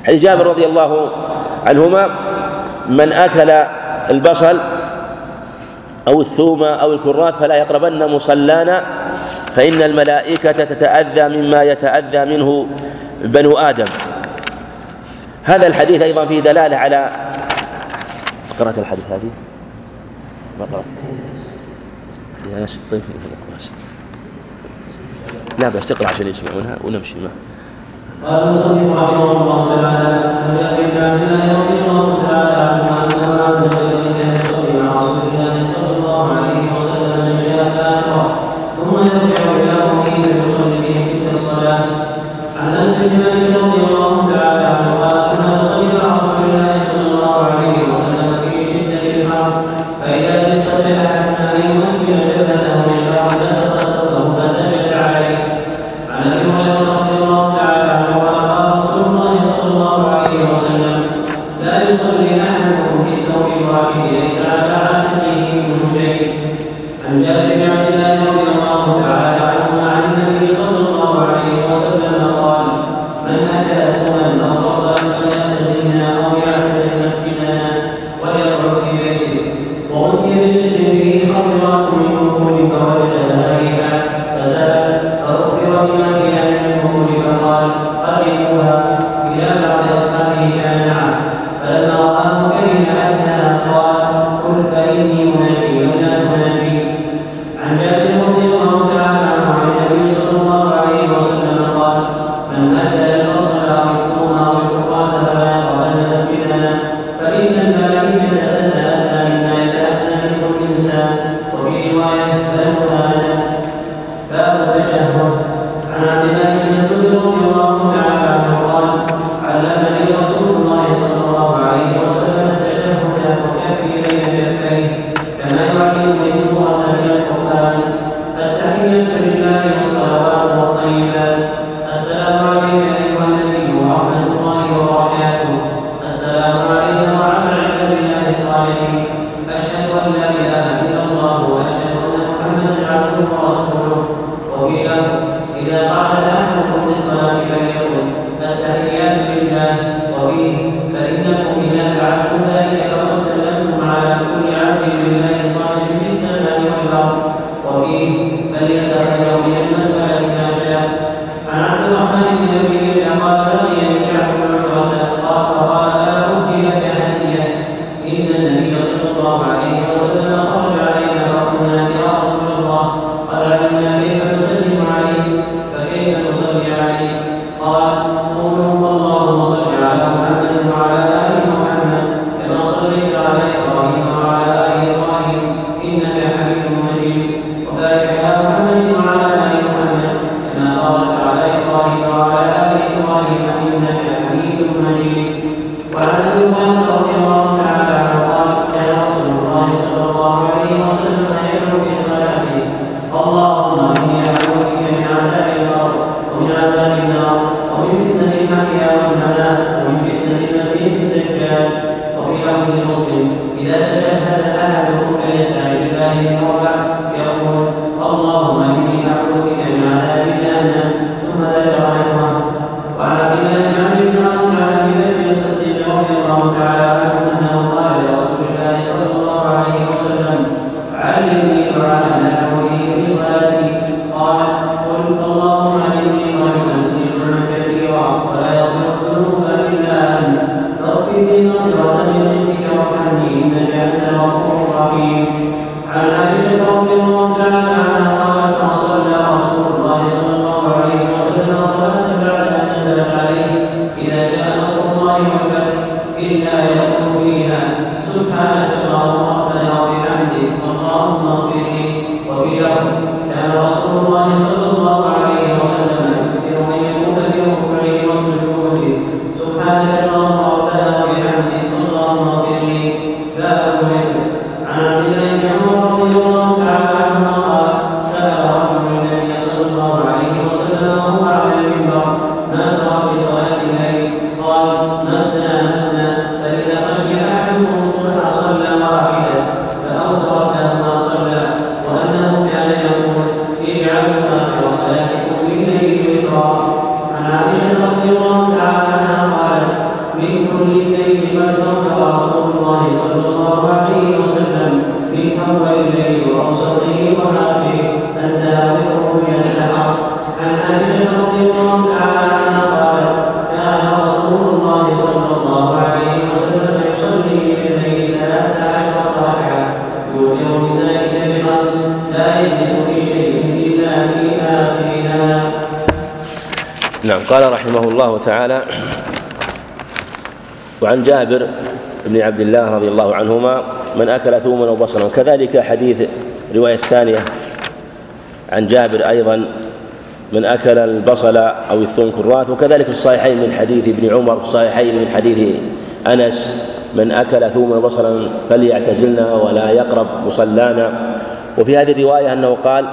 حديث جابر رضي الله عنهما من أكل البصل أو الثوم أو الكراث فلا يقربن مصلانا فإن الملائكة تتأذى مما يتأذى منه بنو آدم. هذا الحديث أيضا فيه دلالة على قرأت الحديث هذه؟ ما قرأت. طيب. لا بس تقرأ عشان يسمعونها ونمشي معه. قال المصنف رحمه الله تعالى عن جابر بن عبد الله رضي الله وعن جابر بن عبد الله رضي الله عنهما من أكل ثوما أو بصلا. كذلك حديث رواية ثانية عن جابر أيضا من أكل البصل أو الثوم كراث وكذلك في الصحيحين من حديث ابن عمر في الصحيحين من حديث أنس من أكل ثوما بصلا فليعتزلنا ولا يقرب مصلانا. وفي هذه الرواية أنه قال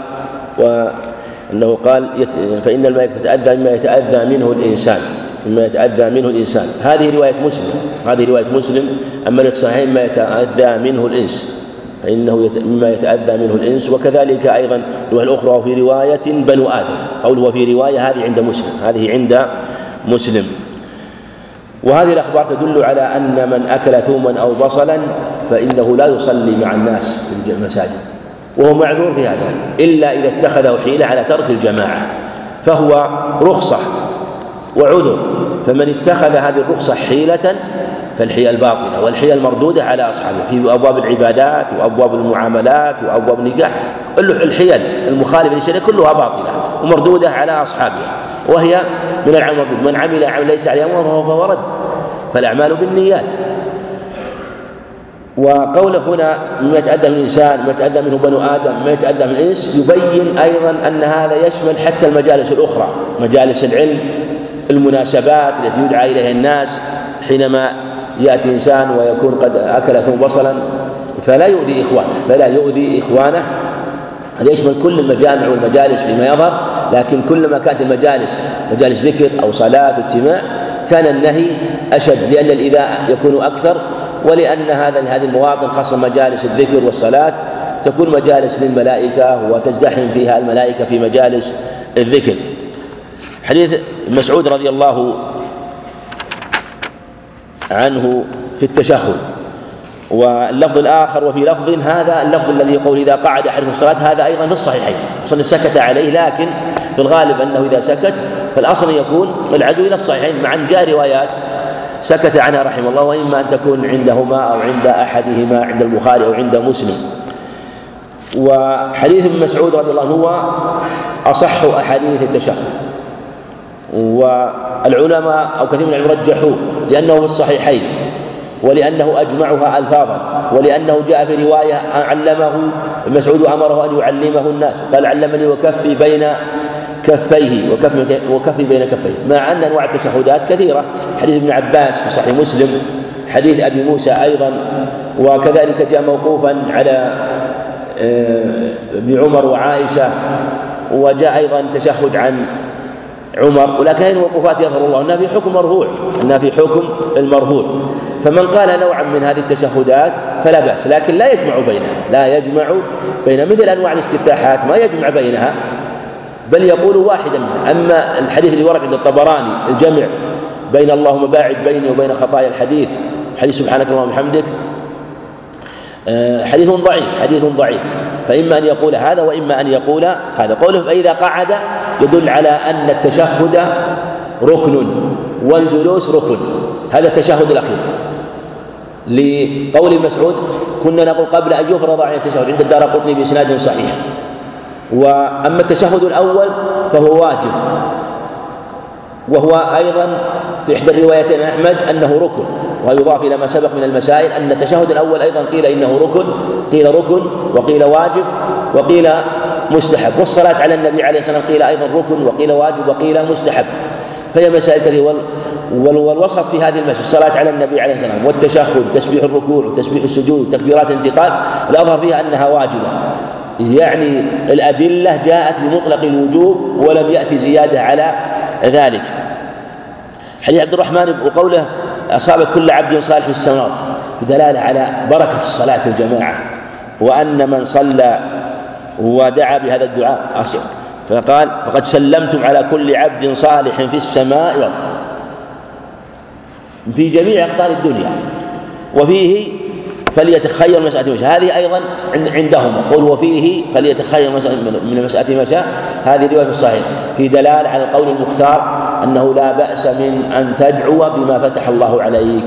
وأنه قال فإن الملائكة تتأذى مما يتأذى منه الإنسان مما يتأذى منه الإنسان. هذه رواية مسلم. هذه رواية مسلم. أما الصحيحين ما يتأذى منه الإنس فإنه مما يتأذى منه الإنس. وكذلك أيضا الرواية الأخرى وفي رواية بنو آدم قوله وفي رواية هذه عند مسلم هذه عند مسلم. وهذه الأخبار تدل على أن من أكل ثوما أو بصلا فإنه لا يصلي مع الناس في المساجد وهو معذور في هذا إلا إذا اتخذه حيلة على ترك الجماعة فهو رخصة وعذر. فمن اتخذ هذه الرخصة حيلة فالحيل الباطلة والحيل المردودة على أصحابه في أبواب العبادات وأبواب المعاملات وأبواب النكاح الحيل المخالفة للشريعة كلها باطلة ومردودة على أصحابها وهي من العمل المردود من عمل عمل ليس عليه أمر فهو رد. فالأعمال بالنيات. وقوله هنا مما يتأذى من الإنسان مما يتأذى منه بنو آدم مما يتأذى من الإنس يبين أيضا أن هذا يشمل حتى المجالس الأخرى مجالس العلم المناسبات التي يدعى إليها الناس حينما يأتي إنسان ويكون قد أكل ثم بصلا فلا يؤذي إخوانه فلا يؤذي إخوانه. هذا يشمل كل المجامع والمجالس فيما يظهر لكن كلما كانت المجالس مجالس ذكر أو صلاة واجتماع كان النهي أشد لأن الإيذاء يكون أكثر ولأن هذا هذه المواطن خاصة مجالس الذكر والصلاة تكون مجالس للملائكة وتزدحم فيها الملائكة في مجالس الذكر. حديث مسعود رضي الله عنه في التشهد. واللفظ الآخر وفي لفظ هذا اللفظ الذي يقول إذا قعد أحدهم الصلاة هذا أيضا في الصحيحين. صلى سكت عليه لكن في الغالب أنه إذا سكت فالأصل يكون العدو إلى الصحيحين. مع أن جاء روايات سكت عنها رحمه الله وإما أن تكون عندهما أو عند أحدهما عند البخاري أو عند مسلم. وحديث ابن مسعود رضي الله عنه هو أصح أحاديث التشهد. والعلماء أو كثير من العلماء رجحوه لأنه في الصحيحين ولأنه أجمعها ألفاظا ولأنه جاء في رواية علمه مسعود أمره أن يعلمه الناس قال علمني وكفي بين كفيه وكفي, وكفي بين كفيه مع أن أنواع التشهدات كثيرة حديث ابن عباس في صحيح مسلم حديث أبي موسى أيضا وكذلك جاء موقوفا على آه، ابن عمر وعائشة وجاء أيضا تشهد عن عمر ولكن الوقوفات يظهر الله أنها في حكم مرفوع أنها في حكم المرفوع فمن قال نوعا من هذه التشهدات فلا بأس لكن لا يجمع بينها لا يجمع بين مثل أنواع الاستفتاحات ما يجمع بينها بل يقول واحدا منها. أما الحديث اللي ورد عند الطبراني الجمع بين اللهم باعد بيني وبين خطايا الحديث حديث سبحانك اللهم وبحمدك حديث ضعيف حديث ضعيف. فإما أن يقول هذا وإما أن يقول هذا. قوله فإذا قعد يدل على أن التشهد ركن والجلوس ركن. هذا التشهد الأخير. لقول مسعود كنا نقول قبل أن يفرض عليه التشهد عند الدار قطني بإسناد صحيح. وأما التشهد الأول فهو واجب. وهو أيضا في إحدى الروايتين أحمد أنه ركن ويضاف إلى ما سبق من المسائل أن التشهد الأول أيضا قيل إنه ركن قيل ركن وقيل واجب وقيل مستحب. والصلاة على النبي عليه الصلاة والسلام قيل أيضا ركن وقيل واجب وقيل مستحب. فهي مسائل كثيرة. والوسط في هذه المسألة الصلاة على النبي عليه الصلاة والسلام والتشهد تسبيح الركوع وتسبيح السجود وتكبيرات الانتقال الأظهر فيها أنها واجبة. يعني الأدلة جاءت بمطلق الوجوب ولم يأتي زيادة على ذلك. حديث عبد الرحمن وقوله أصابت كل عبد صالح في السماء بدلالة على بركة الصلاة في الجماعة وأن من صلى ودعا بهذا الدعاء أصل فقال وقد سلمتم على كل عبد صالح في السماء في جميع أقطار الدنيا. وفيه فليتخير من مسألة مشاء هذه أيضا عندهم. قل وفيه فليتخير من مسألة مشاء هذه رواية في الصحيح. في دلالة على القول المختار أنه لا بأس من أن تدعو بما فتح الله عليك.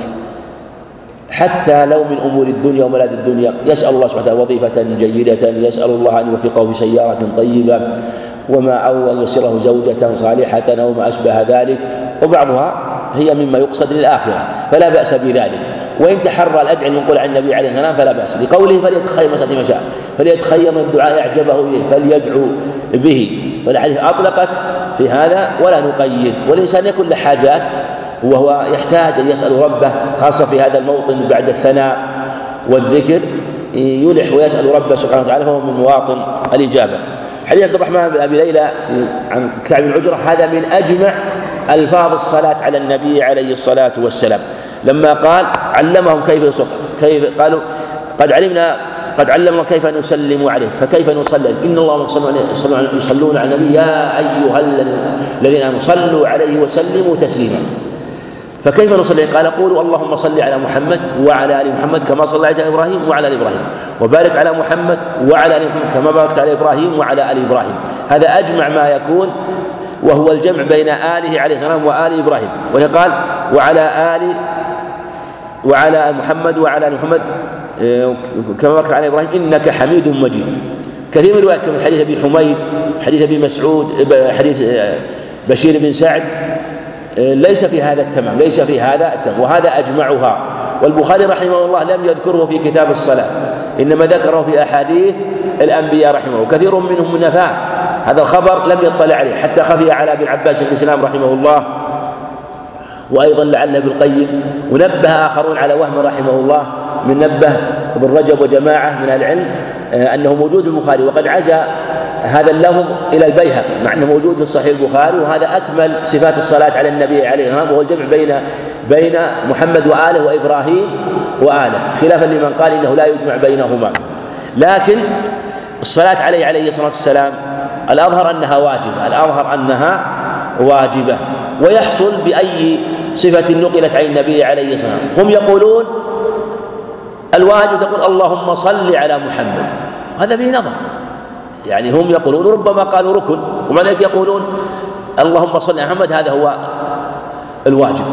حتى لو من أمور الدنيا وملاذ الدنيا. يسأل الله سبحانه وتعالى وظيفة جيدة. يسأل الله أن يوفقه بسيارة طيبة. وما أو أن يسره زوجة صالحة أو ما أشبه ذلك. وبعضها هي مما يقصد للآخرة. فلا بأس بذلك. وإن تحرى الأدعية المنقولة عن النبي عليه والسلام فلا بأس. لقوله فليتخير مسألة مشاء فليتخير من الدعاء أعجبه إليه فليدعو به. والأحاديث أطلقت في هذا ولا نقيد. والإنسان يكون له حاجات وهو يحتاج أن يسأل ربه خاصة في هذا الموطن بعد الثناء والذكر يلح ويسأل ربه سبحانه وتعالى فهو من مواطن الإجابة. حديث عبد الرحمن بن أبي ليلى عن كعب العجرة هذا من أجمع ألفاظ الصلاة على النبي عليه الصلاة والسلام. لما قال علمهم كيف يصف كيف قالوا قد علمنا قد علمنا كيف نسلم عليه فكيف نصلي؟ إن الله يصلون على النبي يا أيها الذين آمنوا صلوا عليه وسلموا تسليما. فكيف نصلي؟ قال قولوا اللهم صل على محمد وعلى آل محمد كما صليت على إبراهيم وعلى آل إبراهيم وبارك على محمد وعلى آل محمد كما باركت على إبراهيم وعلى آل إبراهيم. هذا أجمع ما يكون وهو الجمع بين آله عليه السلام وآل إبراهيم. ويقال وعلى آل وعلى محمد وعلى محمد آه، كما بارك على إبراهيم إنك حميد مجيد. كثير من الروايات كما حديث أبي حميد حديث أبي مسعود حديث آه، بشير بن سعد آه، ليس في هذا التمام ليس في هذا التمام وهذا أجمعها. والبخاري رحمه الله لم يذكره في كتاب الصلاة إنما ذكره في أحاديث الأنبياء رحمه كثير منهم من نفاه هذا الخبر لم يطلع عليه حتى خفي على ابن عباس بن سلام رحمه الله وأيضا لعل ابن القيم ونبه آخرون على وهم رحمه الله من نبه ابن رجب وجماعة من العلم آه، أنه موجود في البخاري وقد عزى هذا اللفظ إلى البيهقي مع أنه موجود في الصحيح البخاري وهذا أكمل صفات الصلاة على النبي عليه الصلاة وهو الجمع بين بين محمد وآله وإبراهيم وآله خلافا لمن قال إنه لا يجمع بينهما. لكن الصلاة عليه عليه الصلاة والسلام الأظهر أنها واجبة الأظهر أنها واجبة ويحصل بأي صفة نقلت عن النبي عليه الصلاة والسلام. هم يقولون الواجب تقول اللهم صل على محمد. هذا فيه نظر. يعني هم يقولون ربما قالوا ركن. ومع ذلك يقولون اللهم صل على محمد هذا هو الواجب.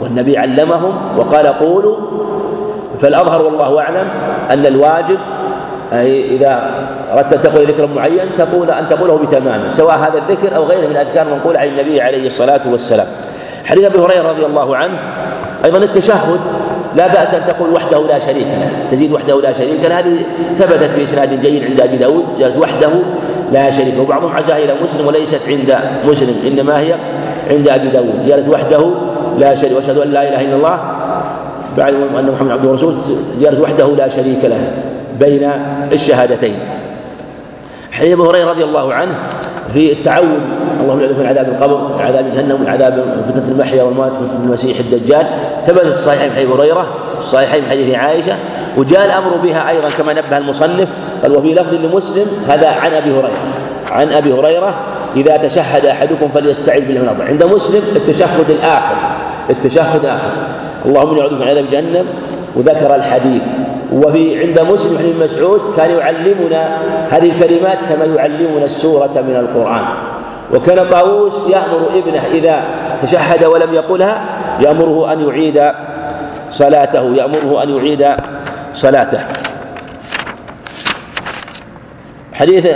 والنبي علمهم وقال قولوا. فالأظهر والله أعلم أن الواجب أي إذا أردت أن تقول ذكرا معين تقول أن تقوله بتمامه سواء هذا الذكر أو غيره من الأذكار المنقولة عن النبي عليه الصلاة والسلام. حديث أبي هريرة رضي الله عنه أيضا التشهد لا بأس أن تقول وحده لا شريك له تزيد وحده لا شريك له هذه ثبتت بإسناد جيد عند أبي داود جاءت وحده لا شريك له وبعضهم عزاها إلى مسلم وليست عند مسلم إنما هي عند أبي داود جاءت وحده لا شريك وأشهد أن لا إله إلا الله بعد أن محمد عبده ورسوله جاءت وحده لا شريك له بين الشهادتين. حديث ابو هريرة رضي الله عنه في التعوذ اللهم يعوذ من عذاب القبر من عذاب جهنم من عذاب فتنة المحيا والموت فتنة المسيح الدجال. ثبتت في الصحيحين حديث هريرة الصحيحين حديث عائشة وجاء الأمر بها أيضا كما نبه المصنف. قال وفي لفظ لمسلم هذا عن أبي هريرة عن أبي هريرة إذا تشهد أحدكم فليستعذ بالله من عند مسلم التشهد الآخر التشهد الآخر. اللهم يعوذ من عذاب جهنم وذكر الحديث. وفي عند مسلم بن مسعود كان يعلمنا هذه الكلمات كما يعلمنا السورة من القرآن. وكان طاووس يأمر ابنه إذا تشهد ولم يقلها يأمره أن يعيد صلاته يأمره أن يعيد صلاته. حديث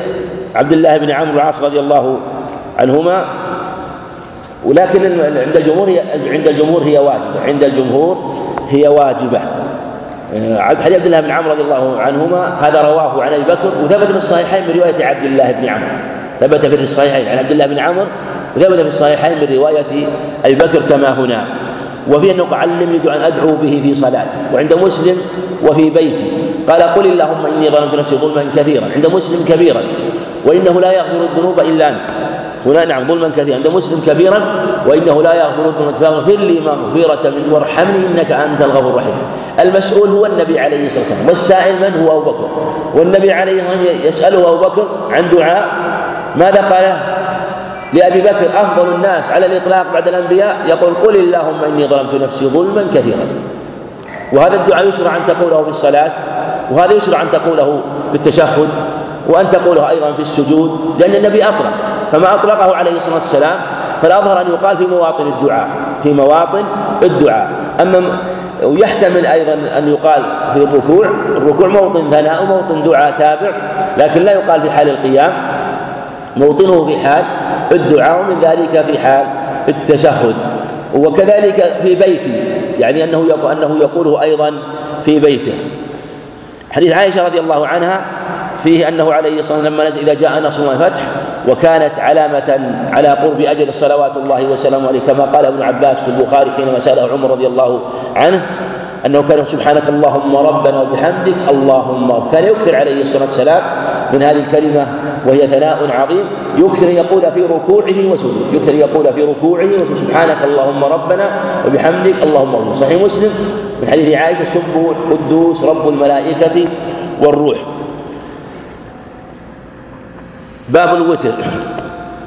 عبد الله بن عمرو العاص رضي الله عنهما ولكن عند الجمهور هي عند الجمهور هي واجبة عند الجمهور هي واجبة. آه، حديث عبد الله بن عمرو رضي الله عنهما هذا رواه عن أبي بكر وثبت في الصحيحين من رواية عبد الله بن عمرو. ثبت في الصحيحين عن عبد الله بن عمرو وثبت في الصحيحين من رواية أبي بكر كما هنا. وفي انه علمني دعاء أدعو به في صلاتي وعند مسلم وفي بيتي. قال قل اللهم إني ظلمت نفسي ظلما كثيرا. عند مسلم كبيرا. وإنه لا يغفر الذنوب إلا أنت. هنا نعم ظلما كثيرا. عند مسلم كبيرا. وإنه لا يغفر الذنوب فاغفر لي مغفرة من وارحمني إنك أنت الغفور الرحيم. المسؤول هو النبي عليه الصلاة والسلام والسائل من هو أبو بكر؟ والنبي عليه الصلاة والسلام يسأله أبو بكر عن دعاء ماذا قال؟ لأبي بكر أفضل الناس على الإطلاق بعد الأنبياء؟ يقول قل اللهم إني ظلمت نفسي ظلما كثيرا. وهذا الدعاء يشرع أن تقوله في الصلاة وهذا يشرع أن تقوله في التشهد وأن تقوله أيضا في السجود لأن النبي أطلق. فما أطلقه عليه الصلاة والسلام فالأظهر أن يقال في مواطن الدعاء في مواطن الدعاء. أما ويحتمل أيضا أن يقال في الركوع الركوع موطن ثناء وموطن دعاء تابع لكن لا يقال في حال القيام. موطنه في حال الدعاء ومن ذلك في حال التشهد. وكذلك في بيتي يعني أنه أنه يقوله أيضا في بيته. حديث عائشة رضي الله عنها فيه أنه عليه الصلاة والسلام لما نزل إذا جاء نصر الفتح وكانت علامة على قرب أجل صلوات الله وسلامه عليه كما قال ابن عباس في البخاري حينما سأله عمر رضي الله عنه أنه كان سبحانك اللهم ربنا وبحمدك اللهم كان يكثر عليه الصلاة والسلام من هذه الكلمة وهي ثناء عظيم. يكثر يقول في ركوعه وسجوده. يكثر يقول في ركوعه وسجوده. سبحانك اللهم ربنا وبحمدك اللهم ربنا صحيح مسلم؟ من حديث عائشة سبوح قدوس رب الملائكة والروح. باب الوتر.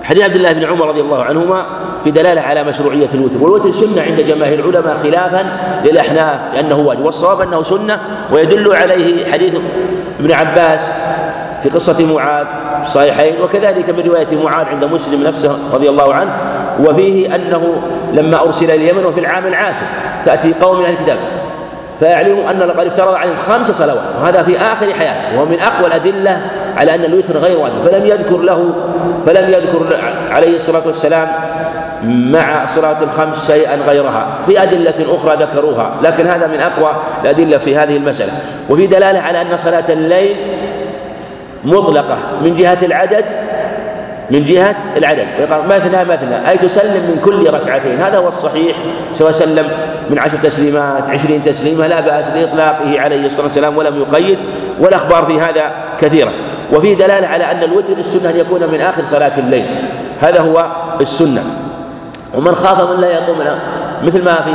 حديث عبد الله بن عمر رضي الله عنهما في دلالة على مشروعية الوتر. والوتر سنة عند جماهير العلماء خلافا للأحناف لأنه واجب. والصواب أنه سنة ويدل عليه حديث ابن عباس في قصة معاذ. الصحيحين وكذلك من رواية معاذ عند مسلم نفسه رضي الله عنه وفيه أنه لما أرسل إلى اليمن وفي العام العاشر تأتي قوم من أهل الكتاب فيعلموا أن لقد افترض عليهم خمس صلوات وهذا في آخر حياته وهو من أقوى الأدلة على أن الوتر غير واجب فلم يذكر له فلم يذكر عليه الصلاة والسلام مع صلاة الخمس شيئا غيرها في أدلة أخرى ذكروها لكن هذا من أقوى الأدلة في هذه المسألة وفي دلالة على أن صلاة الليل مطلقة من جهة العدد من جهة العدد. مثنى مثنى أي تسلم من كل ركعتين. هذا هو الصحيح. سواء سلم من عشر تسليمات عشرين تسليمة لا بأس لإطلاقه عليه الصلاة والسلام ولم يقيد. والأخبار في هذا كثيرة. وفي دلالة على أن الوتر السنة أن يكون من آخر صلاة الليل. هذا هو السنة. ومن خاف من لا يقوم مثل ما في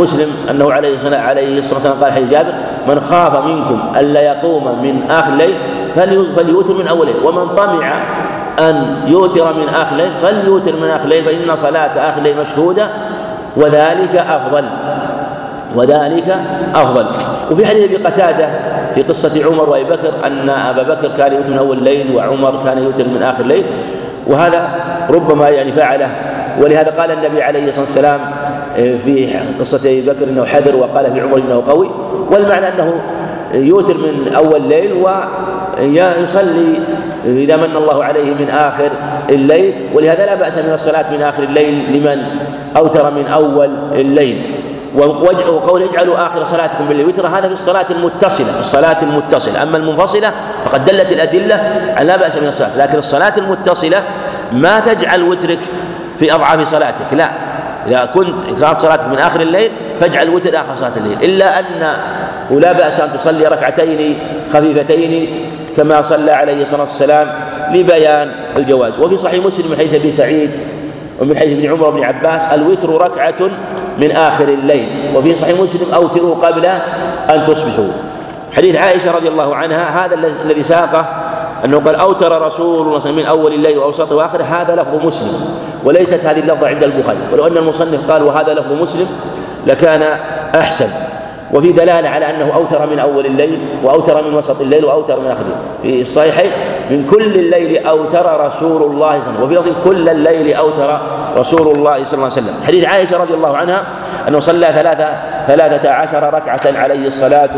مسلم أنه عليه الصلاة عليه الصلاة والسلام قال حديث جابر من خاف منكم الا يقوم من آخر الليل فليوتر من اول الليل ومن طمع أن يوتر من اخر الليل فليوتر من اخر الليل فإن صلاة اخر الليل مشهودة وذلك أفضل. وذلك أفضل. وفي حديث أبي قتادة في قصة عمر وأبي بكر أن أبا بكر كان يوتر من أول الليل وعمر كان يوتر من آخر الليل وهذا ربما يعني فعله. ولهذا قال النبي عليه الصلاة والسلام آه، في قصة أبي بكر إنه حذر وقال في عمر إنه قوي. والمعنى أنه يوتر من أول الليل ويصلي إذا من الله عليه من آخر الليل. ولهذا لا بأس من الصلاة من آخر الليل لمن أوتر من أول الليل. وقول اجعلوا آخر صلاتكم بالوتر هذا في الصلاة المتصلة في الصلاة المتصلة. أما المنفصلة فقد دلت الأدلة على لا بأس من الصلاة. لكن الصلاة المتصلة ما تجعل وترك في أضعاف صلاتك. لا إذا كنت كانت صلاتك من آخر الليل فاجعل وتر آخر صلاة الليل. إلا أن ولا بأس أن تصلي ركعتين خفيفتين كما صلى عليه الصلاة والسلام لبيان الجواز. وفي صحيح مسلم من حديث أبي سعيد ومن حديث ابن عمر بن عباس الوتر ركعة من آخر الليل. وفي صحيح مسلم أوتروا قبل أن تصبحوا. حديث عائشة رضي الله عنها هذا الذي ساقه أنه قال أوتر رسول الله من أول الليل وأوسطه وآخره. هذا لفظ مسلم وليست هذه اللفظة عند البخاري. ولو أن المصنف قال وهذا لفظ مسلم لكان أحسن. وفي دلالة على أنه أوتر من أول الليل وأوتر من وسط الليل وأوتر من الليل. في الصحيحين من كل الليل أوتر رسول الله صلى الله عليه وسلم. وفي كل الليل أوتر رسول الله صلى الله عليه وسلم. حديث عائشة رضي الله عنها أنه صلى ثلاثة ثلاثة عشر ركعة عليه الصلاة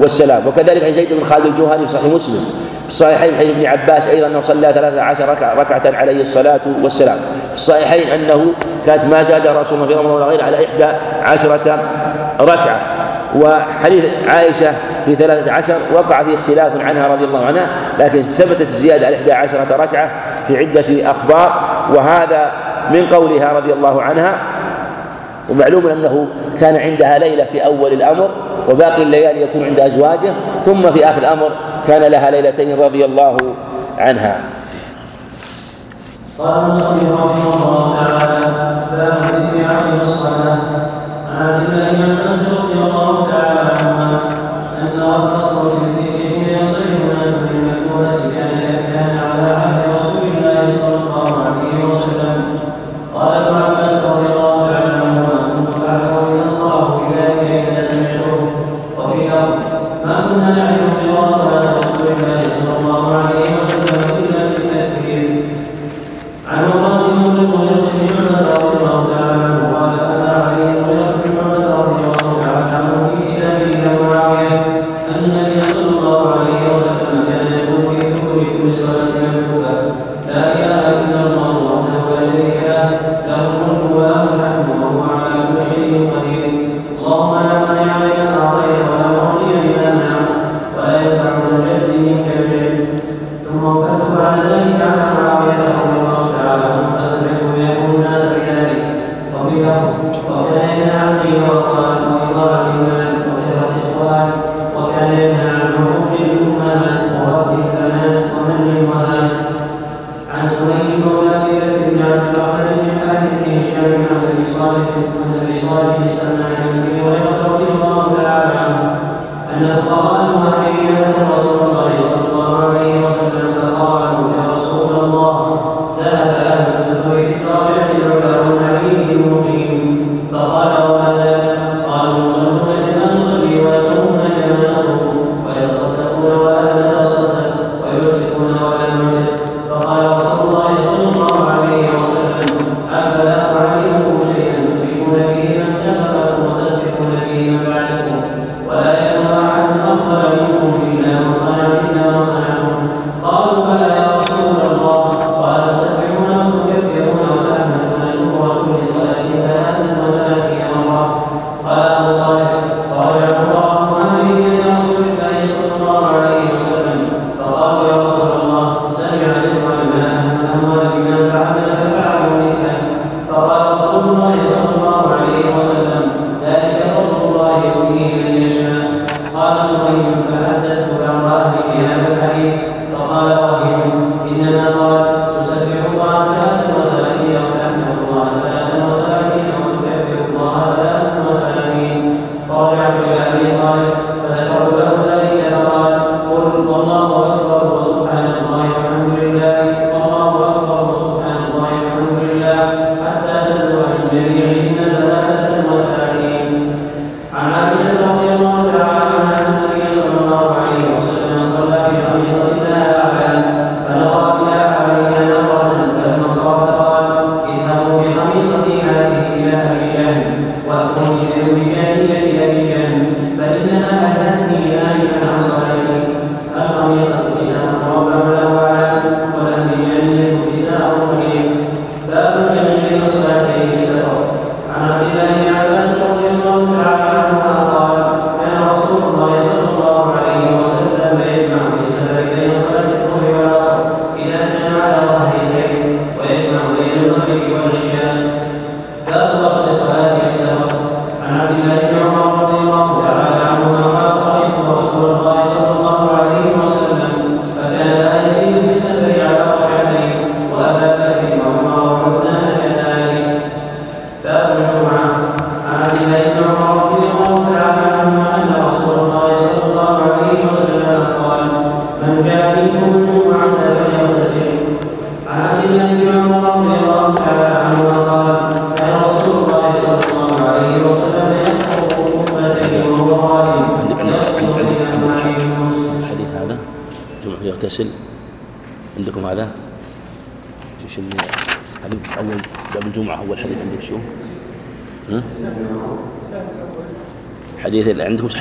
والسلام. وكذلك حديث زيد بن خالد الجوهري في صحيح مسلم. في الصحيحين حديث ابن عباس أيضا أنه صلى ثلاثة عشر ركعة, ركعة عليه الصلاة والسلام. في الصحيحين أنه كانت ما زاد رسول الله في رمضان ولا غير على إحدى عشرة ركعة. وحديث عائشة في ثلاثة عشر وقع في اختلاف عنها رضي الله عنها لكن ثبتت الزيادة على إحدى عشرة ركعة في عدة أخبار وهذا من قولها رضي الله عنها. ومعلوم أنه كان عندها ليلة في أول الأمر وباقي الليالي يكون عند أزواجه ثم في آخر الأمر كان لها ليلتين رضي الله عنها. قال المصلي رحمه الله تعالى باب الصلاه عن عبد الله بن عباس رضي الله تعالى. عنهما أن رفع الصوت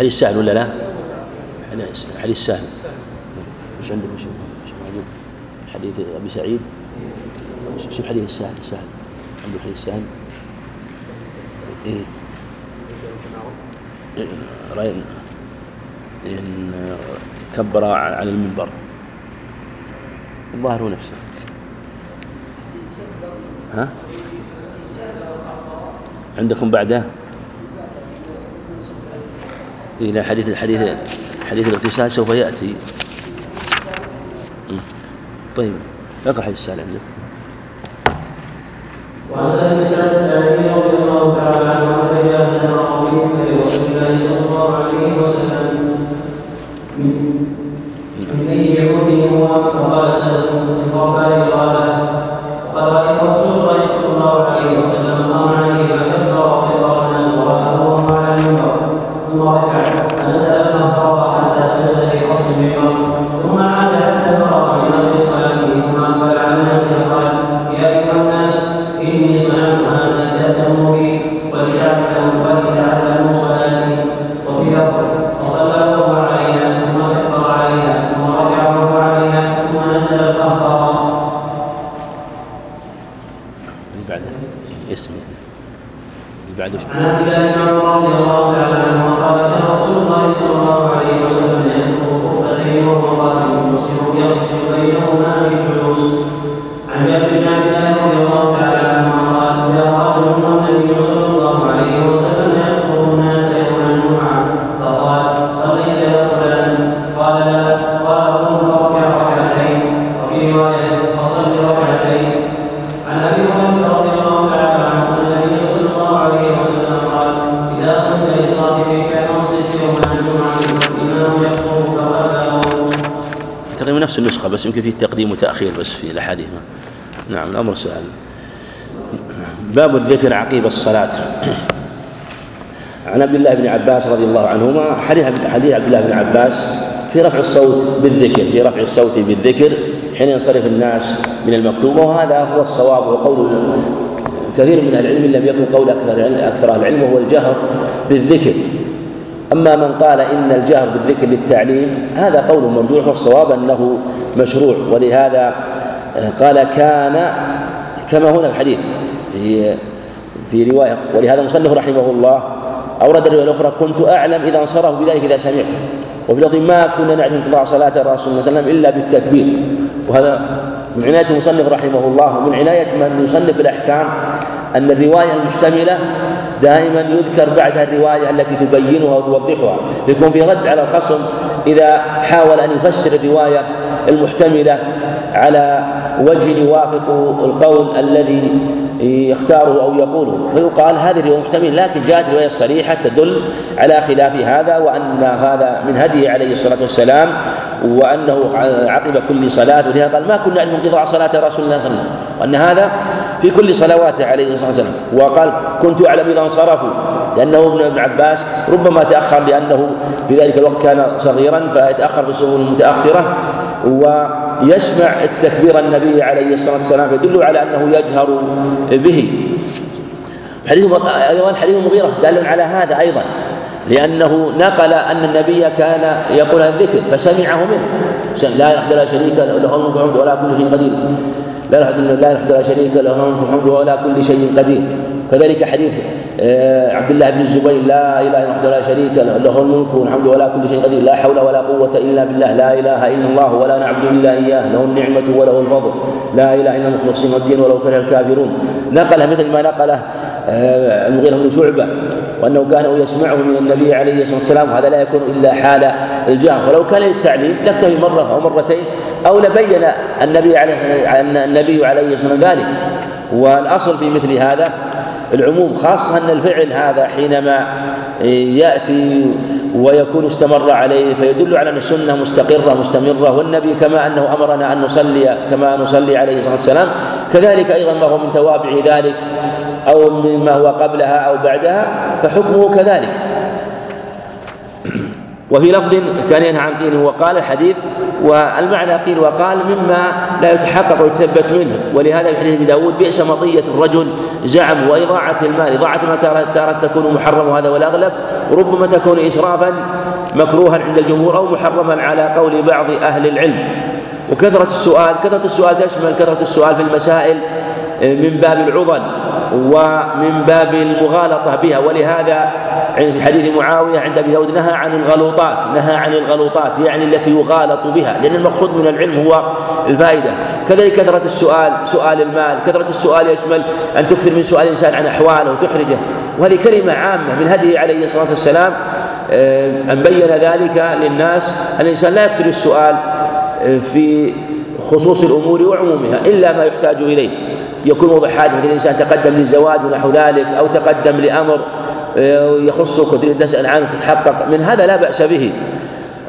الحديث سهل ولا لا؟ الحديث سهل إيش عندك؟ حديث أبي سعيد؟ شو الحديث السهل السهل. عنده حديث سهل؟ إيه. رأينا إن كبر على المنبر. الظاهر هو نفسه. ها؟ عندكم بعده؟ إلى حديث الحديث حديث الاغتسال سوف يأتي. طيب اقرأ حديث السؤال عندك. يمكن فيه تقديم وتأخير بس في الأحاديث. نعم الأمر سهل. باب الذكر عقيب الصلاة. عن عبد الله بن عباس رضي الله عنهما حديث حديث عبد الله بن عباس في رفع الصوت بالذكر في رفع الصوت بالذكر حين ينصرف الناس من المكتوب وهذا هو الصواب وقول كثير من أهل العلم إن لم يكن قول أكثر أكثر العلم وهو الجهر بالذكر. أما من قال إن الجهر بالذكر للتعليم هذا قول مرجوح والصواب أنه مشروع ولهذا آه، قال كان كما هنا في الحديث في في رواية ولهذا المصنف رحمه الله اورد الروايه الاخرى كنت أعلم إذا انصرف بذلك إذا سمعته وفي لفظ ما كنا نعلم انقضاء صلاة الرسول صلى الله عليه وسلم إلا بالتكبير. وهذا من عناية المصنف رحمه الله ومن عناية من يصنف الأحكام أن الرواية المحتملة دائما يذكر بعدها الرواية التي تبينها وتوضحها. يكون في رد على الخصم إذا حاول أن يفسر الرواية المحتملة على وجه يوافق القول الذي يختاره أو يقوله. فيقال هذه الرواية محتملة لكن جاءت الرواية الصريحة تدل على خلاف هذا وأن هذا من هديه عليه الصلاة والسلام وأنه عقب كل صلاة. ولهذا قال ما كنا نعلم انقطاع صلاة رسول الله صلى الله عليه وسلم. وأن هذا في كل صلواته عليه الصلاة والسلام. وقال كنت أعلم إذا انصرفوا لأنه ابن ابن عباس ربما تأخر لأنه في ذلك الوقت كان صغيرا فيتأخر في الصفوف المتأخرة. ويسمع التكبير النبي عليه الصلاة والسلام فيدل على أنه يجهر به. حديث أيضا حديث المغيرة دال على هذا أيضا لأنه نقل أن النبي كان يقول الذكر فسمعه منه. لا يحد لا شريك له الملك ولا كل شيء قدير. لا يحد لا شريك له الملك ولا كل شيء قدير. كذلك حديث آه، عبد الله بن الزبير لا إله إلا الله لا شريك له له الملك والحمد ولا كل شيء قدير لا حول ولا قوة إلا بالله لا إله إلا الله ولا نعبد إلا إياه له النعمة وله الفضل لا إله إلا المخلصين والدين ولو كره الكافرون. نقله مثل ما نقله آه، المغيرة بن شعبة وأنه كان يسمعه من النبي عليه الصلاة والسلام وهذا لا يكون إلا حال الجهر ولو كان للتعليم لاكتفي مرة أو مرتين أو لبين النبي عليه النبي عليه الصلاة والسلام ذلك. والأصل في مثل هذا العموم خاصة أن الفعل هذا حينما يأتي ويكون استمر عليه فيدل على أن السنة مستقرة مستمرة. والنبي كما أنه أمرنا أن نصلي كما نصلي عليه الصلاة والسلام. كذلك أيضا ما هو من توابع ذلك أو مما هو قبلها أو بعدها فحكمه كذلك. وفي لفظ كان ينهى عن قيل وقال الحديث والمعنى قيل وقال مما لا يتحقق ويتثبت منه. ولهذا في حديث داود بئس مطية الرجل زعم وإضاعة المال. إضاعة المال تارة تكون محرم وهذا والأغلب. وربما تكون إسرافا مكروها عند الجمهور أو محرما على قول بعض أهل العلم. وكثرة السؤال كثرة السؤال تشمل كثرة السؤال في المسائل من باب العضل. ومن باب المغالطة بها ولهذا في حديث معاوية عند أبي داود نهى عن الغلوطات نهى عن الغلوطات يعني التي يغالط بها لأن المقصود من العلم هو الفائدة. كذلك كثرة السؤال سؤال المال كثرة السؤال يشمل أن تكثر من سؤال الإنسان عن أحواله وتحرجه. وهذه كلمة عامة من هديه عليه الصلاة والسلام آه، أن بين ذلك للناس الإنسان لا يكثر السؤال آه، في خصوص الأمور وعمومها إلا ما يحتاج إليه. يكون موضوع حاجة مثل الإنسان تقدم للزواج ونحو ذلك أو تقدم لأمر آه، يخصك وتريد تسأل عنه تتحقق. من هذا لا بأس به.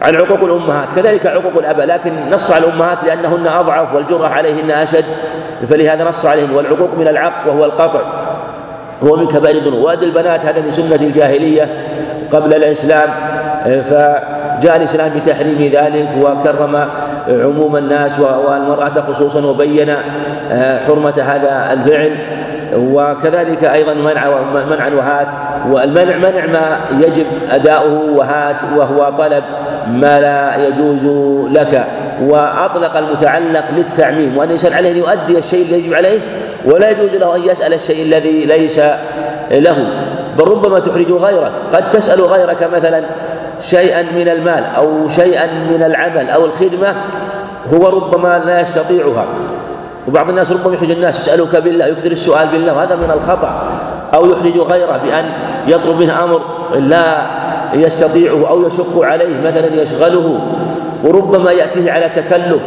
عن عقوق الأمهات. كذلك عقوق الأباء. لكن نص على الأمهات لأنهن أضعف والجرأة عليهن أشد. فلهذا نص عليهن والعقوق من العق وهو القطع. هو من كبائر الذنوب. وأد البنات هذا من سنة الجاهلية قبل الإسلام. آه، فجاء الإسلام بتحريم ذلك وكرم عموم الناس والمرأة خصوصا وبين آه، حرمة هذا الفعل. وكذلك أيضا منع منع وهات والمنع منع ما يجب أداؤه وهات وهو طلب ما لا يجوز لك. وأطلق المتعلق للتعميم. وأن الإنسان عليه أن يؤدي الشيء الذي يجب عليه ولا يجوز له أن يسأل الشيء الذي ليس له. بل ربما تحرج غيرك. قد تسأل غيرك مثلا شيئا من المال أو شيئا من العمل أو الخدمة هو ربما لا يستطيعها. وبعض الناس ربما يحرج الناس يسألك بالله يكثر السؤال بالله وهذا من الخطأ. أو يحرج غيره بأن يطلب منه أمر لا يستطيعه أو يشق عليه مثلا يشغله وربما يأتيه على تكلف.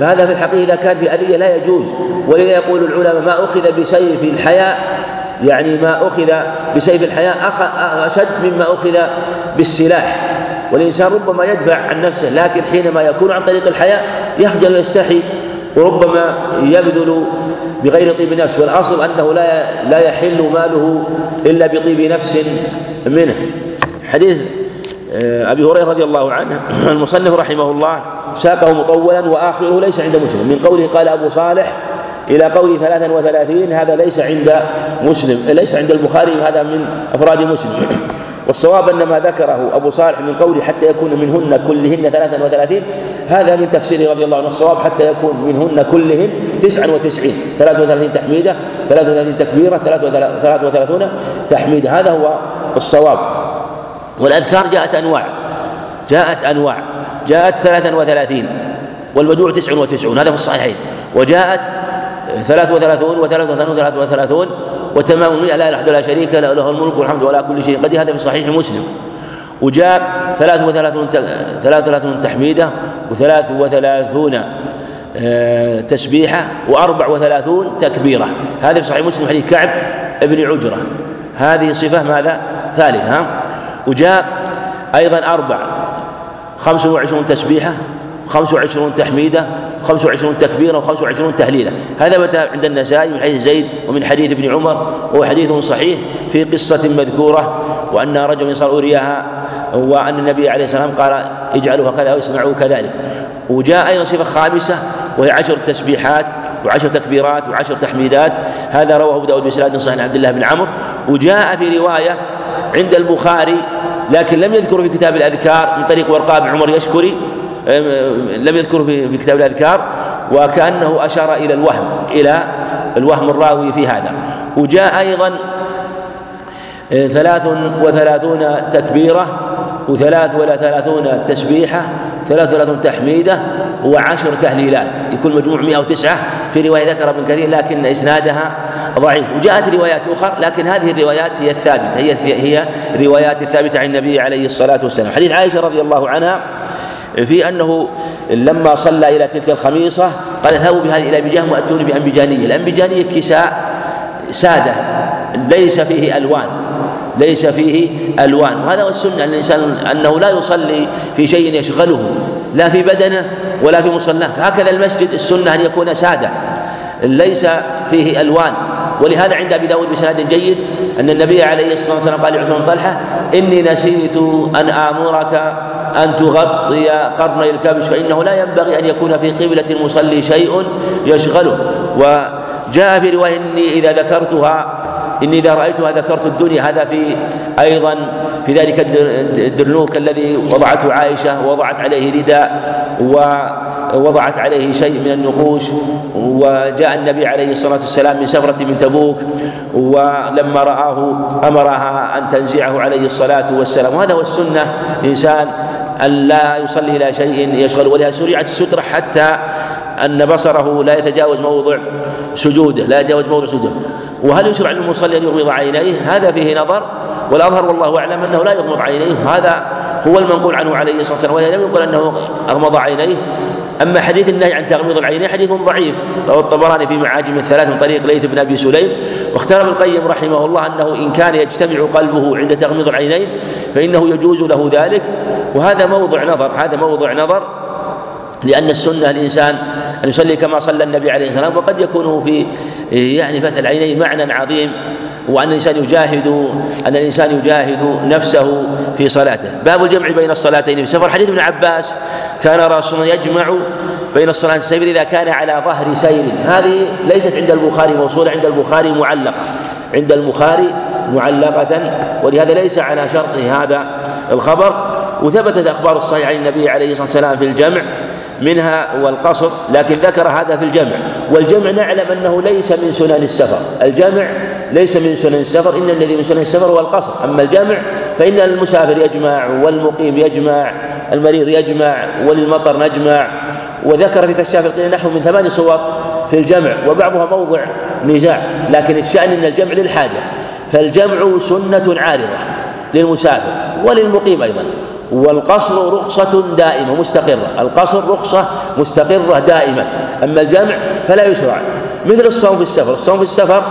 فهذا في الحقيقة إذا كان في أذية لا يجوز. ولذا يقول العلماء ما أخذ بسيف الحياء يعني ما أخذ بسيف الحياة أشد مما أخذ بالسلاح. والإنسان ربما يدفع عن نفسه لكن حينما يكون عن طريق الحياء يخجل ويستحي وربما يبذل بغير طيب نفس. والأصل أنه لا لا يحل ماله إلا بطيب نفس منه. حديث آه، أبي هريرة رضي الله عنه المصنف رحمه الله ساقه مطولا وآخره ليس عند مسلم. من قوله قال أبو صالح إلى قول ثلاثا وثلاثين هذا ليس عند مسلم ليس عند البخاري هذا من أفراد مسلم. والصواب أن ما ذكره أبو صالح من قوله حتى يكون منهن كلهن ثلاثا وثلاثين هذا من تفسيره رضي الله عنه. الصواب حتى يكون منهن كلهن تسعا وتسعين ثلاث وثلاثين تحميدة ثلاث وثلاثين تكبيرة ثلاث وثلاثون تحميدة. هذا هو الصواب. والأذكار جاءت أنواع جاءت أنواع جاءت ثلاثا وثلاثين والمجموع تسع وتسعون هذا في الصحيحين. وجاءت ثلاث وثلاثون وثلاث وثلاثون وثلاث وثلاثون وتمام المئة لا إله لا شريك له له الملك والحمد ولا كل شيء قدير. هذا في صحيح مسلم. وجاء ثلاث وثلاثون ثلاث وثلاثون تحميدة وثلاث وثلاثون آه، تسبيحة وأربع وثلاثون تكبيرة. هذا في صحيح مسلم حديث كعب بن عجرة. هذه صفة ماذا؟ ثالثة ها؟ وجاء أيضا أربع خمس وعشرون تسبيحة خمس وعشرون تحميدة خمس وعشرون تكبيرة وخمس وعشرون تهليلة هذا متى عند النسائي من حديث زيد ومن حديث ابن عمر وهو حديث صحيح في قصة مذكورة وأن رجل صار أريها وأن النبي عليه السلام قال اجعلوا هكذا أو اصنعوا كذلك. وجاء أيضا صفة خامسة وهي عشر تسبيحات وعشر تكبيرات وعشر تحميدات. هذا رواه أبو داود بسناد صحيح عبد الله بن عمرو. وجاء في رواية عند البخاري لكن لم يذكر في كتاب الأذكار من طريق ورقاء بن عمر يشكري. لم يذكره في كتاب الأذكار وكأنه أشار إلى الوهم إلى الوهم الراوي في هذا. وجاء أيضا آه، ثلاث وثلاثون تكبيرة وثلاث وثلاثون تسبيحة ثلاث وثلاثون تحميدة وعشر تهليلات. يكون مجموع 109 في رواية ذكر ابن كثير لكن إسنادها ضعيف. وجاءت روايات أخرى لكن هذه الروايات هي الثابتة هي هي الروايات الثابتة عن النبي عليه الصلاة والسلام. حديث عائشة رضي الله عنها في أنه لما صلى إلى تلك الخميصة قال اذهبوا بهذه إلى بجهم وأتوني بأنبجانية. الأنبجانية كساء سادة ليس فيه ألوان ليس فيه ألوان. وهذا هو السنة أن الإنسان أنه لا يصلي في شيء يشغله لا في بدنه ولا في مصلاه. هكذا المسجد السنة أن يكون سادة ليس فيه ألوان. ولهذا عند أبي داود بسناد جيد أن النبي عليه الصلاة والسلام قال لعثمان طلحة إني نسيت أن آمرك أن تغطي قرني الكبش فإنه لا ينبغي أن يكون في قبلة المصلي شيء يشغله. وجاء في رواية إني إذا ذكرتها إني إذا رأيتها ذكرت الدنيا. هذا في أيضا في ذلك الدرنوك الذي وضعته عائشة وضعت عليه رداء ووضعت عليه شيء من النقوش. وجاء النبي عليه الصلاة والسلام من سفرة من تبوك ولما رآه أمرها أن تنزعه عليه الصلاة والسلام. وهذا هو السنة. إنسان أن لا يصلي إلى شيء يشغل ولها شرعت السترة حتى أن بصره لا يتجاوز موضع سجوده لا يتجاوز موضع سجوده. وهل يشرع للمصلي أن يغمض عينيه؟ هذا فيه نظر والأظهر والله أعلم أنه لا يغمض عينيه. هذا هو المنقول عنه عليه الصلاة والسلام. وهذا لم يقل أنه أغمض عينيه. أما حديث النهي عن تغميض العينين حديث ضعيف رواه الطبراني في معاجم الثلاث من طريق ليث بن أبي سليم. واختار ابن القيم رحمه الله أنه إن كان يجتمع قلبه عند تغميض العينين فإنه يجوز له ذلك. وهذا موضع نظر هذا موضع نظر لأن السنة الإنسان أن يصلي كما صلى النبي عليه الصلاة والسلام وقد يكون في يعني فتح العينين معنى عظيم. وأن الإنسان يجاهد أن الإنسان يجاهد نفسه في صلاته. باب الجمع بين الصلاتين. في سفر حديث ابن عباس كان رسول يجمع بين الصلاة السفر إذا كان على ظهر سير. هذه ليست عند البخاري موصولة عند البخاري معلقة. عند البخاري معلقة. ولهذا ليس على شرط هذا الخبر. وثبتت أخبار الصحيح عن النبي عليه الصلاة والسلام في الجمع منها والقصر لكن ذكر هذا في الجمع. والجمع نعلم أنه ليس من سنن السفر. الجمع ليس من سنن السفر إن الذي من سنن السفر هو القصر. أما الجمع فإن المسافر يجمع والمقيم يجمع المريض يجمع وللمطر نجمع. وذكر في كشاف القيل نحو من ثمان صور في الجمع وبعضها موضع نزاع. لكن الشأن إن الجمع للحاجة. فالجمع سنة عارضة للمسافر وللمقيم أيضا. والقصر رخصة دائمة مستقرة. القصر رخصة مستقرة دائمة أما الجمع فلا يشرع مثل الصوم في السفر. الصوم في السفر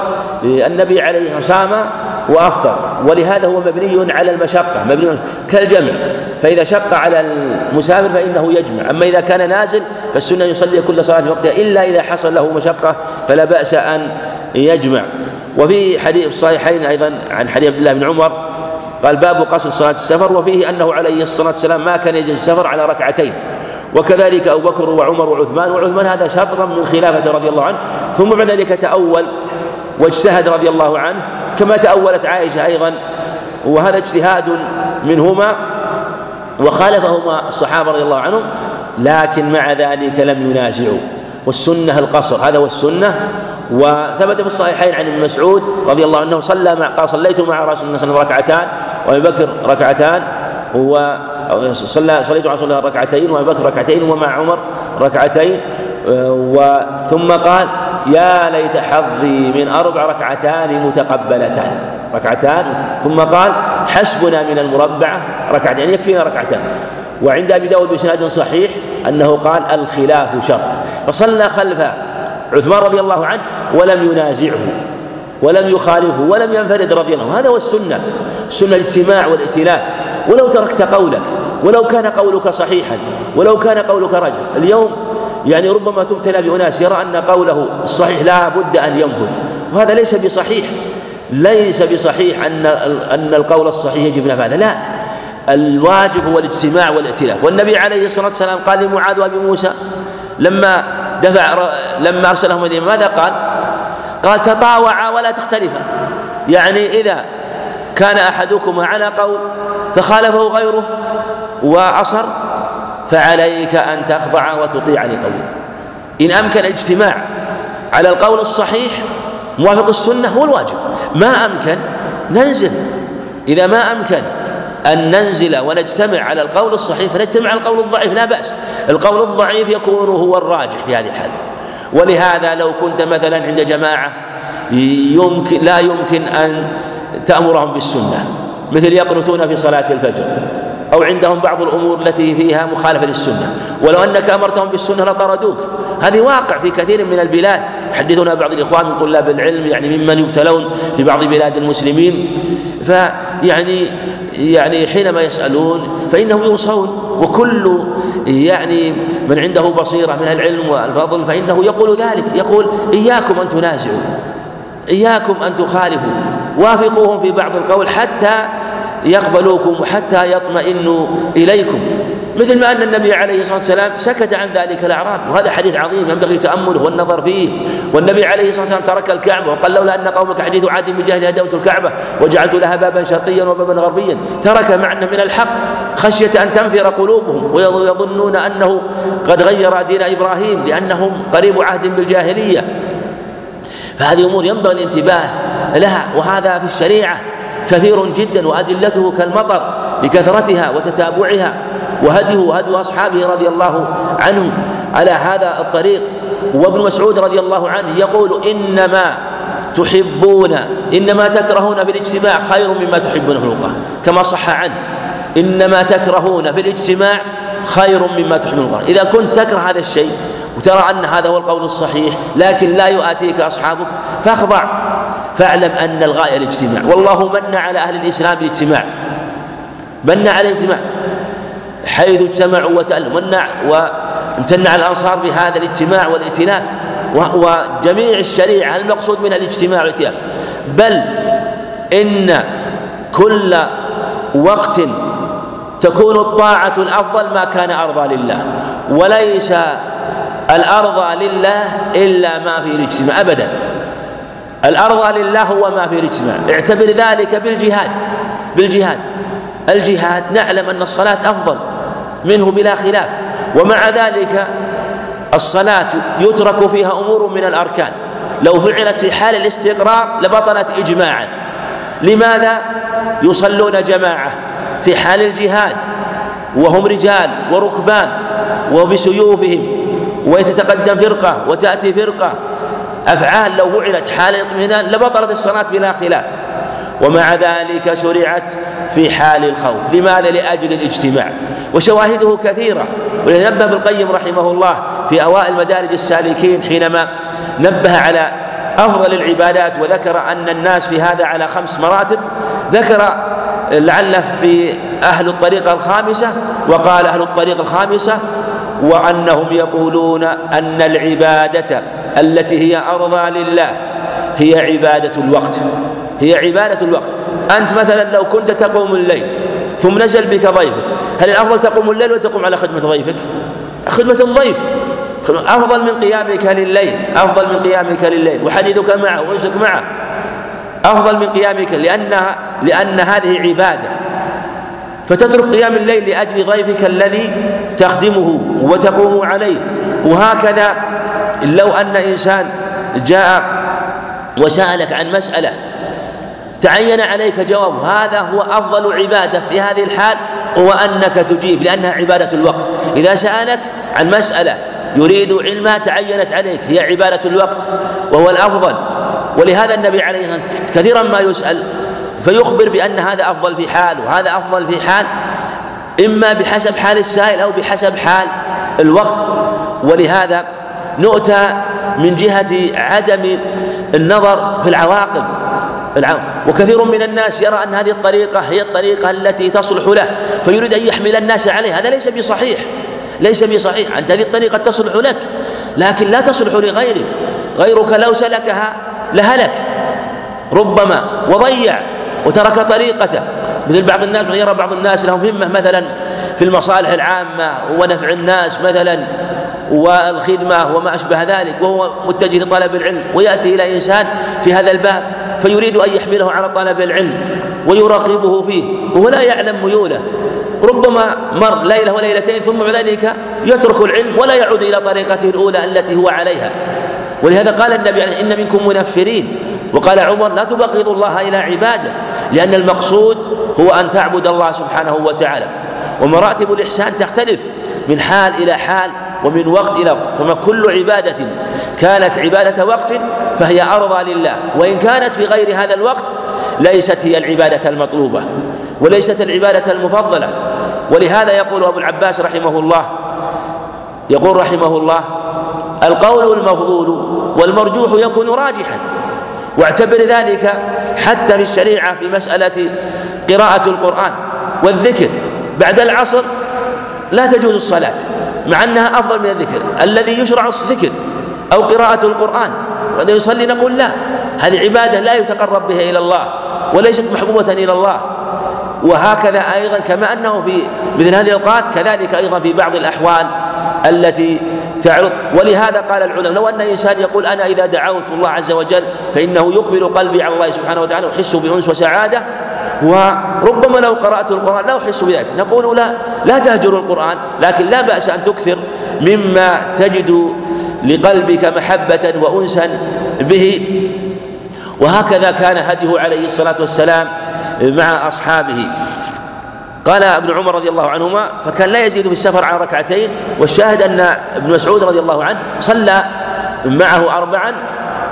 النبي عليه صام وأفطر. ولهذا هو مبني على المشقة مبني كالجمع. فإذا شق على المسافر فإنه يجمع. أما إذا كان نازل فالسنة يصلي كل صلاة في وقتها إلا إذا حصل له مشقة فلا بأس أن يجمع. وفي حديث الصحيحين أيضا عن حديث عبد الله بن عمر قال باب قصر صلاة السفر. وفيه أنه عليه الصلاة والسلام ما كان يجلس السفر على ركعتين. وكذلك أبو بكر وعمر وعثمان وعثمان هذا شطرا من خلافة رضي الله عنه. ثم بعد ذلك تأول واجتهد رضي الله عنه كما تأولت عائشة أيضا وهذا اجتهاد منهما وخالفهما الصحابة رضي الله عنهم لكن مع ذلك لم ينازعوا. والسنة القصر هذا هو السنة. وثبت في الصحيحين عن ابن مسعود رضي الله عنه صلى مع قال صليت مع رسول الله صلى الله عليه وسلم ركعتان وأبي بكر ركعتان وصلى صليت مع رسول الله ركعتين وأبي بكر ركعتين ومع عمر ركعتين. ثم قال يا ليت حظي من أربع ركعتان متقبلتان. ركعتان. ثم قال حسبنا من المربعه ركعتين يعني يكفينا ركعتان. وعند أبي داود بسناد صحيح أنه قال الخلاف شر. فصلى خلف عثمان رضي الله عنه ولم ينازعه ولم يخالفه ولم ينفرد رضي الله عنه. هذا هو السنة. سنة الاجتماع والائتلاف. ولو تركت قولك ولو كان قولك صحيحا ولو كان قولك رجل اليوم يعني ربما تبتلى بأناس يرى أن قوله الصحيح لا بد أن ينفذ. وهذا ليس بصحيح. ليس بصحيح أن أن القول الصحيح يجب نفاذه. لا. الواجب هو الاجتماع والائتلاف. والنبي عليه الصلاة والسلام قال لمعاذ وأبي موسى لما دفع لما أرسلهم إليه ماذا قال؟ قال تطاوعا ولا تختلفا. يعني إذا كان أحدكما على قول فخالفه غيره وأصر فعليك أن تخضع وتطيع لقولك إن أمكن الاجتماع على القول الصحيح موافق السنة هو الواجب. ما أمكن ننزل. إذا ما أمكن أن ننزل ونجتمع على القول الصحيح فنجتمع على القول الضعيف لا بأس. القول الضعيف يكون هو الراجح في هذه الحال. ولهذا لو كنت مثلا عند جماعة يمكن لا يمكن أن تأمرهم بالسنة مثل يقنتون في صلاة الفجر. أو عندهم بعض الأمور التي فيها مخالفة للسنة. ولو أنك أمرتهم بالسنة لطردوك. هذه واقع في كثير من البلاد. حدثنا بعض الإخوان من طلاب العلم يعني ممن يبتلون في بعض بلاد المسلمين. فيعني يعني حينما يسألون فإنهم يوصون. وكل يعني من عنده بصيرة من العلم والفضل فإنه يقول ذلك. يقول إياكم أن تنازعوا. إياكم أن تخالفوا. وافقوهم في بعض القول حتى يقبلوكم وحتى يطمئنوا إليكم. مثل ما أن النبي عليه الصلاة والسلام سكت عن ذلك الأعراب وهذا حديث عظيم ينبغي تأمله والنظر فيه. والنبي عليه الصلاة والسلام ترك الكعبة وقال لولا أن قومك حديث عهد بجهل هدوت الكعبة وجعلت لها بابا شرقيا وبابا غربيا. ترك معنى من الحق خشية أن تنفر قلوبهم ويظنون أنه قد غير دين إبراهيم لأنهم قريب عهد بالجاهلية. فهذه أمور ينبغي الانتباه لها وهذا في الشريعة كثير جدا وأدلته كالمطر لكثرتها وتتابعها وهديه هدي أصحابه رضي الله عنهم على هذا الطريق. وابن مسعود رضي الله عنه يقول إنما تحبون إنما تكرهون في الاجتماع خير مما تحبون في الوقاء كما صح عنه. إنما تكرهون في الاجتماع خير مما تحبون الوقاء إذا كنت تكره هذا الشيء وترى أن هذا هو القول الصحيح لكن لا يؤاتيك أصحابك فاخضع. فاعلم أن الغاية الاجتماع والله من على أهل الإسلام بالاجتماع من على الاجتماع. حيث اجتمعوا وتألموا. وامتن على الأنصار بهذا الاجتماع والائتلاف. وجميع الشريعة. المقصود منها الاجتماع والائتلاف؟ بل إن كل وقت تكون الطاعة الأفضل ما كان أرضى لله. وليس الأرضى لله إلا ما في الاجتماع. أبدا. الأرضى لله هو ما في الاجتماع اعتبر ذلك بالجهاد. بالجهاد. الجهاد نعلم أن الصلاة أفضل منه بلا خلاف. ومع ذلك الصلاة يترك فيها أمور من الأركان. لو فعلت في حال الاستقرار لبطلت إجماعا. لماذا يصلون جماعة في حال الجهاد؟ وهم رجال وركبان وبسيوفهم ويتتقدم فرقة وتأتي فرقة أفعال لو فعلت حال الاطمئنان لبطلت الصلاة بلا خلاف. ومع ذلك شرعت في حال الخوف. لماذا؟ لأجل الاجتماع. وشواهده كثيرة. ولنبه ابن القيم رحمه الله في أوائل مدارج السالكين حينما نبه على أفضل العبادات وذكر أن الناس في هذا على خمس مراتب. ذكر لعله في أهل الطريقة الخامسة وقال أهل الطريقة الخامسة وأنهم يقولون أن العبادة التي هي أرضى لله هي عبادة الوقت هي عبادة الوقت. أنت مثلا لو كنت تقوم الليل ثم نزل بك ضيفك هل الأفضل تقوم الليل ولا تقوم على خدمة ضيفك؟ خدمة الضيف. أفضل من قيامك لليل أفضل من قيامك لليل. وحديثك معه وأنسك معه. أفضل من قيامك لأنها لأن هذه عبادة. فتترك قيام الليل لأجل ضيفك الذي تخدمه وتقوم عليه. وهكذا لو أن إنسان جاء وسألك عن مسألة تعين عليك جواب هذا هو أفضل عبادة في هذه الحال هو أنك تجيب لأنها عبادة الوقت. إذا سألك عن مسألة يريد علما تعينت عليك هي عبادة الوقت وهو الأفضل. ولهذا النبي عليه الصلاة والسلام كثيرا ما يسأل فيخبر بأن هذا أفضل في حال وهذا أفضل في حال إما بحسب حال السائل أو بحسب حال الوقت. ولهذا نؤتى من جهة عدم النظر في العواقب. وكثير من الناس يرى أن هذه الطريقة هي الطريقة التي تصلح له فيريد أن يحمل الناس عليه. هذا ليس بصحيح ليس بصحيح. أنت هذه الطريقة تصلح لك لكن لا تصلح لغيرك. غيرك لو سلكها لهلك. ربما وضيع وترك طريقته. مثل بعض الناس يرى بعض الناس لهم همة مثلا في المصالح العامة ونفع الناس مثلا والخدمة وما أشبه ذلك وهو متجه لطلب العلم ويأتي إلى إنسان في هذا الباب فيريد أن يحمله على طلب العلم ويراقبه فيه وهو لا يعلم ميوله. ربما مر ليلة وليلتين ثم ذلك يترك العلم ولا يعود إلى طريقته الأولى التي هو عليها. ولهذا قال النبي إن منكم منفرين. وقال عمر لا تبغضوا الله إلى عباده لأن المقصود هو أن تعبد الله سبحانه وتعالى. ومراتب الإحسان تختلف من حال إلى حال ومن وقت إلى وقت. فما كل عبادة كانت عبادة وقت فهي أرضى لله. وإن كانت في غير هذا الوقت ليست هي العبادة المطلوبة وليست العبادة المفضلة. ولهذا يقول أبو العباس رحمه الله يقول رحمه الله القول المفضول والمرجوح يكون راجحا. واعتبر ذلك حتى في الشريعة في مسألة قراءة القرآن والذكر. بعد العصر لا تجوز الصلاة. مع أنها أفضل من الذكر الذي يشرع الذكر أو قراءة القرآن وإذا يصلي نقول لا هذه عبادة لا يتقرب بها إلى الله وليست محبوبة إلى الله. وهكذا أيضا كما أنه في مثل هذه الأوقات كذلك أيضا في بعض الأحوال التي تعرض. ولهذا قال العلماء لو أن إنسان يقول أنا إذا دعوت الله عز وجل فإنه يقبل قلبي على الله سبحانه وتعالى ويحس بأنس وسعادة وربما لو قرأت القرآن لا أحس بذلك. نقول لا لا تهجر القرآن لكن لا بأس أن تكثر مما تجد لقلبك محبة وأنسا به. وهكذا كان هديه عليه الصلاة والسلام مع أصحابه. قال ابن عمر رضي الله عنهما فكان لا يزيد في السفر عن ركعتين والشاهد أن ابن مسعود رضي الله عنه صلى معه أربعا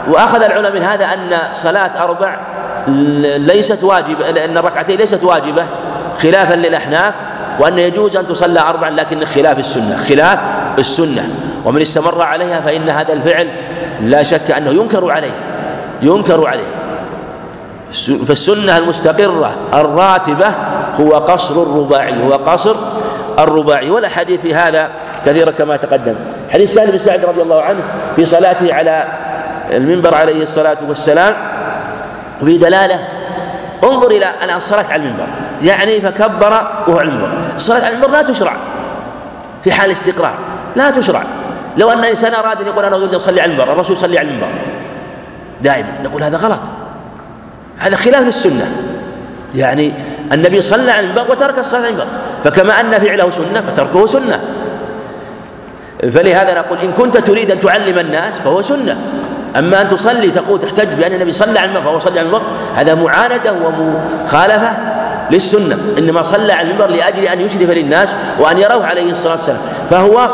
وأخذ العلماء من هذا أن صلاة أربع ليست واجبة لأن الركعتين ليست واجبة خلافا للأحناف وأن يجوز أن تصلى أربعا لكن خلاف السنة خلاف السنة. ومن استمر عليها فإن هذا الفعل لا شك أنه ينكر عليه ينكر عليه. فالسنة المستقرة الراتبة هو قصر الرباعي هو قصر الرباعي. والأحاديث في هذا كثيرة كما تقدم. حديث سالم بن سعد رضي الله عنه في صلاته على المنبر عليه الصلاة والسلام وفي دلالة انظر إلى أن الصلاة على المنبر. يعني فكبر وهو على المنبر. الصلاة على المنبر لا تشرع. في حال استقرار لا تشرع. لو أن إنسان أراد أن يقول أنا أريد أن أصلي على المنبر الرسول يصلي على المنبر. دائما. نقول هذا غلط. هذا خلاف السنة يعني النبي صلى على المنبر وترك الصلاة على المنبر. فكما أن فعله سنة فتركه سنة. فلهذا نقول إن كنت تريد أن تعلم الناس فهو سنة. أما أن تصلي تقول تحتج بأن النبي صلى على المنبر فهو صلى على المنبر هذا معاندة ومخالفة للسنة. إنما صلى على المنبر لأجل أن يشرف للناس وأن يروه عليه الصلاة والسلام. فهو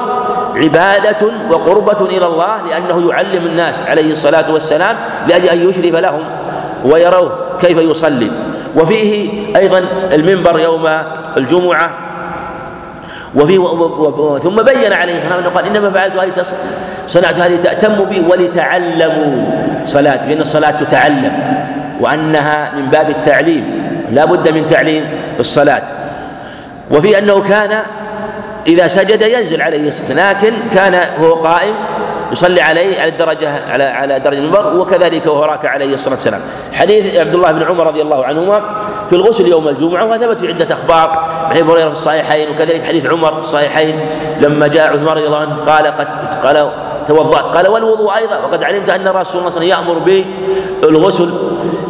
عبادة وقربة إلى الله لأنه يعلم الناس عليه الصلاة والسلام لأجل أن يشرف لهم ويروه كيف يصلي. وفيه أيضا المنبر يوم الجمعة وفيه ثم بين عليه الصلاة والسلام قال إنما فعلت هذه صنعت هذه تأتموا به ولتعلموا صلاة لأن الصلاة تتعلم وأنها من باب التعليم لا بد من تعليم الصلاة. وفي أنه كان إذا سجد ينزل عليه الصلاة لكن كان هو قائم يصلي عليه على الدرجة على على درجة المنبر وكذلك وهو راكع عليه الصلاة والسلام. حديث عبد الله بن عمر رضي الله عنهما في الغسل يوم الجمعة وثبت في عدة أخبار عن أبي هريرة في الصحيحين وكذلك حديث عمر في الصحيحين لما جاء عثمان رضي الله عنه قال قد قال توضأت قال والوضوء أيضا وقد علمت أن رسول الله صلى الله عليه وسلم يأمر بالغسل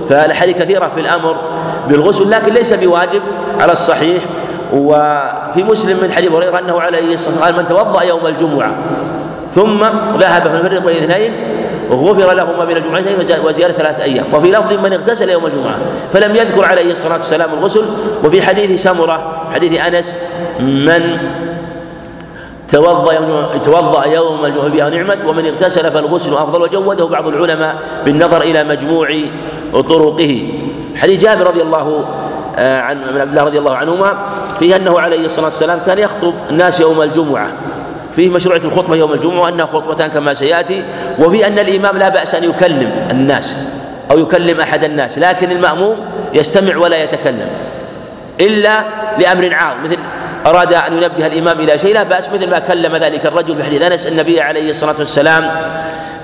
فالحديث كثيرة في الأمر بالغسل لكن ليس بواجب على الصحيح وفي مسلم من حديث هريرة أنه عليه الصلاة والسلام قال من توضأ يوم الجمعة ثم ذهب فنفرق بين اثنين غفر له ما بين الجمعتين وزيادة ثلاثة أيام. وفي لفظ من اغتسل يوم الجمعة فلم يذكر عليه الصلاة والسلام الغسل. وفي حديث سمرة حديث أنس من توضأ يوم يوم الجمعة بها نعمت ومن اغتسل فالغسل أفضل. وجوده بعض العلماء بالنظر إلى مجموع طرقه. حديث جابر رضي الله آه، عن عبد الله رضي الله عنهما فيه أنه عليه الصلاة والسلام كان يخطب الناس يوم الجمعة. فيه مشروعية الخطبة يوم الجمعة وأنها خطبتان كما سيأتي وفي أن الإمام لا بأس أن يكلم الناس أو يكلم أحد الناس لكن المأموم يستمع ولا يتكلم. إلا لأمر عام مثل أراد أن ينبه الإمام إلى شيء لا بأس مثل ما كلم ذلك الرجل في حديث أنس النبي عليه الصلاة والسلام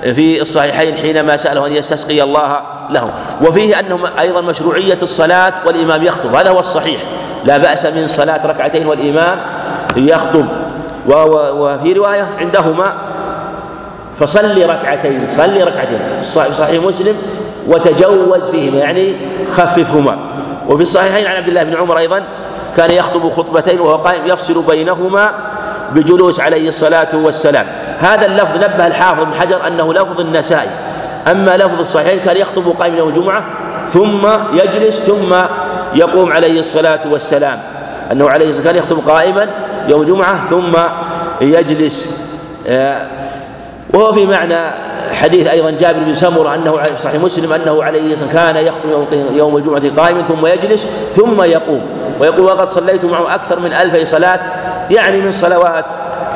في الصحيحين حينما سأله أن يستسقي الله له. وفيه أنه أيضا مشروعية الصلاة والإمام يخطب هذا هو الصحيح. لا بأس من صلاة ركعتين والإمام يخطب. وفي رواية عندهما فصلي ركعتين صلي ركعتين صحيح مسلم وتجوز فيهما يعني خففهما. وفي الصحيحين عن عبد الله بن عمر أيضا كان يخطب خطبتين وهو قائم يفصل بينهما بجلوس عليه الصلاة والسلام. هذا اللفظ نبه الحافظ بن حجر أنه لفظ النسائي. أما لفظ الصحيحين كان يخطب قائما يوم الجمعة ثم يجلس ثم يقوم عليه الصلاة والسلام. أنه عليه الصلاة كان يخطب قائما يوم الجمعة ثم يجلس. آه، وهو في معنى حديث أيضا جابر بن سمرة أنه صحيح مسلم أنه عليه كان يخطب يوم الجمعة قائما ثم يجلس ثم يقوم. ويقول وقد صليت معه أكثر من الفي صلاة يعني من صلوات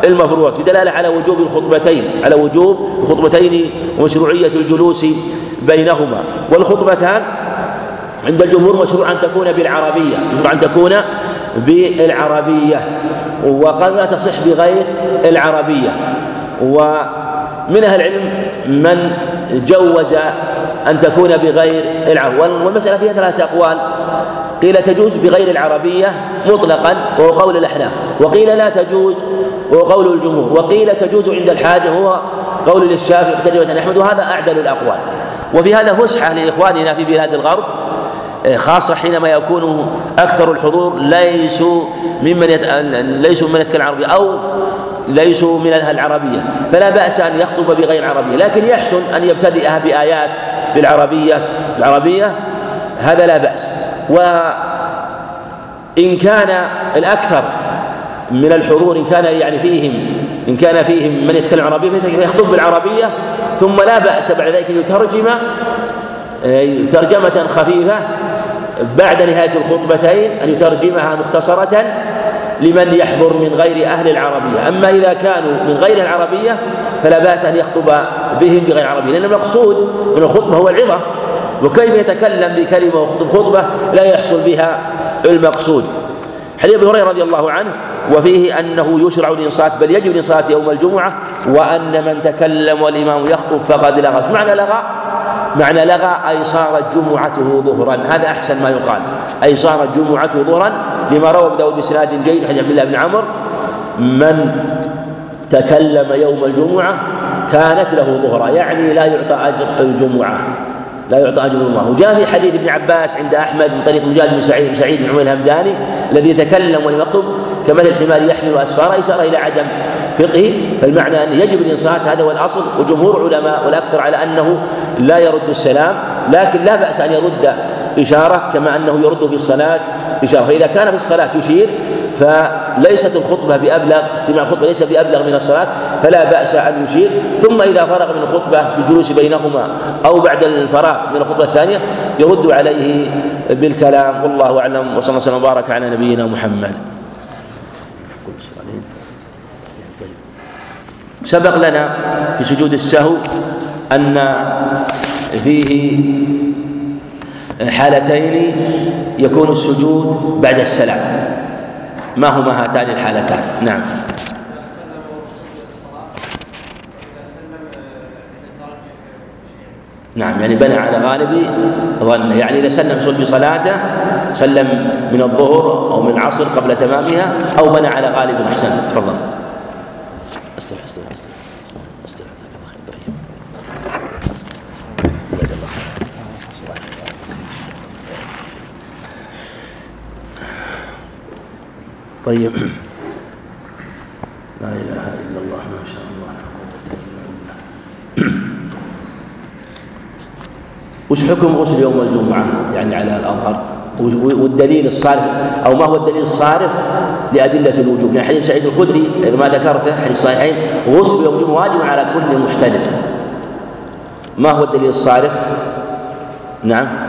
المفروضات في دلاله على وجوب الخطبتين على وجوب الخطبتين ومشروعية الجلوس بينهما. والخطبتان عند الجمهور مشروع أن تكون بالعربية مشروع أن تكون بالعربية وقد لا تصح بغير العربية. ومن أهل العلم من جوز أن تكون بغير العربية. والمسألة فيها ثلاثة أقوال. قيل تجوز بغير العربية مطلقا وهو قول الأحناف. وقيل لا تجوز وهو قول الجمهور. وقيل تجوز عند الحاجة وهو قول للشافعي وتجربة أحمد. وهذا أعدل الأقوال. وفي هذا فسحة لإخواننا في بلاد الغرب. خاصة حينما يكون أكثر الحضور ليسوا ممن يت... ليسوا من يتكلم العربية أو ليسوا من أهل العربية. فلا بأس أن يخطب بغير العربية لكن يحسن أن يبتدئها بآيات بالعربية. العربية هذا لا بأس. وإن كان الأكثر من الحضور إن كان يعني فيهم إن كان فيهم من يتكلم عربية فيخطب بالعربية ثم لا بأس بعد ذلك أن يترجم ترجمة خفيفة بعد نهاية الخطبتين أن يترجمها مختصرة لمن يحضر من غير أهل العربية. أما إذا كانوا من غير العربية فلا بأس أن يخطب بهم بغير عربية لأن المقصود من الخطبة هو العظة وكيف يتكلم بكلمة ويخطب خطبة لا يحصل بها المقصود. حديث أبي هريرة رضي الله عنه وفيه أنه يشرع الإنصات بل يجب الإنصات يوم الجمعة وأن من تكلم والامام يخطب فقد لغى. إيش معنى لغى؟ معنى لغى أي صارت جمعته ظهرا. هذا أحسن ما يقال. أي صارت جمعته ظهرا لما روى أبو داود بسناد جيد حديث عبد الله بن عمر من تكلم يوم الجمعة كانت له ظهرا. يعني لا يعطى أجر الجمعة. لا يعطى أجر الله وجاء في حديث ابن عباس عند أحمد من طريق مجاهد بن سعيد سعيد بن عمر الهمداني الذي يتكلم ولم يخطب كمثل الحمار يحمل اسفاره إشارة إلى عدم فقهه فالمعنى أن يجب الانصات هذا هو الأصل وجمهور علماء والأكثر على أنه لا يرد السلام لكن لا بأس أن يرد إشارة كما أنه يرد في الصلاة إشارة فإذا كان في الصلاة يشير فليست الخطبة بأبلغ استماع الخطبة ليس بأبلغ من الصلاة فلا بأس أن يشير ثم إذا فرغ من الخطبة بالجلوس بينهما أو بعد الفراغ من الخطبة الثانية يرد عليه بالكلام والله أعلم وصلى الله وسلم وبارك على نبينا محمد. سبق لنا في سجود السهو أن فيه حالتين يكون السجود بعد السلام. ما هما هاتان الحالتان؟ نعم. نعم يعني بنى على غالب ظنه. يعني إذا سلم صلب بصلاته سلم من الظهر أو من العصر قبل تمامها أو بنى على غالب أحسن تفضل. طيب. لا إله إلا الله ما شاء الله لا قوة إلا بالله. وش حكم غسل يوم الجمعة؟ يعني على الأظهر. والدليل الصارف أو ما هو الدليل الصارف لأدلة الوجوب؟ يعني حديث سعيد الخدري ما ذكرته حديث صحيحين غسل يوم الجمعة واجب على كل محتلم ما هو الدليل الصارف؟ نعم.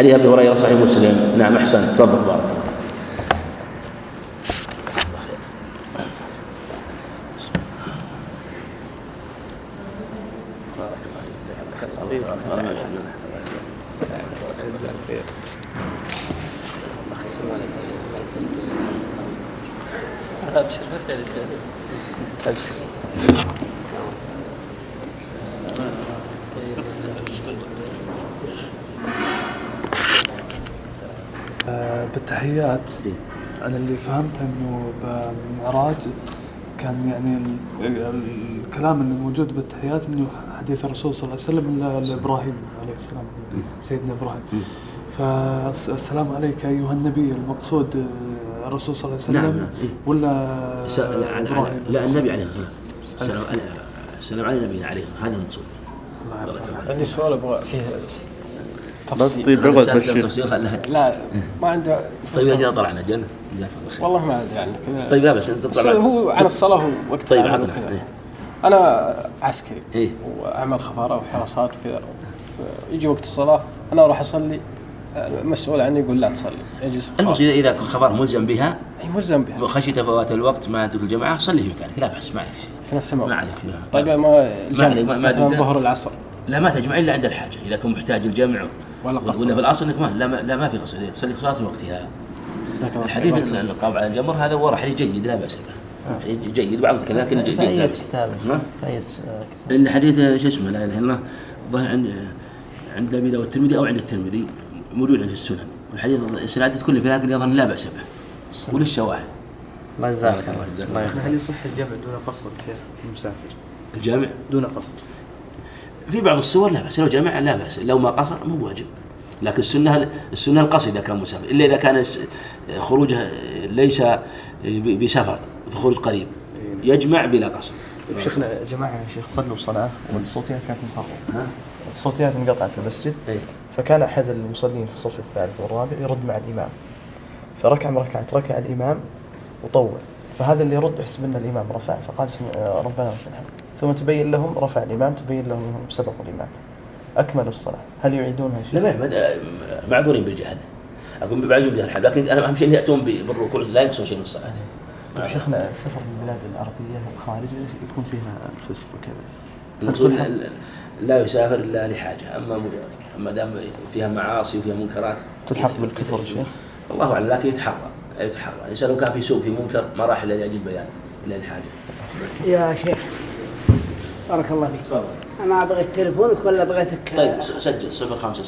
حديث أبي هريرة صحيح مسلم. نعم أحسن. تفضل بارك. فهمته إنه بالمعراج كان يعني ال- الكلام اللي موجود بالتحيات إنه حديث الرسول صلى الله عليه وسلم ل- لإبراهيم عليه السلام سيدنا إبراهيم. فالسلام عليك أيها النبي المقصود الرسول صلى الله عليه نعم، وسلم نعم، إيه. ولا لا, لا, النبي عليه الصلاه والسلام السلام على السلام على نبينا عليه هذا المقصود. عندي سؤال أبغى فيه بس طيب اقعد بس تفسير خلها لا ما عنده طيب يا جماعة طلعنا. جل جزاك الله خير. والله ما أدري يعني. كذا طيب لا بس أنت بس طبعا هو عن الصلاة ووقت طيب عطنا. إيه. أنا عسكري إيه. وأعمل خفارة وحراسات وكذا. يجي وقت الصلاة أنا أروح أصلي. المسؤول عني يقول لا تصلي. يجلس في المقصود إذا كنت خبر ملزم بها إي ملزم بها. وخشيت فوات الوقت ما تدرك الجماعة صلي في مكانك. لا بأس ما عليك شيء. في نفس ما الموقع عليك طيب ما ما عليك، ما- ما. الظهر العصر. لا ما تجمع إلا عند الحاجة إذا كنت محتاج الجمع. ولا قصر. ولا في الأصل إنك ما لا ما, لا ما في قصر. تصلي صلاه في وقتها جزاك الله الحديث خير. القابع على الجمر هذا ورا حديث جيد لا بأس به. حديث جيد بعض الكلام لكن جيد في أي لا بأس. كتاب نعم. في أي كتاب إن حديث شو اسمه لا اله الا الله ظهر عند عند أبي داود الترمذي أو عند الترمذي موجود في السنن. والحديث اسناده كله في لكن يظن لا بأس به. وللشواهد الله يجزاك الله جزاك الله الله يخليك هل يصح الجمع دون قصر كيف؟ المسافر. الجامع؟ دون قصر. في بعض الصور لا بأس لو جمع لا بأس لو ما قصر مو بواجب. لكن السنة القصر اذا كان مسافر إلا إذا كان خروجه ليس بسفر خروج قريب يجمع بلا قصر. شيخنا يا شيخ صلوا صلاة والصوتيات كانت مفرغه الصوتيات انقطعت في المسجد. إيه. فكان أحد المصلين في الصف الثالث والرابع يرد مع الإمام. فركع ركعة ركع الإمام وطول. فهذا اللي يرد يحسب إن الإمام رفع فقال آه، ربنا ولك الحمد ثم تبين لهم رفع الإمام تبين لهم انهم سبقوا الإمام. اكملوا الصلاة. هل يعيدونها شيء؟ لا ما معذورين بالجهل أقول معذورين بالحال لكن أنا أهم شيء ان يأتون ب- بالركوع لا ينقصون شيء من الصلاة. طيب شيخنا السفر للبلاد العربية والخارج يكون فيها فسق وكذا. لا- لا- لا يسافر إلا لحاجة. أما م- ما دام فيها معاصي وفيها منكرات تلحق بالكفر شيخ؟ الله أعلم لكن يتحرى يتحرى. الإنسان لو كان في سوء في منكر ما راح إلا لأجل بيان إلا لحاجة. يا شيخ بارك الله فيك. تفضل. أنا بغيت تليفونك ولا بغيتك طيب سجل 050